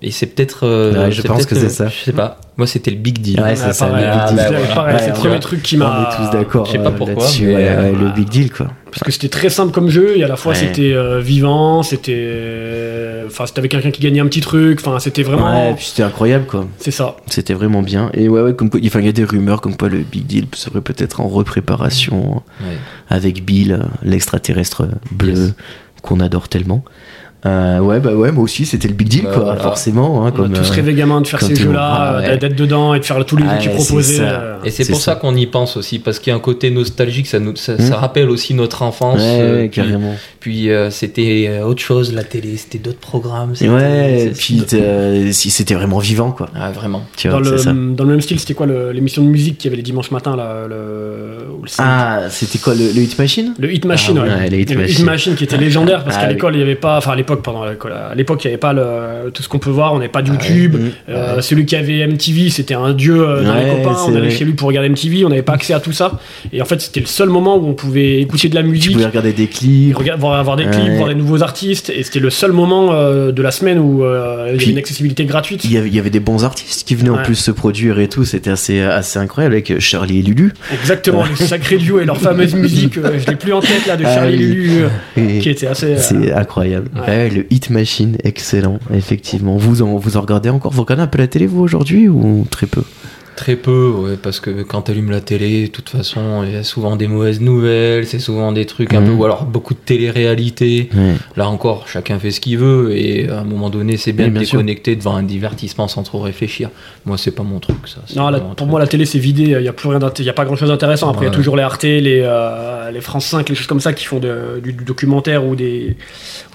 Et c'est peut-être. euh, Ouais, je pense que c'est ça. Je sais pas. Moi, c'était le Big Deal. Ouais, c'est Ouais, ça, pareil, le Big ah, Deal. bah, voilà. pareil, Ouais, c'est le on premier truc qui On m'a. est tous d'accord. Je sais pas euh, pourquoi, là-dessus, mais, ouais, ouais, le euh, Big Deal quoi. Parce que c'était très simple comme jeu et à la fois Ouais. c'était euh, vivant, c'était. euh, Enfin, c'était avec quelqu'un qui gagnait un petit truc, enfin, c'était vraiment. Ouais, puis c'était incroyable quoi. C'est ça. C'était vraiment bien. Et ouais, ouais, comme quoi, enfin, il y a des rumeurs comme quoi le Big Deal serait peut-être en repréparation Ouais. avec Bill, euh, l'extraterrestre bleu Yes. qu'on adore tellement. Euh, ouais, bah ouais, moi aussi, c'était le Big Deal, Bah, quoi, voilà. forcément. Hein, On a tous euh, rêvé gamin de faire ces jeux-là, ah, euh, ouais. d'être dedans et de faire tous les jeux Ouais, qu'ils c'est proposaient. Et c'est pour ça, ça. qu'on y pense aussi, parce qu'il y a un côté nostalgique, ça, nous, ça, Hmm. ça rappelle aussi notre enfance. Ouais, euh, puis carrément. puis, euh, c'était autre chose, la télé, c'était d'autres programmes. Ouais, puis euh, si c'était vraiment vivant, quoi. Ah, vraiment. Tu Dans vois, le, c'est ça. dans le même style, c'était quoi l'émission de musique qu'il y avait les dimanches matins là, le, Ah, c'était quoi, le, le Hit Machine? Le Hit Machine, Ah ouais. le. Hit Machine qui était légendaire parce Ah qu'à oui. l'école il y avait pas, enfin l'époque pendant à l'époque il y avait pas le, tout ce qu'on peut voir, on n'avait pas de Ah YouTube. Mm. Euh, Ouais. Celui qui avait MTV, c'était un dieu euh, dans Ouais, les copains. On allait vrai. chez lui pour regarder MTV, on n'avait pas accès à tout ça. Et en fait c'était le seul moment où on pouvait écouter de la Tu musique. pouvais regarder des clips. Rega- voir, des Ouais. clips, voir des nouveaux artistes, et c'était le seul moment euh, de la semaine où euh, il y Puis- avait une accessibilité gratuite. Il y, avait, il y avait des bons artistes qui venaient en plus se produire et tout, c'était assez, assez incroyable avec Charlie et Lulu. Exactement, le sacré duo et leur fameuse [laughs] musique, je l'ai plus en tête là, de Ah Charlie. Lulu, euh, Et- qui était assez. C'est incroyable. Ouais. Ouais, le Hit Machine, excellent, effectivement. Vous en, vous en regardez encore Vous regardez un peu la télé, vous, aujourd'hui, ou très peu? Très peu, ouais, parce que quand tu allumes la télé, de toute façon, il y a souvent des mauvaises nouvelles, c'est souvent des trucs un Mhm. peu, ou alors beaucoup de télé-réalité. Là encore, chacun fait ce qu'il veut, et à un moment donné, c'est bien Oui, de bien sûr. déconnecter devant un divertissement sans trop réfléchir. Moi, c'est pas mon truc, ça. Non, la- pour truc. moi, la télé, c'est vidé. Il n'y a plus rien d'int- y a pas grand chose d'intéressant. Après, il y a Ouais. toujours les Arte, les, euh, les France 5, les choses comme ça qui font de- du, du documentaire ou des,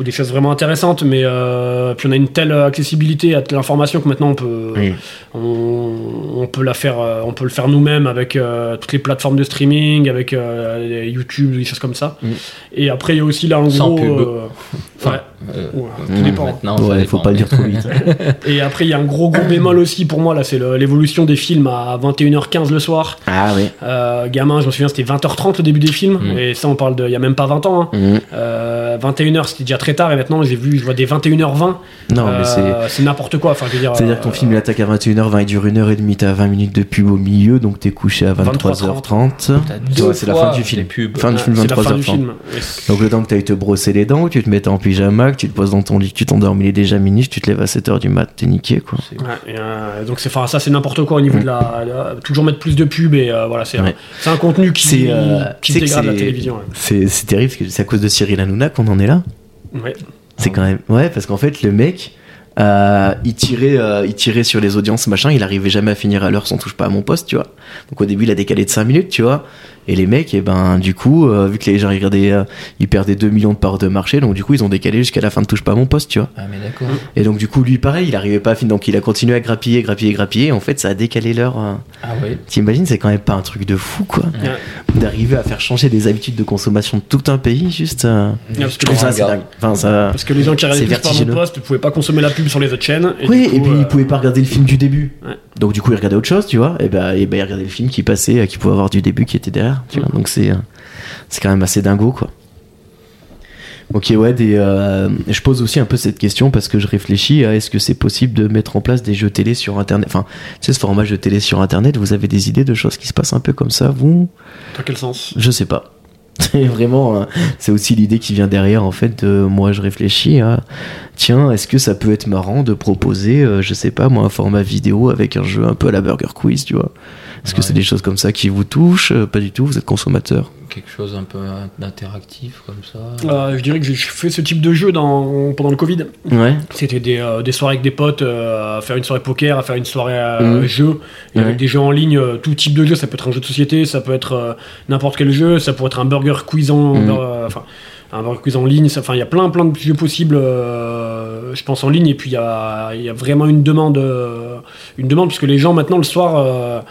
ou des choses vraiment intéressantes. Mais euh, puis on a une telle accessibilité à l'information que maintenant on peut, Oui. on, on peut la faire, euh, on peut le faire nous-mêmes avec euh, toutes les plateformes de streaming, avec euh, YouTube, des choses comme ça. Mm. Et après, il y a aussi là en Sans gros. pub. Enfin, ouais, euh, ouais, tout dépend. maintenant, Ouais, dépend, faut pas le dire trop vite. [laughs] Et après, il y a un gros gros bémol aussi pour moi là, c'est l'évolution des films à 21h15 le soir. Ah oui. Euh, gamin, je me souviens, c'était 20h30 le début des films, Mm. et ça, on parle de, il y a même pas 20 ans. hein. Mhm. Euh, 21h, c'était déjà très tard, et maintenant, j'ai vu, je vois des 21h20. Non, mais c'est. C'est n'importe quoi. Enfin, je veux dire. C'est-à-dire que ton euh, film il attaque à 21h20, il dure 1h30, t'as 20 minutes de pub au milieu, donc t'es couché à 23h30. T'as Tu vois, deux c'est la fin du film. Fin du film, c'est la fin du 23h30. film. Et- Donc le temps que t'ailles te brosser les dents, tu te mets en pyjama, tu te poses dans ton lit, tu t'endormes, il est déjà minuit, tu te lèves à 7h du mat, t'es niqué quoi. C'est- Ouais, et, euh, donc c'est enfin ça c'est n'importe quoi au niveau de la, la- toujours mettre plus de pubs et euh, voilà c'est Ouais. c'est un contenu qui euh, qui dégrade la télévision ouais. C'est terrible parce que c'est à cause de Cyril Hanouna qu'on en est là. Ouais. C'est quand même. Ouais, parce qu'en fait, le mec, euh, il, tirait, euh, il tirait sur les audiences, machin, il arrivait jamais à finir à l'heure sans touche pas à mon poste, tu vois. Donc au début, il a décalé de 5 minutes, tu vois. Et les mecs, et ben, du coup, euh, vu que les gens ils regardaient, euh, ils perdaient 2 millions de parts de marché, donc du coup, ils ont décalé jusqu'à la fin de touche pas à mon poste, tu vois. Ah, mais d'accord. Et donc, du coup, lui, pareil, il arrivait pas à finir, donc il a continué à grappiller, grappiller, grappiller. En fait, ça a décalé l'heure. euh. Ah, ouais. T'imagines, c'est quand même pas un truc de fou, quoi. Ouais. D'arriver à faire changer des habitudes de consommation de tout un pays, juste. euh, parce que ça, c'est. Enfin. Parce que les gens qui regardaient plus par mon poste ne pouvaient pas consommer la pub sur les autres chaînes. Et oui, coup, et puis euh, il pouvait pas regarder le film du début. Ouais. Donc du coup, il regardait autre chose, tu vois. Et ben, et ben, il regardait le film qui passait, qui pouvait avoir du début, qui était derrière. Tu vois. Donc c'est, euh, c'est quand même assez dingo, quoi. Ok, ouais. Des, euh, je pose aussi un peu cette question parce que je réfléchis à est-ce que c'est possible de mettre en place des jeux télé sur Internet? Enfin, tu sais, ce format jeu télé sur Internet. Vous avez des idées de choses qui se passent un peu comme ça, vous? Dans quel sens? Je sais pas. [laughs] C'est vraiment, euh, c'est aussi l'idée qui vient derrière en fait. De, moi, je réfléchis à, tiens, est-ce que ça peut être marrant de proposer, euh, je sais pas, moi, un format vidéo avec un jeu un peu à la Burger Quiz, tu vois? Est-ce que Ouais. c'est des choses comme ça qui vous touchent Euh, Pas du tout. Vous êtes consommateur. Quelque chose un peu interactif comme ça. Euh, Je dirais que j'ai fait ce type de jeu dans, pendant le Covid. Ouais. C'était des, euh, des soirées avec des potes, euh, à faire une soirée poker, à faire une soirée euh, Mhm. jeu, et Ouais. avec des jeux en ligne, tout type de jeu. Ça peut être un jeu de société, ça peut être euh, n'importe quel jeu, ça pourrait être un burger quiz en, euh, enfin, un burger quiz en ligne. Enfin, il y a plein plein de jeux possibles, euh, je pense en ligne. Et puis il y a, y a vraiment une demande, euh, une demande puisque les gens maintenant le soir.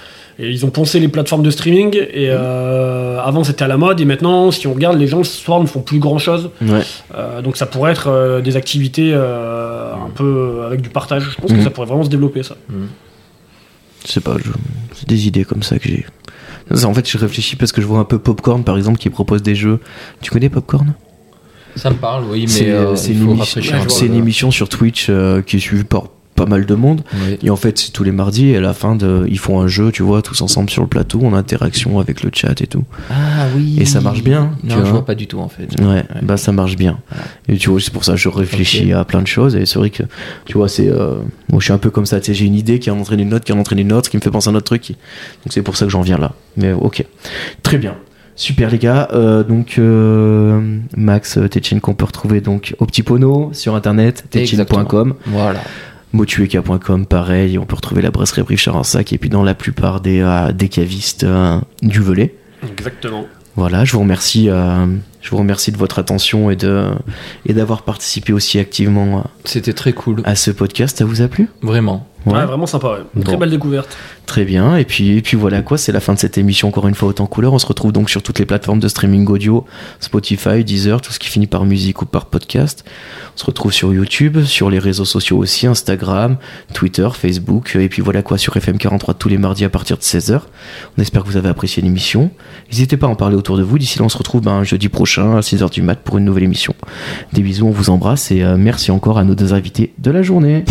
Et ils ont poncé les plateformes de streaming et euh, avant c'était à la mode et maintenant si on regarde les gens le soir ne font plus grand chose Ouais. euh, donc ça pourrait être euh, des activités euh, un peu avec du partage. Je pense que ça pourrait vraiment se développer ça. Je sais pas. je- C'est des idées comme ça que j'ai. En fait, je réfléchis parce que je vois un peu Popcorn, par exemple, qui propose des jeux. Tu connais Popcorn? Ça me parle, oui, mais C'est euh, une, émission- une émission sur Twitch euh, qui est suivie par pas mal de monde. Oui. Et en fait, c'est tous les mardis, et à la fin, de, ils font un jeu, tu vois, tous ensemble sur le plateau, en interaction avec le chat et tout. Ah oui. Et ça marche bien, tu vois. je vois pas du tout en fait. Ouais, bah ça marche bien. Et tu vois, c'est pour ça que je réfléchis à plein de choses, et c'est vrai que, tu vois, c'est. euh, moi, je suis un peu comme ça, tu sais, j'ai une idée qui en entraîne une autre, qui en entraîne une autre, qui me fait penser à un autre truc. qui- Donc c'est pour ça que j'en viens là. Mais ok. Très bien. Super les gars, Euh, donc euh, Max Tetchin qu'on peut retrouver donc au petit pono sur internet, tetchin.com. Voilà. motueka.com pareil on peut retrouver la brasserie Brive Charensac et puis dans la plupart des, euh, des cavistes euh, du Velay Exactement. voilà je vous remercie euh, je vous remercie de votre attention et de et d'avoir participé aussi activement à, C'était très cool. à ce podcast ça vous a plu? Vraiment. Ouais, vraiment sympa. ouais. Une Très belle découverte. Très bien, et puis, et puis voilà quoi, c'est la fin de cette émission encore une fois autant couleur. On se retrouve donc sur toutes les plateformes de streaming audio, Spotify, Deezer, tout ce qui finit par musique ou par podcast. On se retrouve sur YouTube, sur les réseaux sociaux aussi, Instagram, Twitter, Facebook, et puis voilà quoi, sur FM43 tous les mardis à partir de 16h. On espère que vous avez apprécié l'émission. N'hésitez pas à en parler autour de vous. D'ici là, on se retrouve ben, jeudi prochain à 6h du mat pour une nouvelle émission. Des bisous, on vous embrasse et euh, merci encore à nos deux invités de la journée.